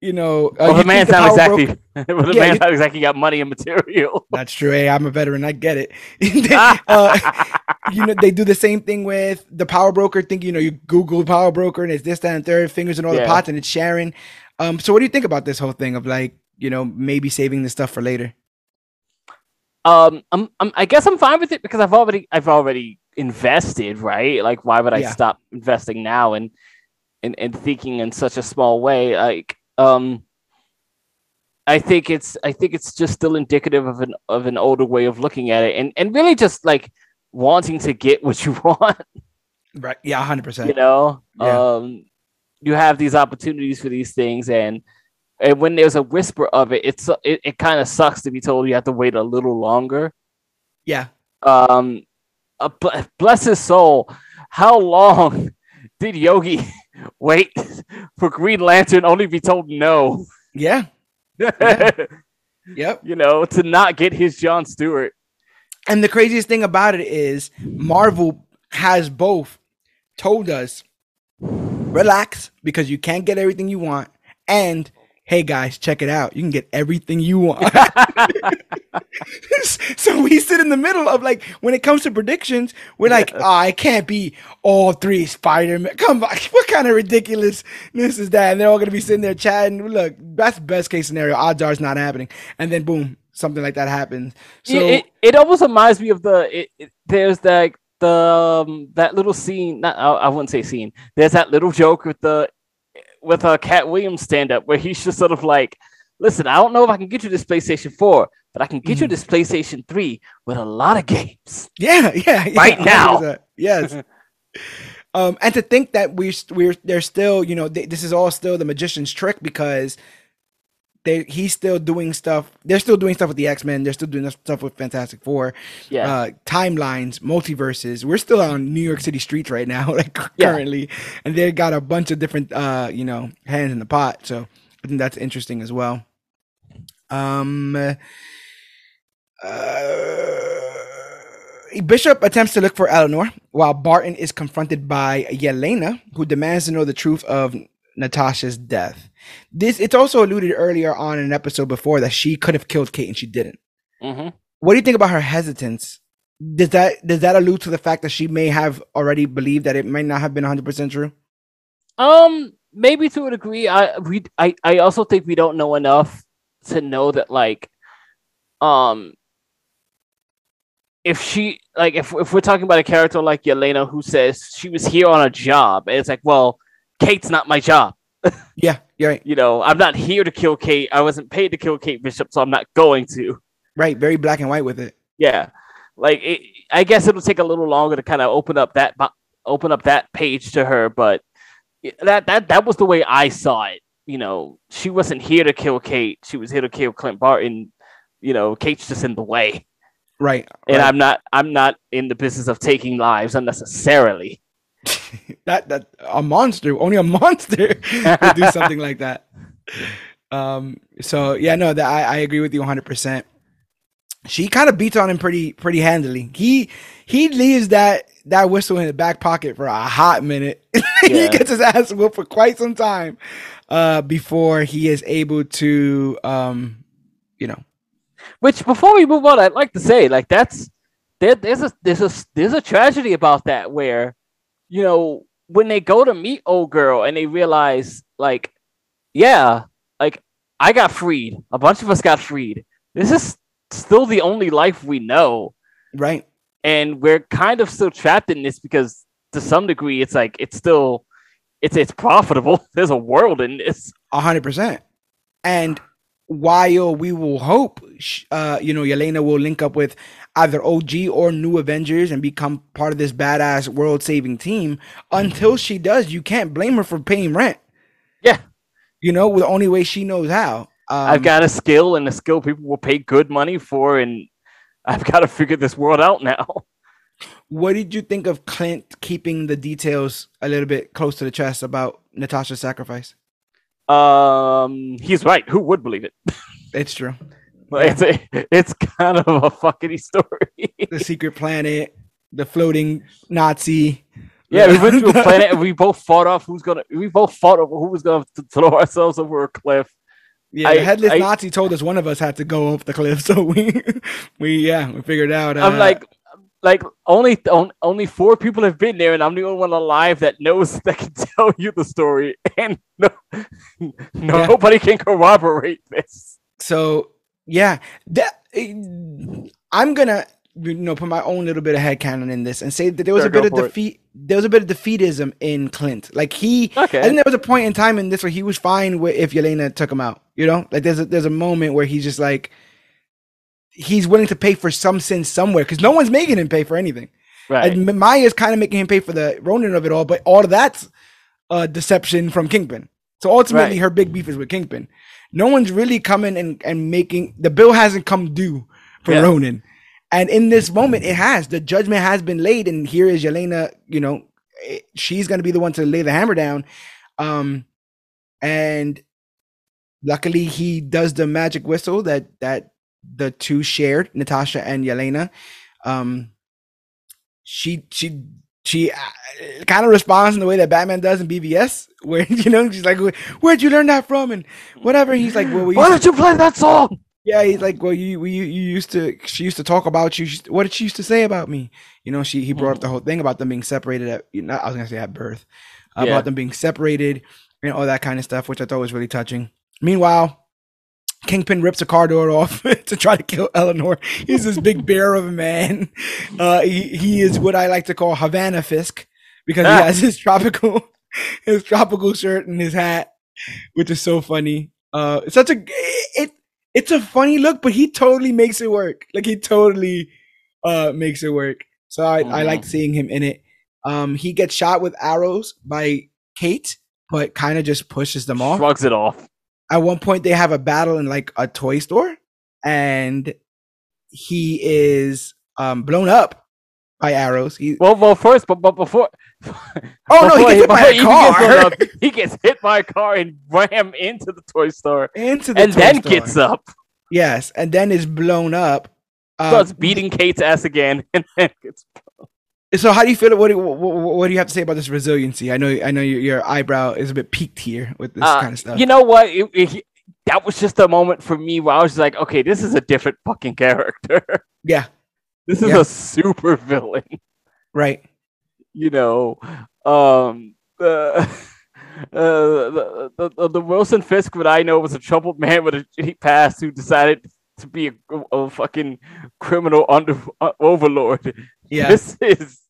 you know, uh, well, the man's not exactly. broker- well, the Yeah, man's not exactly got money and material. That's true. Hey, I'm a veteran. I get it. uh, you know, they do the same thing with the power broker thing. You know, you Google power broker and it's this, that, and third, fingers and all the pots, and it's Sharon. Um, so what do you think about this whole thing of like you know, maybe saving this stuff for later? Um, I'm, I'm, I guess I'm fine with it because I've already, I've already invested, right? Like, why would I Yeah. stop investing now and, and, and thinking in such a small way? Like, um, I think it's, I think it's just still indicative of an, of an older way of looking at it, and, and really just like wanting to get what you want. Right. Yeah, hundred percent. you know Yeah. um you have these opportunities for these things and and when there's a whisper of it it's it, it kind of sucks to be told you have to wait a little longer Yeah. um uh, bl- bless his soul how long did yogi wait for green lantern only to be told no Yeah. Yep. you know to not get his john stewart And the craziest thing about it is Marvel has both told us relax because you can't get everything you want and hey guys check it out. You can get everything you want. So we sit in the middle of like when it comes to predictions we're like oh it can't be all three spider-man. Come on what kind of ridiculousness is that? And they're all gonna be sitting there chatting. Look that's best case scenario. Odds are it's not happening. And then boom something like that happens. So it, it, it almost reminds me of the it, it- there's like the um, that little scene not I, I wouldn't say scene. There's that little joke with the with a katt williams stand up where he's just sort of like listen i don't know if i can get you this playstation 4 but i can get you Mhm. this playstation 3 with a lot of games Yeah, yeah, yeah Right now. 100%. Yes. um, and to think that we're we're they're still, you know, they, this is all still the magician's trick because they he's still doing stuff. They're still doing stuff with the X Men. They're still doing stuff with Fantastic Four. yeah Uh, timelines, multiverses. We're still on New York City streets right now, like Yeah. currently, and they got a bunch of different, uh, you know, hands in the pot. So I think that's interesting as well. Um. Uh, Bishop attempts to look for Eleanor while Barton is confronted by Yelena, who demands to know the truth of Natasha's death. This it's also alluded earlier on in an episode before that she could have killed Kate and she didn't. hmm What do you think about her hesitance? Does that does that allude to the fact that she may have already believed that it might not have been 100% true? Um, maybe to a degree. I we I, I also think we don't know enough to know that like, um, if she like if if we're talking about a character like Yelena who says she was here on a job, and it's like, well, Kate's not my job. Yeah, right. You know, I'm not here to kill Kate. I wasn't paid to kill Kate Bishop, so I'm not going to. Right, very black and white with it. Yeah, like it, I guess it'll take a little longer to kind of open up that open up that page to her, but that that that was the way I saw it. You know, she wasn't here to kill Kate; she was here to kill Clint Barton. You know, Kate's just in the way, Right. and right. I'm not. I'm not in the business of taking lives unnecessarily. that that a monster only a monster would do something like that. Um so yeah no that i, I agree with you 100% she kind of beats on him pretty pretty handily. He he leaves that that whistle in the back pocket for a hot minute. He gets his ass whooped for quite some time uh before he is able to um you know. Which, before we move on, I'd like to say, like that's there, there's a there's a there's a tragedy about that where, you know, when they go to meet old girl and they realize, like, yeah, like I got freed, a bunch of us got freed. This is still the only life we know, right and we're kind of still trapped in this because to some degree, it's like it's still, it's it's profitable. There's a world in this. A hundred percent. And while we will hope, uh, you know, Yelena will link up with either OG or New Avengers and become part of this badass world-saving team. Until she does, you can't blame her for paying rent. Yeah. You know, the only way she knows how. Um, I've got a skill and a skill people will pay good money for, and I've got to figure this world out now. What did you think of Clint keeping the details a little bit close to the chest about Natasha's sacrifice? Um, he's right. Who would believe it? It's true. Like, It's a, it's kind of a fuckity story. The secret planet, the floating Nazi. yeah, we went to a planet and we both fought off who's gonna. We both fought over who was gonna throw ourselves over a cliff. Yeah, the headless I- Nazi told us one of us had to go off the cliff, so we, we yeah, we figured out. Uh, I'm like, like only on, only four people have been there, and I'm the only one alive that knows that can tell you the story, and no, Yeah. nobody can corroborate this. So yeah, that I'm gonna you know put my own little bit of headcanon in this and say that there was Sure, a bit of for it. defeat. There was a bit of defeatism in Clint. Like he, Okay. I think there was a point in time in this where he was fine with if Yelena took him out. You know, like there's a, there's a moment where he's just like he's willing to pay for some sin somewhere because no one's making him pay for anything. Right. And Maya's kind of making him pay for the Ronin of it all, but all of that's uh, deception from Kingpin. So ultimately, Right. her big beef is with Kingpin. No one's really coming and, and making the bill hasn't come due for Yeah. Ronin. And in this moment, it has. The judgment has been laid, and here is Yelena. You know, eh, she's going to be the one to lay the hammer down. Um, and luckily, he does the magic whistle that that the two shared, Natasha and Yelena. Um, she she she uh, kind of responds in the way that Batman does in BVS, where you know she's like, "Where- "Where'd you learn that from?" and whatever. He's like, "Well, we Why don't you play that song? yeah, he's like, well, you, you, you used to, she used to talk about you. She, what did she used to say about me? You know, she, he brought up the whole thing about them being separated at, you know, I was gonna say at birth, Yeah. about them being separated and all that kind of stuff, which I thought was really touching. Meanwhile, Kingpin rips a car door off to try to kill Eleanor. He's this big bear of a man. Uh, he, he is what I like to call Havana Fisk because he Ah. has his tropical, his tropical shirt and his hat, which is so funny. Uh, it's such a it it's a funny look, but he totally makes it work. Like he totally uh makes it work. So I, I Mhm. like seeing him in it. Um, he gets shot with arrows by Kate, but kind of just pushes them off. Shrugs it off. At one point, they have a battle in like a toy store, and he is um blown up by arrows. He, Well, well, first, but but before. Oh, no, he gets hit by a before even gets car. up, he gets hit by a car and ram into the toy store, into the and then store. gets up, yes, and then is blown up. Um, starts beating Kate's ass again, and then gets. So how do you feel? What do, what, what do you have to say about this resiliency? I know I know your, your eyebrow is a bit peaked here with this Uh, kind of stuff. You know what? It- it- that was just a moment for me where I was like, okay, this is a different fucking character. yeah, this is Yeah. a super villain. right. you know, um, uh, uh, the, the, the, the Wilson Fisk that I know was a troubled man with a past who decided to be a, a fucking criminal under uh, overlord. Yeah, This is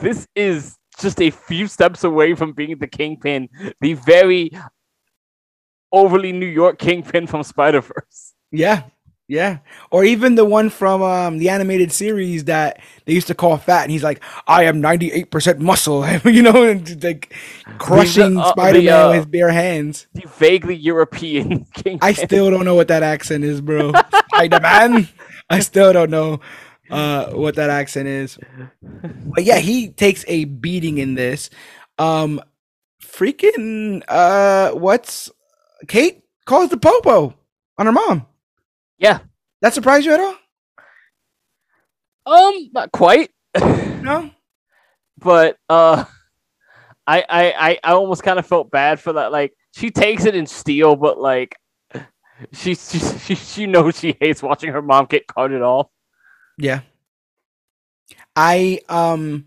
this is just a few steps away from being the kingpin, the very overly New York kingpin from Spider Verse. yeah, yeah. Or even the one from um, the animated series that they used to call fat, and he's like, "I am ninety eight percent muscle," you know, and like crushing uh, Spider Man uh, with his bare hands. The vaguely European kingpin. I still don't know what that accent is, bro. Spider Man. I still don't know uh, what that accent is. But yeah, he takes a beating in this. Um, freaking uh, what's Kate calls the popo on her mom. Yeah. That surprised you at all? um not quite. No. but uh I I I, I almost kind of felt bad for that. Like she takes it in steel, but like she she she, she knows she hates watching her mom get carted off. Yeah. I um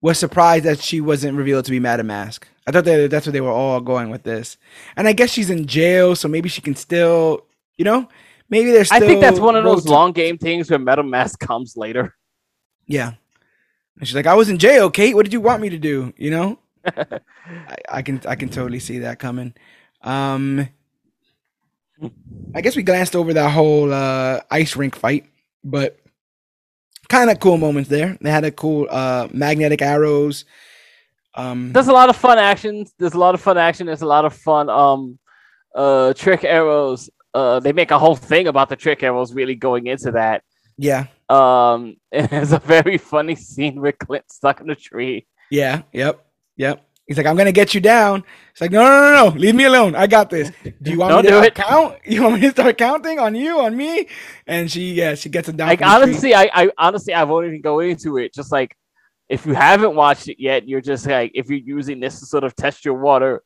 was surprised that she wasn't revealed to be Madame Masque. I thought that that's where they were all going with this. And I guess she's in jail, so maybe she can still, you know, maybe there's. I think that's one of those long game things where Madame Masque comes later. Yeah. And she's like, I was in jail, Kate. What did you want me to do? You know? I, I can I can totally see that coming. Um I guess we glanced over that whole uh ice rink fight, but kind of cool moments there. They had a cool uh magnetic arrows. Um There's a lot of fun actions. There's a lot of fun action. There's a lot of fun um uh trick arrows. Uh they make a whole thing about the trick arrows really going into that. yeah. Um and there's a very funny scene with Clint stuck in a tree. Yeah, yep. Yep. He's like, I'm gonna get you down. It's like, no, no, no, no, leave me alone. I got this. Do you want Don't me to do it. count? You want me to start counting on you, on me? And she, yeah, she gets him down. like honestly, I, I honestly I won't even go into it. Just like if you haven't watched it yet, you're just like if you're using this to sort of test your water,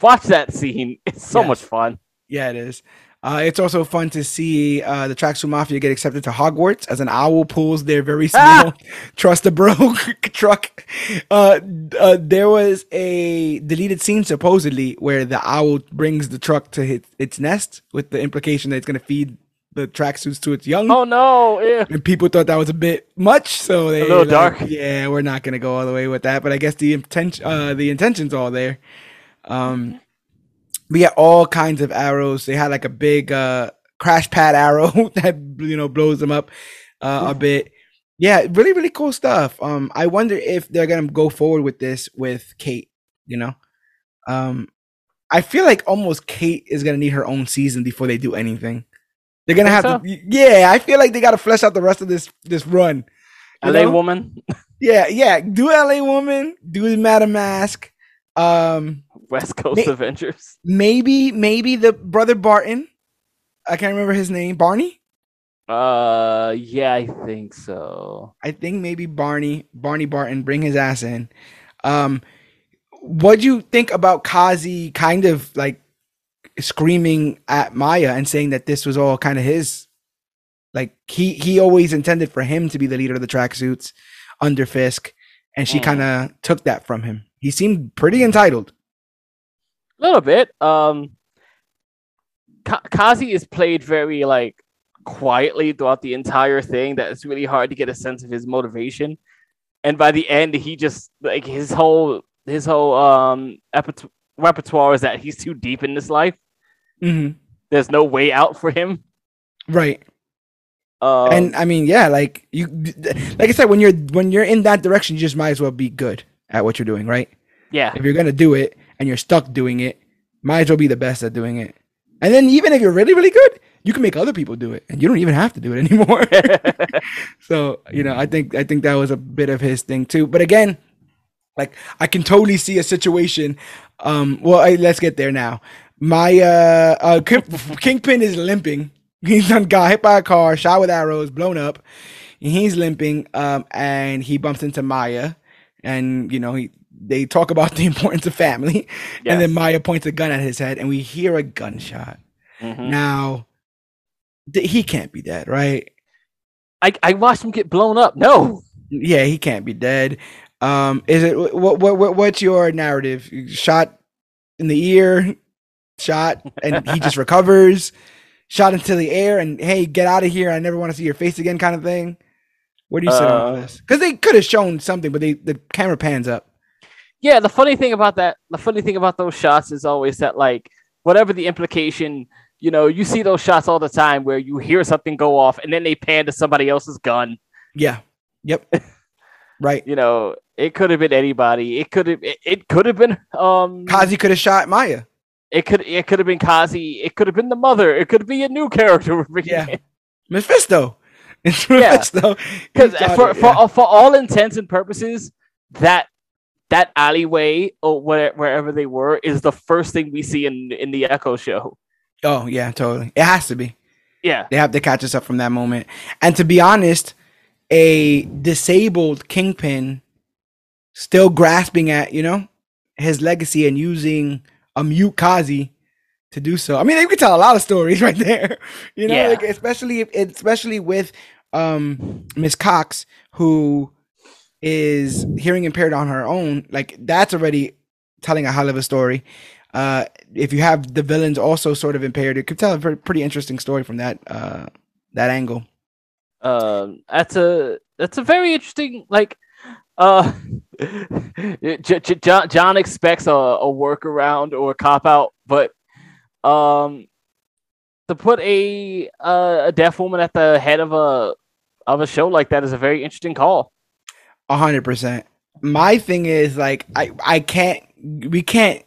watch that scene. It's so Yes. much fun. Yeah, it is. Uh, it's also fun to see uh, the Tracksuit Mafia get accepted to Hogwarts as an owl pulls their very small Trust a Bro truck. Uh, uh, there was a deleted scene supposedly where the owl brings the truck to its nest with the implication that it's going to feed the tracksuits to its young. Oh no! Yeah. And people thought that was a bit much, so they A little like, dark. Yeah, we're not gonna go all the way with that, but I guess the intention, uh, the intention's all there. Um, we had all kinds of arrows. They had like a big uh crash pad arrow that you know blows them up uh, a bit. Yeah, really, really cool stuff. Um, I wonder if they're gonna go forward with this with Kate. You know, um, I feel like almost Kate is gonna need her own season before they do anything. They're gonna have Think to, yeah. I feel like they gotta flesh out the rest of this this run. LA know? woman, Yeah, yeah. Do LA Woman, do Madame Masque. Um, West Coast Ma- Avengers. maybe, maybe the brother Barton. I can't remember his name. Barney. Uh, yeah, I think so. I think maybe Barney. Barney Barton. Bring his ass in. Um, what do you think about Kazi? Kind of like screaming at Maya and saying that this was all kind of his. Like he he always intended for him to be the leader of the tracksuits under Fisk, and she Mm. kind of took that from him. He seemed pretty entitled. A little bit. Um, Ka- Kazi is played very like quietly throughout the entire thing. That it's really hard to get a sense of his motivation. And by the end, he just like his whole his whole um epit- repertoire is that he's too deep in this life. Mm-hmm. There's no way out for him. Right. Um, and I mean, yeah, like you, like I said, when you're when you're in that direction, you just might as well be good at what you're doing, right? yeah, If you're gonna do it and you're stuck doing it, might as well be the best at doing it. And then even if you're really really good, you can make other people do it, and you don't even have to do it anymore. so you know, I think I think that was a bit of his thing too. But again, like I can totally see a situation. Um, well, I, let's get there now. My uh, uh King- Kingpin is limping. He's done got hit by a car, shot with arrows, blown up. He's limping, um, and he bumps into Maya, and you know he they talk about the importance of family, and then Maya points a gun at his head, and we hear a gunshot. Mhm. Now, th- he can't be dead, right? I I watched him get blown up. No, Yeah, he can't be dead. Um, is it what what what what's your narrative? Shot in the ear, shot, and he just recovers. Shot into the air, and hey, get out of here! I never want to see your face again, kind of thing. Where do you sit on Uh, this? Because they could have shown something, but they the camera pans up. Yeah, the funny thing about that, the funny thing about those shots is always that like whatever the implication, you know, you see those shots all the time where you hear something go off and then they pan to somebody else's gun. Yeah. Yep. right. You know, it could have been anybody. It could have it, it could have been um Kazi could have shot Maya. it could it could have been Kazi, it could have been the mother, it could be a new character Yeah. in. Mephisto. It's Yeah. Because uh, for, it, for, yeah. Uh, for all intents and purposes, that that alleyway or where, wherever they were is the first thing we see in in the Echo show. oh yeah, totally. It has to be. Yeah, They have to catch us up from that moment. And to be honest, a disabled kingpin still grasping at, you know, his legacy and using a mute Kazi to do so. I mean, you could tell a lot of stories right there. You know, Yeah. like especially if, especially with um Miss Cox who is hearing impaired on her own, like that's already telling a hell of a story. Uh, if you have the villains also sort of impaired, it could tell a pretty interesting story from that uh, that angle. um, that's a that's a very interesting like. Uh, John John expects a, a workaround or a cop out, but um, to put a uh, a deaf woman at the head of a of a show like that is a very interesting call. A hundred percent. My thing is like I I can't we can't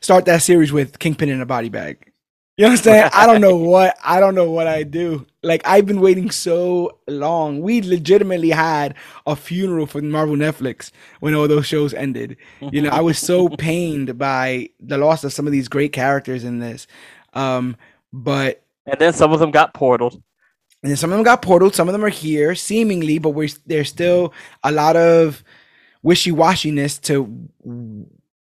start that series with Kingpin in a body bag. You know what I'm saying? I don't know what I don't know what I do. Like I've been waiting so long. We legitimately had a funeral for Marvel Netflix when all those shows ended. You know, I was so pained by the loss of some of these great characters in this. Um, but And then some of them got portaled. and then some of them got portaled. Some of them are here, seemingly, but we're there's still a lot of wishy washiness to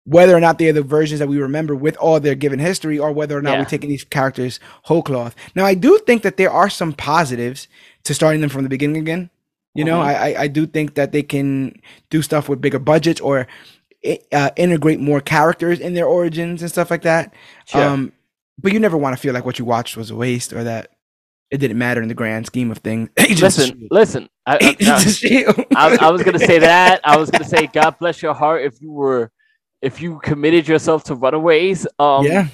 whether or not they're the versions that we remember with all their given history, or whether or not Yeah. we're taking these characters whole cloth. Now, I do think that there are some positives to starting them from the beginning again. You know, Mhm. I, I do think that they can do stuff with bigger budgets or uh, integrate more characters in their origins and stuff like that. Sure. Um, but you never want to feel like what you watched was a waste or that it didn't matter in the grand scheme of things. Listen, listen. I, I, I, I was gonna say that. I was gonna say, God bless your heart if you were, if you committed yourself to Runaways. Um, yeah.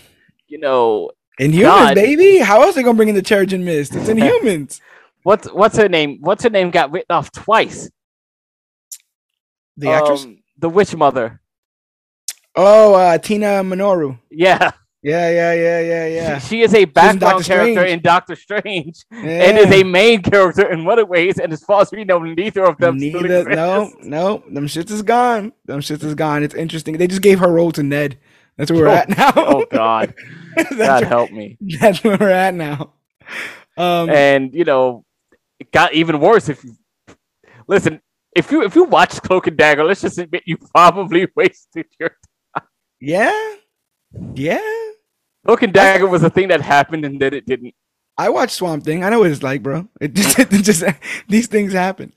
You know Inhumans, God. baby. How else are they gonna bring in the Terrigen Mist? It's Inhumans. what's what's her name? What's her name? Got written off twice. the actress. Um, the witch mother. Oh, uh, Tina Minoru. Yeah, Yeah, yeah, yeah, yeah, yeah. she, she is a background character Strange. in Doctor Strange, yeah. and is a main character in Runaways. And as far as we know, neither of them Neither, no, no, them shits is gone. Them shits is gone. It's interesting. They just gave her role to Ned. That's where we're Oh, at now. Oh God, that's, God where, help me. that's where we're at now. Um, and you know, it got even worse if you listen. If you if you watch Cloak and Dagger, let's just admit you probably wasted your time. yeah, yeah. Cloak and Dagger was a thing that happened and then it didn't. I watched Swamp Thing. I know what it's like, bro. It just, it just these things happen.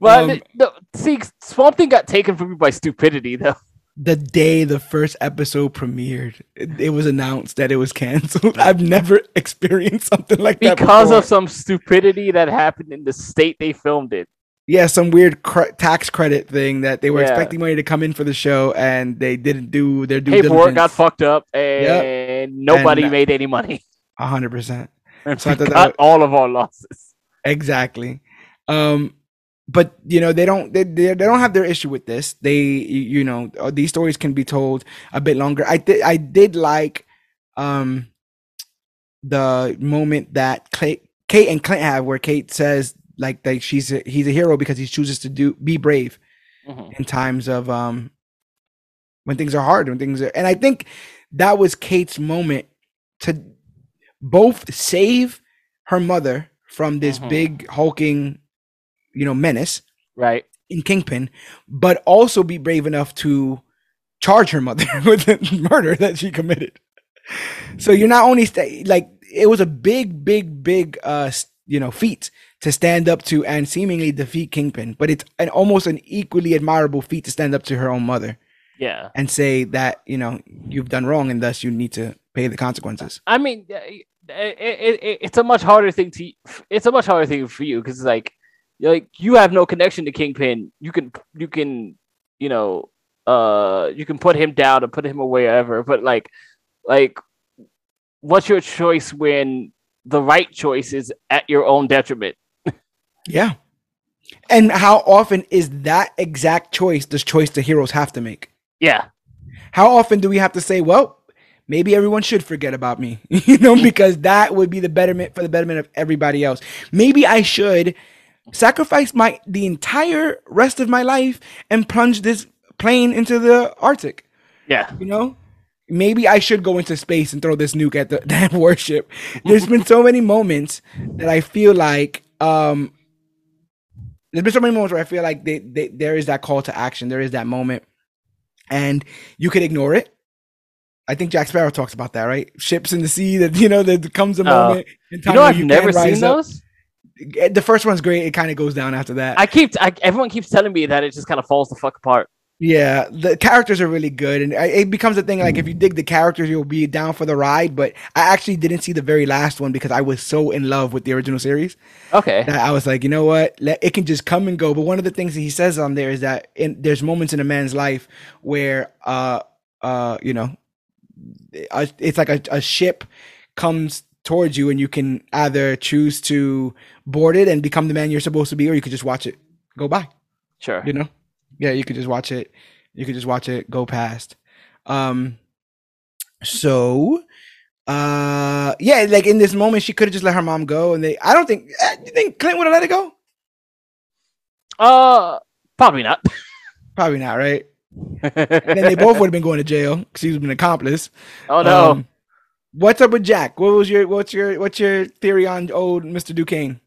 Well, Um, no, see, Swamp Thing got taken from me by stupidity, though. the day the first episode premiered, it, it was announced that it was canceled. I've never experienced something like that Because of some stupidity that happened in the state they filmed it. yeah, some weird cre- tax credit thing that they were Yeah. expecting money to come in for the show and they didn't do their due Paperwork got fucked up and nobody And, made any money. A hundred percent, And so I thought that got all of our losses. exactly. Um, but you know they don't they, they don't have their issue with this. They you know uh, these stories can be told a bit longer. I did I did like um the moment that Clay, Kate and Clint have where Kate says like that she's a, he's a hero because he chooses to do be brave Mhm. in times of um when things are hard when things are and I think that was Kate's moment to both save her mother from this Mhm. big hulking you know menace Right. in Kingpin, but also be brave enough to charge her mother with the murder that she committed. So you're not only sta like it was a big, big, big, uh, you know, feat to stand up to and seemingly defeat Kingpin, but it's an almost an equally admirable feat to stand up to her own mother Yeah. and say that you know you've done wrong and thus you need to pay the consequences. I mean, it, it, it, it's a much harder thing to. It's a much harder thing for you because like, like you have no connection to Kingpin. You can you can you know uh you can put him down or put him away ever But like like, what's your choice when the right choice is at your own detriment? Yeah. And how often is that exact choice the choice the heroes have to make? Yeah. How often do we have to say, well, maybe everyone should forget about me, you know, because that would be the betterment for the betterment of everybody else. Maybe I should sacrifice my the entire rest of my life and plunge this plane into the Arctic, Yeah. you know? Maybe I should go into space and throw this nuke at the that warship. There's been so many moments that I feel like um there's been so many moments where I feel like they, they, there is that call to action. There is that moment, and you could ignore it. I think Jack Sparrow talks about that, right? Ships in the sea. That you know, there comes a Uh, moment. in You know, I've can never seen rise up. those. The first one's great. It kind of goes down after that. I keep I, everyone keeps telling me that it just kind of falls the fuck apart. Yeah, the characters are really good, and it becomes a thing. Like if you dig the characters, you'll be down for the ride. But I actually didn't see the very last one because I was so in love with the original series. Okay. that I was like, you know what? It can just come and go. But one of the things that he says on there is that in, there's moments in a man's life where, uh, uh, you know, it's like a, a ship comes towards you, and you can either choose to board it and become the man you're supposed to be, or you could just watch it go by. Sure. You know, yeah, you could just watch it. You could just watch it go past. Um, so. Uh yeah, like in this moment, she could have just let her mom go, and they. I don't think. eh, You think Clint would have let it go? Uh, probably not. Probably not, right? And then they both would have been going to jail because he's been an accomplice. oh no. Um, what's up with Jack? What was your what's your what's your theory on old Mister Duquesne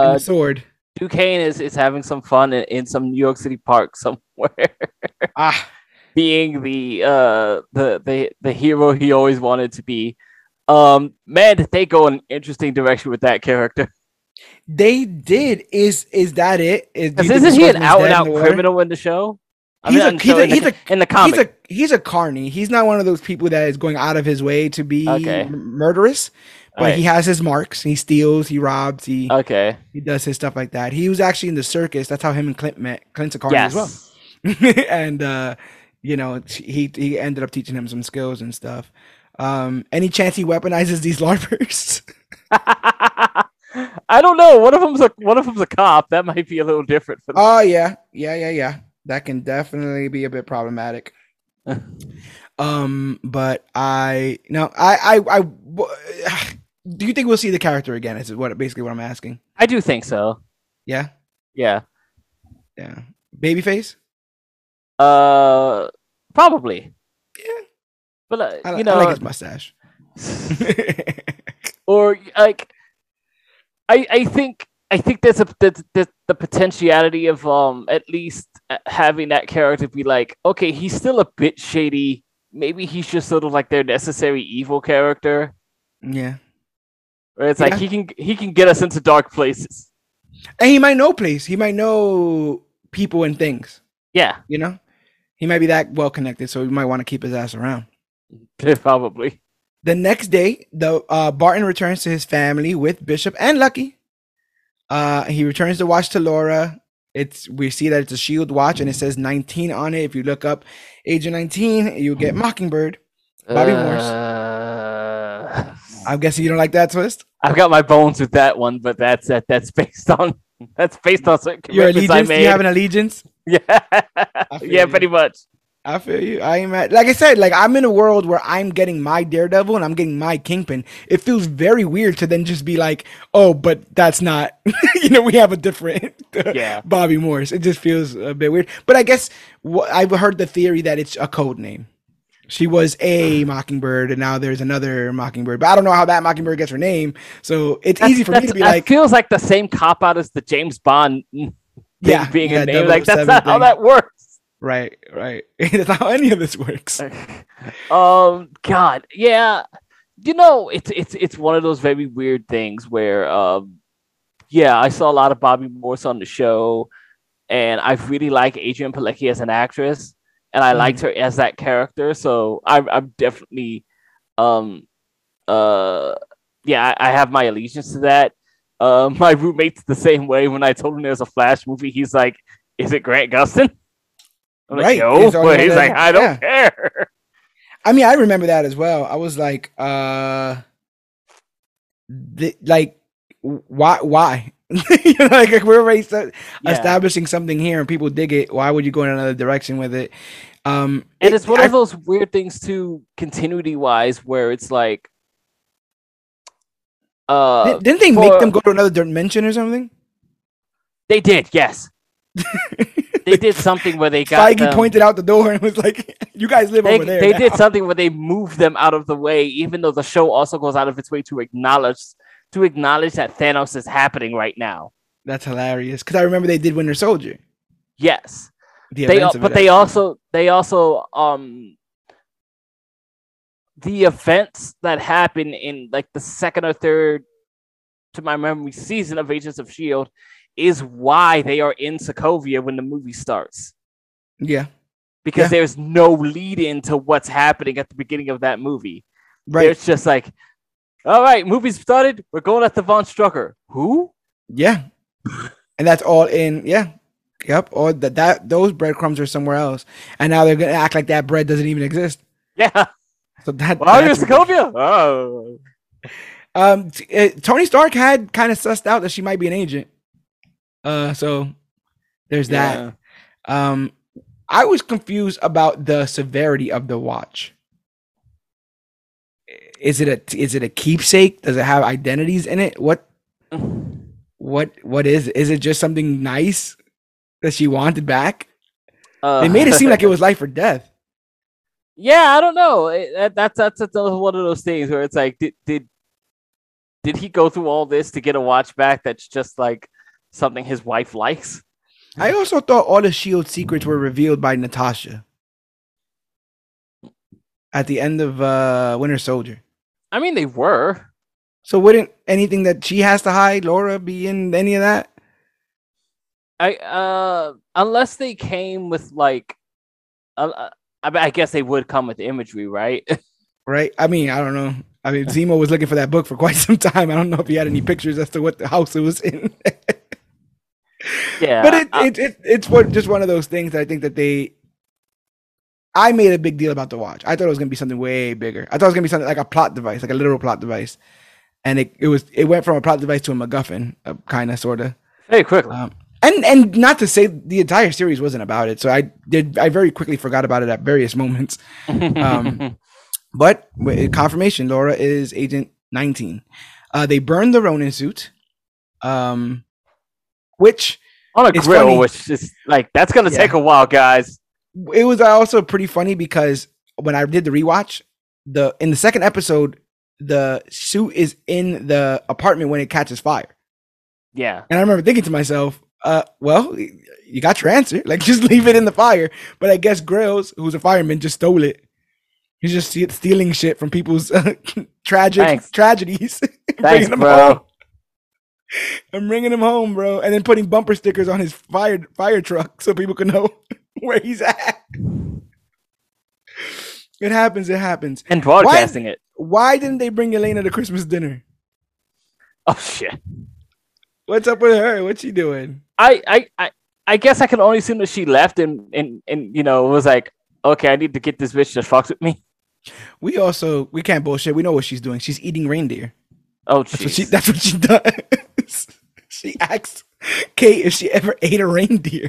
and uh, the sword? Duquesne is, is having some fun in, in some New York City park somewhere. Ah, being the uh the the the hero he always wanted to be. Um, man, did they go an interesting direction with that character? They did. Is is that it? Is, do you Because think isn't he an out and out criminal in the show? I He's mean, a- he's a- in the- he's a- in the comic. He's a he's a carny. He's not one of those people that is going out of his way to be Okay. murderous. But Alright. he has his marks. He steals. He robs. He okay. he does his stuff like that. He was actually in the circus. That's how him and Clint met. Clint's a carny Yes. as well. and uh, you know he he ended up teaching him some skills and stuff. Um, any chance he weaponizes these larpers? I don't know. One of them's a one of them's a cop. That might be a little different for them. Oh yeah, yeah, yeah, yeah. That can definitely be a bit problematic. Um, but I no, I, I, I. Do you think we'll see the character again? Is what basically what I'm asking? I do think so. Yeah, Yeah. yeah. Babyface. Uh, probably. Yeah. But uh, I, you I know, like his mustache. or like, I I think I think there's a the, the the potentiality of um at least uh, having that character be like, okay, he's still a bit shady. Maybe he's just sort of like their necessary evil character, yeah, where it's like he can he can get us into dark places. and he might know place. He might know people and things. Yeah, You know, he might be that well connected, so he might want to keep his ass around. probably. The next day, the uh, Barton returns to his family with Bishop and Lucky. Uh, he returns the watch to Laura. It's we see that it's a Shield watch, and it says 19 on it. If you look up age of 19, you get Mockingbird. Bobbi Morse. Uh, I'm guessing you don't like that twist. I've got my bones with that one, but that's that that's based on that's based on certain Your commitments I allegiance? Do you have an allegiance? yeah, yeah, pretty much. I feel you. I am at, like I said, like I'm in a world where I'm getting my Daredevil and I'm getting my Kingpin. It feels very weird to then just be like, oh, but that's not. you know, we have a different Yeah. Bobbi Morse. It just feels a bit weird. But I guess wh- I've heard the theory that it's a code name. She was a hmm. Mockingbird, and now there's another Mockingbird. But I don't know how that Mockingbird gets her name. So it's That's- easy for me to be that like, feels like the same cop out as the James Bond thing yeah, being yeah, a name. Like that's 007 not how that works. Right, right. that's how any of this works. um, God, yeah. You know, it's it's it's one of those very weird things where, um, yeah, I saw a lot of Bobbi Morse on the show, and I really like Adrianne Palicki as an actress, and I Mhm. liked her as that character. So I'm I'm definitely, um, uh, yeah, I, I have my allegiance to that. Uh, my roommate's the same way. When I told him there's a Flash movie, he's like, "Is it Grant Gustin?" I'm like, Right, no, it's all but he's like, I don't yeah. care. I mean, I remember that as well. I was like, uh, th- like, why, why? you know, like if we're already Yeah. establishing something here and people dig it. Why would you go in another direction with it? Um, And it- it's one I- of those weird things too, continuity wise, where it's like, uh, Didn't- didn't they for- make them go to another dimension or something? they did, yes, they did something where they got Feige them, pointed out the door and was like, "You guys live they, over there." they now." did something where they moved them out of the way, even though the show also goes out of its way to acknowledge to acknowledge that Thanos is happening right now. That's hilarious because I remember they did Winter Soldier. Yes, The they but it, they also they also um the events that happen in like the second or third to my memory season of Agents of Shield is why they are in Sokovia when the movie starts yeah, because Yeah. there's no lead in to what's happening at the beginning of that movie. right. It's just like, all right, movie started. We're going at the Von Strucker. Who? Yeah. And that's all in yeah. Yep. Or that that those breadcrumbs are somewhere else. And now they're gonna act like that bread doesn't even exist. Yeah. So that Well, are you in that's. Sokovia? Oh. um t- uh, Tony Stark had kind of sussed out that she might be an agent. Uh so there's that. Yeah. Um I was confused about the severity of the watch. Is it a is it a keepsake? Does it have identities in it? What what what is it? Is it just something nice that she wanted back? Uh, They made it seem like it was life or death. Yeah, I don't know. It- that- that's that's that's one of those things where it's like, did did did he go through all this to get a watch back? That's just like something his wife likes. I also thought all the shield secrets were revealed by Natasha. at the end of uh Winter Soldier. I mean, they were. So wouldn't anything that she has to hide, Laura, be in any of that? I uh unless they came with like, uh, I, I guess they would come with imagery, right? right. I mean, I don't know. I mean, Zemo was looking for that book for quite some time. I don't know if he had any pictures as to what the house it was in. yeah, but it, I, it, it it's what just one of those things that I think that they. I made a big deal about the watch. I thought it was gonna be something way bigger. I thought it was gonna be something like a plot device, like a literal plot device, and it, it was it went from a plot device to a MacGuffin, uh, kind of, sort of. Very quickly. Um, and and not to say the entire series wasn't about it. So I did I very quickly forgot about it at various moments. Um, but confirmation, Laura is Agent 19. Uh, they burned the Ronin suit, um, which on a grill, funny. which is like that's gonna yeah. take a while, guys. It was also pretty funny because when I did the rewatch, the in the second episode, the suit is in the apartment when it catches fire. Yeah, and I remember thinking to myself, uh, well, you got your answer. Like, just leave it in the fire. But I guess Grills, who's a fireman, just stole it. He's just stealing shit from people's uh, tragic Thanks. tragedies. Thanks, bro. I'm bringing him home, bro, and then putting bumper stickers on his fire fire truck so people can know where he's at. It happens. It happens. And broadcasting why, it. Why didn't they bring Yelena to Christmas dinner? Oh shit! What's up with her? What's she doing? I I I, I guess I can only assume that she left and and and you know was like, okay, I need to get this bitch to fuck with me. We also we can't bullshit. We know what she's doing. She's eating reindeer. Oh, that's what she that's what she does. she asks Kate if she ever ate a reindeer.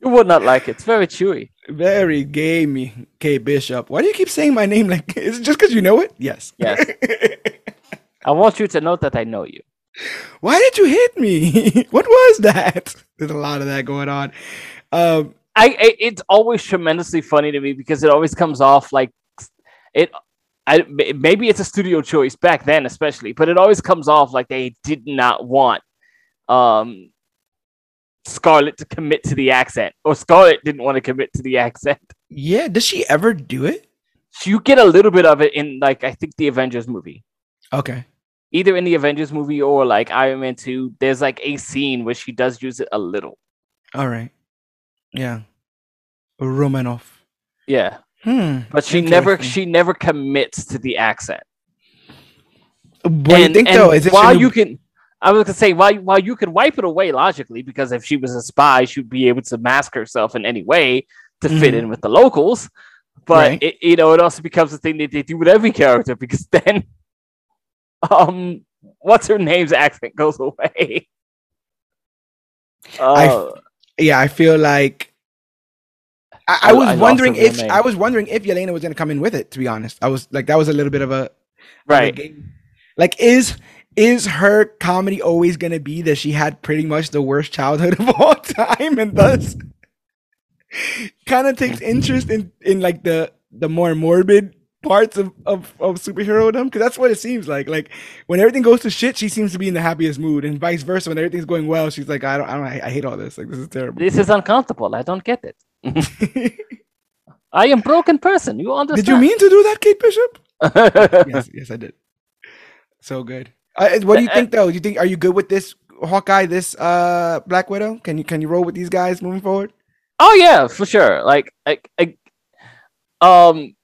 You would not like it. It's very chewy. Very gamey, Kate Bishop. Why do you keep saying my name like? Is it just because you know it? Yes. Yes. I want you to know that I know you. Why did you hit me? what was that? There's a lot of that going on. Um, I, I, it's always tremendously funny to me because it always comes off like it. I maybe it's a studio choice back then, especially, but it always comes off like they did not want um Scarlett to commit to the accent, or Scarlett didn't want to commit to the accent. Yeah, does she ever do it? So You get a little bit of it in like I think the Avengers movie. Okay either in the Avengers movie or like Iron Man 2, there's like a scene where she does use it a little. All right. Yeah. Romanoff. Yeah. Hmm. But she never she never commits to the accent. What and, do you think though? Is while you can I was gonna say while while you could wipe it away logically, because if she was a spy, she'd be able to mask herself in any way to mm-hmm. fit in with the locals. But right. it, you know, it also becomes a thing that they do with every character because then um, what's her name's accent goes away. Uh, I, yeah, I feel like I, I was I wondering if I was wondering if Yelena was gonna come in with it. To be honest, I was like that was a little bit of a right. A like, is is her comedy always gonna be that she had pretty much the worst childhood of all time, and thus kind of takes interest in in like the the more morbid parts of, of, of superhero because that's what it seems like. Like when everything goes to shit, she seems to be in the happiest mood, and vice versa. When everything's going well, she's like, I don't, I don't, I hate all this. Like this is terrible. This is uncomfortable. I don't get it. I am broken person. You understand? Did you mean to do that, Kate Bishop? yes, yes, I did. So good. Uh, what do you think, though? Do you think are you good with this Hawkeye, this uh Black Widow? Can you can you roll with these guys moving forward? Oh yeah, for sure. Like I, I um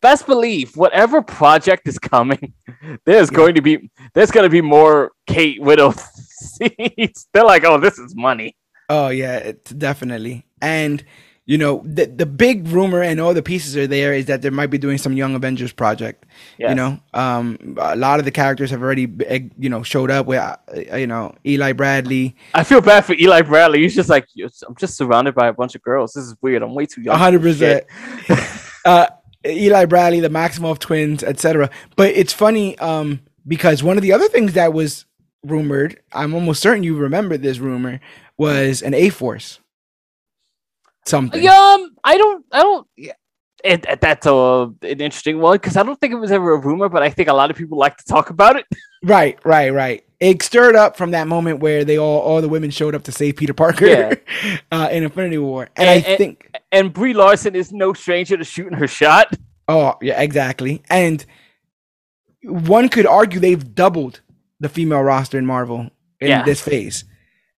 best believe whatever project is coming, there's yeah. going to be there's going to be more Kate Widow seats. They're like, oh, this is money. Oh yeah, it's definitely. And you know, the the big rumor and all the pieces are there is that they might be doing some Young Avengers project. Yes. You know, um, a lot of the characters have already, eh, you know, showed up with, uh, you know, Eli Bradley. I feel bad for Eli Bradley. He's just like, I'm just surrounded by a bunch of girls. This is weird. I'm way too young. hundred percent. Uh, Eli Bradley, the Maximoff twins, etc. But it's funny um, because one of the other things that was rumored, I'm almost certain you remember this rumor, was an A Force. Something. Um, I don't, I don't. Yeah. It, it, that's a, an interesting one because I don't think it was ever a rumor, but I think a lot of people like to talk about it. Right, right, right. it stirred up from that moment where they all all the women showed up to save Peter Parker Yeah. uh, in Infinity War, and, And- I and- think And Brie Larson is no stranger to shooting her shot. oh yeah exactly, and one could argue they've doubled the female roster in Marvel in Yeah. this phase,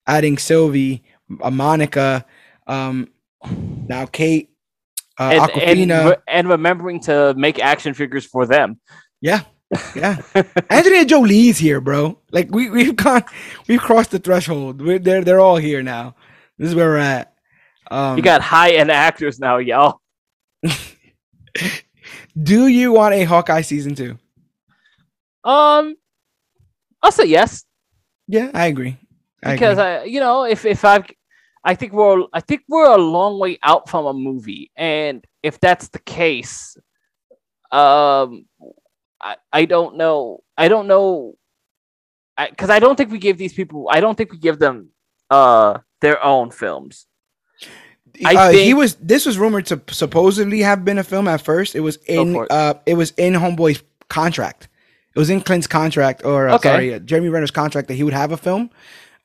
adding Sylvie, uh, Monica, um, now Kate, uh, and, and, and remembering to make action figures for them. yeah. Yeah, Angelina Jolie's here, bro. Like we we've gone, we've crossed the threshold. We're, they're they're all here now. This is where we're at. Um, You got high end actors now, y'all. do you want a Hawkeye season two? Um, I'll say yes Yeah, I agree. I because agree. I, you know, if if I've, I think we're I think we're a long way out from a movie, and if that's the case, um, I I don't know. I don't know. Because I, don't think we give these people. I don't think we give them uh their own films. I uh, he was. This was rumored to supposedly have been a film at first. It was in. it. Uh, it was in Homeboy's contract. It was in Clint's contract, or uh, Okay. sorry, uh, Jeremy Renner's contract that he would have a film.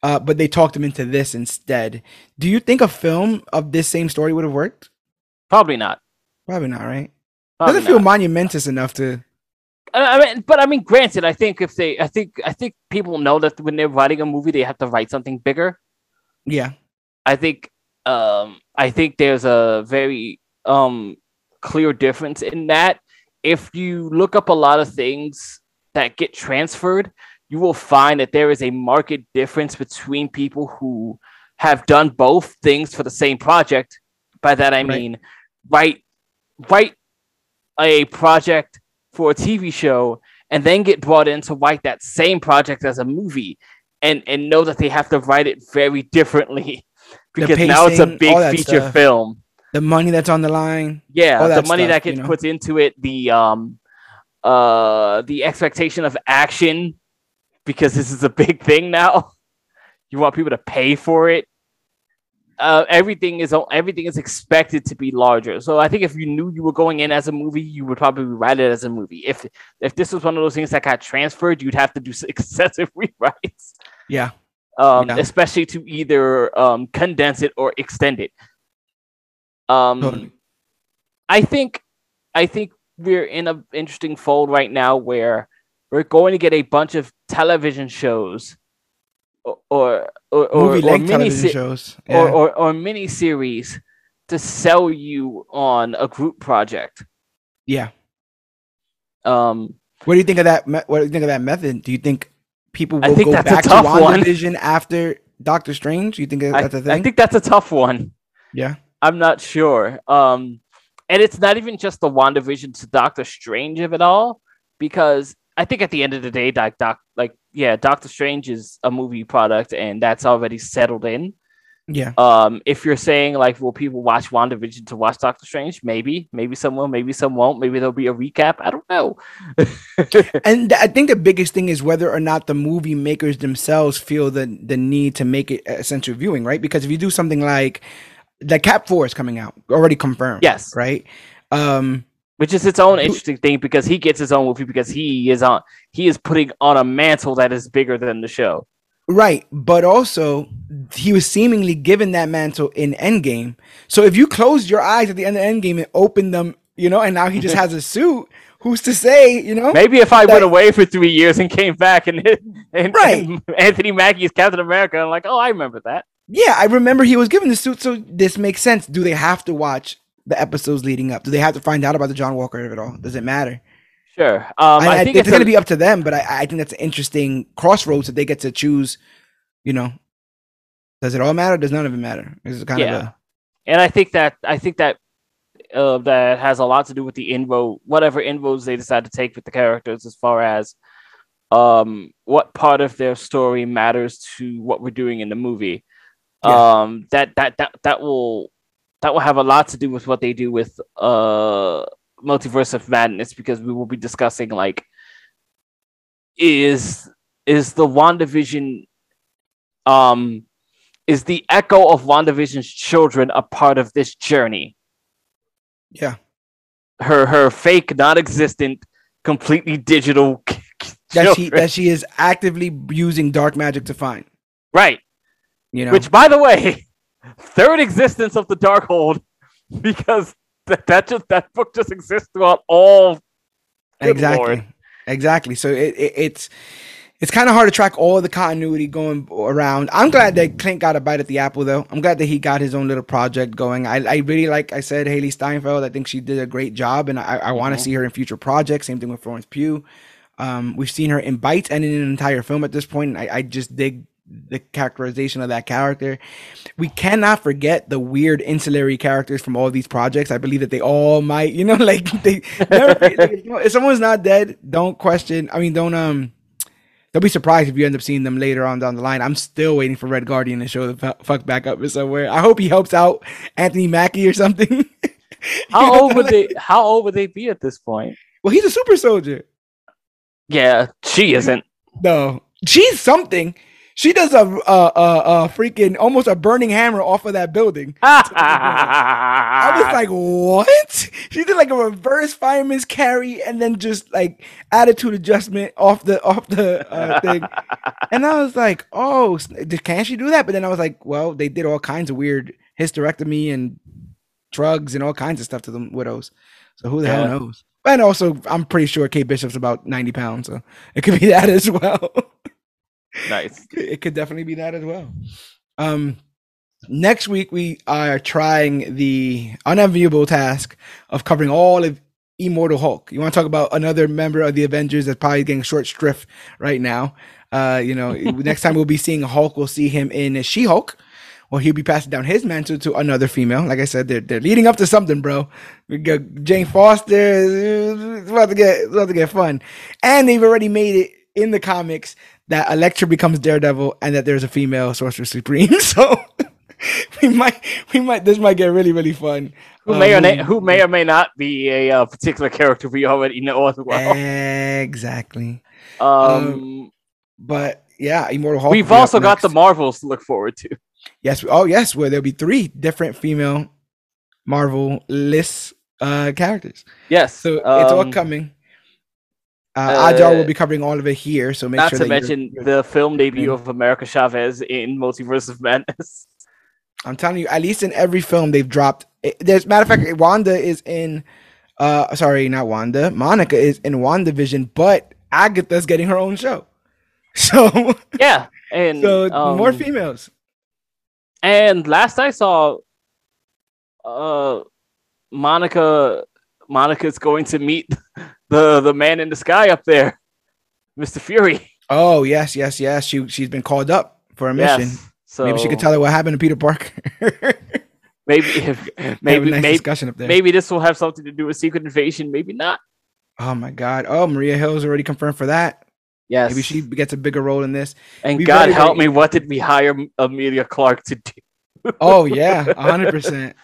Uh, but they talked him into this instead. Do you think a film of this same story would have worked? Probably not. Probably not, right? Probably Doesn't feel not. monumentous enough to. I I mean, but I mean, granted, I think if they, I think, I think people know that when they're writing a movie, they have to write something bigger. Yeah, I think, um, I think there's a very um clear difference in that. If you look up a lot of things that get transferred, you will find that there is a market difference between people who have done both things for the same project. By that I Right. mean, write write a project for a TV show and then get brought in to write that same project as a movie and and know that they have to write it very differently because now it's a big feature stuff. film. the money that's on the line. Yeah, the money stuff, that gets you know? put into it, the um uh the expectation of action because this is a big thing now. You want people to pay for it. Uh, everything is everything is expected to be larger. So I think if you knew you were going in as a movie, you would probably write it as a movie. If if this was one of those things that got transferred, you'd have to do excessive rewrites, Yeah, um, Yeah. especially to either um, condense it or extend it. Um, Totally. I think I think we're in an interesting fold right now where we're going to get a bunch of television shows or or or, or, movie or mini television se- shows. Yeah. or, or or mini series to sell you on a group project. yeah. Um, What do you think of that? me- What do you think of that method? Do you think people I will think go back to tough one. WandaVision after Doctor Strange? You think that's a thing? I think that's a tough one. yeah. I'm not sure. Um, and it's not even just the WandaVision to Doctor Strange of it all, because I think at the end of the day, like doc, like yeah, Doctor Strange is a movie product, and that's already settled in. Yeah. Um, if you're saying like, will people watch WandaVision to watch Doctor Strange? Maybe, maybe some will, maybe some won't. Maybe there'll be a recap. I don't know. And I think the biggest thing is whether or not the movie makers themselves feel the the need to make it essential viewing, right? Because if you do something like the Cap Four is coming out, already confirmed. yes, Right. Um. Which is its own interesting thing because he gets his own movie because he is on he is putting on a mantle that is bigger than the show. Right, but also he was seemingly given that mantle in Endgame. So if you closed your eyes at the end of Endgame and opened them, you know, and now he just has a suit, who's to say, you know? Maybe if I That- went away for three years and came back and and, Right. and Anthony Mackie is Captain America, I'm like, oh, I remember that. Yeah, I remember he was given the suit, so this makes sense. Do they have to watch the episodes leading up? Do they have to find out about the John Walker of it all? Does it matter? Sure. Um, I, I, think it's, going to be up to them, but I, I think that's an interesting crossroads that they get to choose. You know, does it all matter? Does none of it matter? It's kind of a and I think that I think that uh, that has a lot to do with the inroad, whatever inroads they decide to take with the characters, as far as um what part of their story matters to what we're doing in the movie. Yeah. Um, that that that that will that will have a lot to do with what they do with uh multiverse of madness because we will be discussing like is is the WandaVision um is the echo of WandaVision's children a part of this journey? yeah. Her her fake, non-existent, completely digital that she that she is actively using dark magic to find. right. You know, Which, by the way, third existence of the Darkhold, because that, that just that book just exists throughout all. Exactly, Lord. exactly. So it, it it's it's kind of hard to track all the continuity going around. I'm glad that Clint got a bite at the apple, though. I'm glad that he got his own little project going. I, I really like I said Hailee Steinfeld. I think she did a great job, and I, I want to Mhm. see her in future projects. Same thing with Florence Pugh. Um, we've seen her in bites and in an entire film at this point. and I, I just dig the characterization of that character. We cannot forget the weird ancillary characters from all these projects. I believe that they all might, you know, like they never. like, if, if someone's not dead, don't question. I mean, don't um. Don't be surprised if you end up seeing them later on down the line. I'm still waiting for Red Guardian to show the fuck back up somewhere. I hope he helps out Anthony Mackie or something. How old would they? How old would they be at this point? Well, he's a super soldier. Yeah, she isn't. No, she's something. She does a a a, a freaking almost a burning hammer off of that building. I was like, what? She did like a reverse fireman's carry and then just like attitude adjustment off the off the uh, thing. And I was like, oh, can she do that? But then I was like, well, they did all kinds of weird hysterectomy and drugs and all kinds of stuff to the widows. So who the Yeah. hell knows? And also, I'm pretty sure Kate Bishop's about 90 pounds, so it could be that as well. Nice. it could definitely be that as well. Um, next week we are trying the unenviable task of covering all of Immortal Hulk. You want to talk about another member of the Avengers that's probably getting short shrift right now? Uh, you know, next time we'll be seeing Hulk, we'll see him in She Hulk. Well, he'll be passing down his mantle to another female. Like I said, they're they're leading up to something, bro. We got Jane Foster. It's about to get it's about to get fun, and they've already made it in the comics that Elektra becomes Daredevil and that there's a female Sorcerer Supreme. So we might we might this might get really really fun. Who Uh, may or may, who may or may not be a uh, particular character we already know as well. Exactly. Um, But yeah, Immortal Hulk. we've will be up also got the. Marvels to look forward to. yes. Oh yes, where there'll be three different female Marvel lists uh characters. Yes. So it's all um, coming. Uh, will be covering all of it here, so make Not sure to that you're- mention you're- the film debut of America Chavez in Multiverse of Madness. I'm telling you, at least in every film they've dropped. it- There's matter of fact, Wanda is in. Uh, sorry, not Wanda. Monica is in WandaVision, but Agatha's getting her own show. So, Yeah, and so more um, females. And last I saw, uh, Monica, Monica's going to meet the the man in the sky up there, Mister Fury. Oh yes, yes, yes. She she's been called up for a mission. Yes. So Maybe she could tell her what happened to Peter Parker. Maybe if, maybe nice maybe discussion up there. maybe this will have something to do with Secret Invasion. Maybe not. Oh my God. Oh, Maria Hill's already confirmed for that. Yes. Maybe she gets a bigger role in this. and we God better help me, what did we hire Emilia Clarke to do? Oh yeah, hundred percent.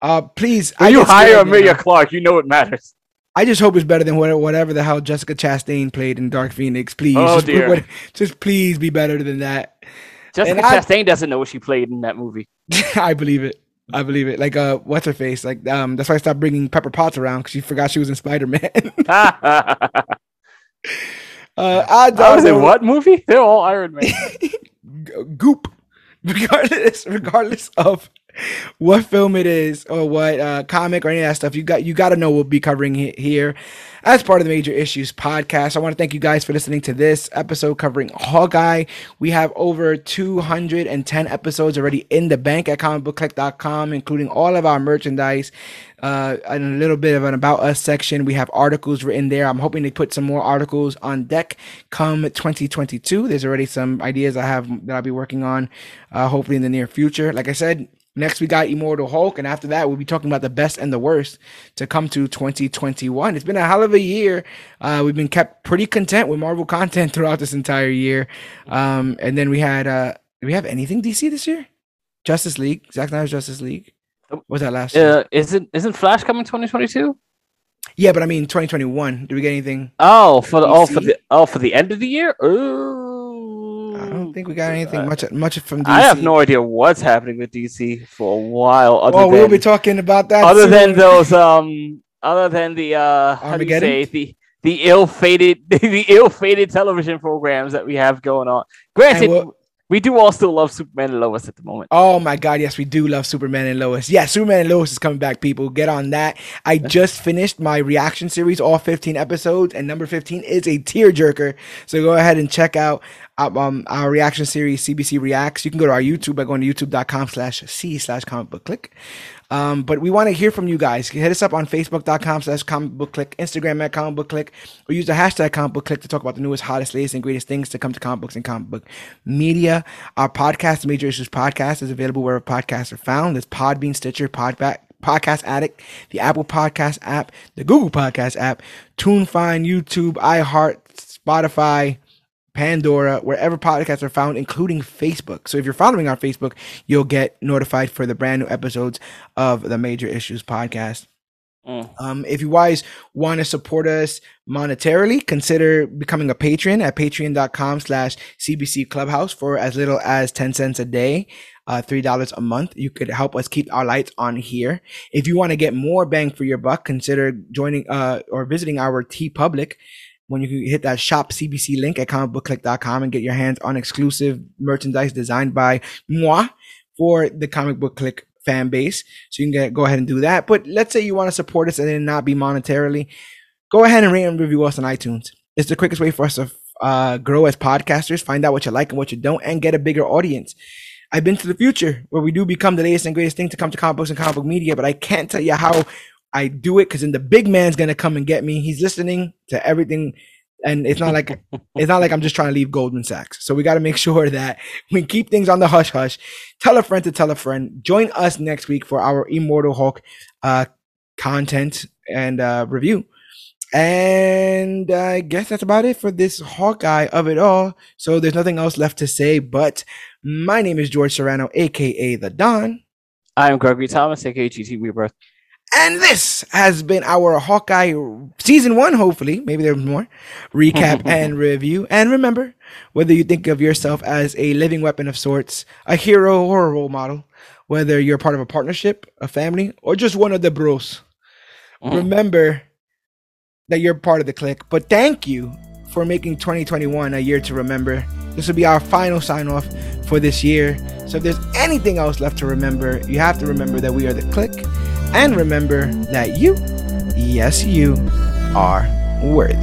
Uh, please. You hire Emilia now. Clarke, you know it matters. I just hope it's better than whatever, whatever the hell Jessica Chastain played in Dark Phoenix. Please, Oh, just, dear. what- just please be better than that. Jessica I- Chastain doesn't know what she played in that movie. I believe it. I believe it. Like uh, what's her face? Like um, that's why I stopped bringing Pepper Potts around because she forgot she was in Spider Man. uh, I, I was in what movie? They're all Iron Man. Goop. Regardless, regardless of what film it is or what uh, comic or any of that stuff, you got you got to know we'll be covering it here as part of the Major Issues podcast. I want to thank you guys for listening to this episode covering Hawkeye. We have over 210 episodes already in the bank at comicbookclick.com, including all of our merchandise uh, and a little bit of an about us section. We have articles written there. I'm hoping to put some more articles on deck come 2022. There's already some ideas I have that I'll be working on, uh, hopefully in the near future. Like I said, next we got Immortal Hulk, and after that we'll be talking about the best and the worst to come to 2021. It's been a hell of a year. Uh, we've been kept pretty content with Marvel content throughout this entire year. Um, and then we had, uh, did we have anything DC this year? Justice League, Zack Snyder's Justice League. What was that last year? Uh, isn't isn't Flash coming 2022? Yeah, but I mean 2021. Did we get anything? Oh, for the oh for the oh for the end of the year. Oh, I don't think we got anything Uh, much much from DC. I have no idea what's happening with DC for a while. Other Oh, than we'll be talking about that. other than those um other than the uh how do you say the the ill-fated the ill-fated television programs that we have going on. Granted, we'll, we do all still love Superman and Lois at the moment. Oh my god, yes, we do love Superman and Lois. Yeah, Superman and Lois is coming back, people. Get on that. I just finished my reaction series, all 15 episodes, and number 15 is a tearjerker. So go ahead and check out um, our reaction series, CBC Reacts. You can go to our YouTube by going to youtube.com slash C slash comic book click. Um, but we want to hear from you guys. Hit us up on Facebook.com slash comic book click, Instagram at comic book click, or use the hashtag comic book click to talk about the newest, hottest, latest, and greatest things to come to comic books and comic book media. Our podcast, Major Issues Podcast, is available wherever podcasts are found. There's Podbean, Stitcher, Podback, Podcast Addict, the Apple Podcast app, the Google Podcast app, TuneFind, YouTube, iHeart, Spotify, Pandora, wherever podcasts are found, including Facebook. So if you're following our Facebook, you'll get notified for the brand new episodes of the Major Issues podcast. Mm. Um, if you guys want to support us monetarily, consider becoming a patron at patreon.com slash CBC Clubhouse for as little as 10 cents a day, uh, $3 a month. You could help us keep our lights on here. If you want to get more bang for your buck, consider joining uh, or visiting our TeePublic when you hit that shop CBC link at comicbookclick.com and get your hands on exclusive merchandise designed by moi for the comic book click fan base. So you can get, go ahead and do that. But let's say you want to support us and then not be monetarily, go ahead and rate and review us on iTunes. It's the quickest way for us to uh, grow as podcasters, find out what you like and what you don't, and get a bigger audience. I've been to the future where we do become the latest and greatest thing to come to comic books and comic book media, but I can't tell you how I do it because then the big man's gonna come and get me. He's listening to everything, and it's not like it's not like I'm just trying to leave Goldman Sachs. So we got to make sure that we keep things on the hush hush. Tell a friend to tell a friend. Join us next week for our Immortal Hulk uh, content and uh, review. And I guess that's about it for this Hawkeye of it all. So there's nothing else left to say. But my name is George Serrano, aka the Don. I am Gregory Thomas, aka GT Rebirth. And this has been our Hawkeye season one, hopefully, maybe there's more, recap and review. And remember, whether you think of yourself as a living weapon of sorts, a hero or a role model, whether you're part of a partnership, a family, or just one of the bros, mm. remember that you're part of the clique. But thank you for making 2021 a year to remember. This will be our final sign off for this year. So if there's anything else left to remember, you have to remember that we are the clique and remember that you, yes, you, are worthy.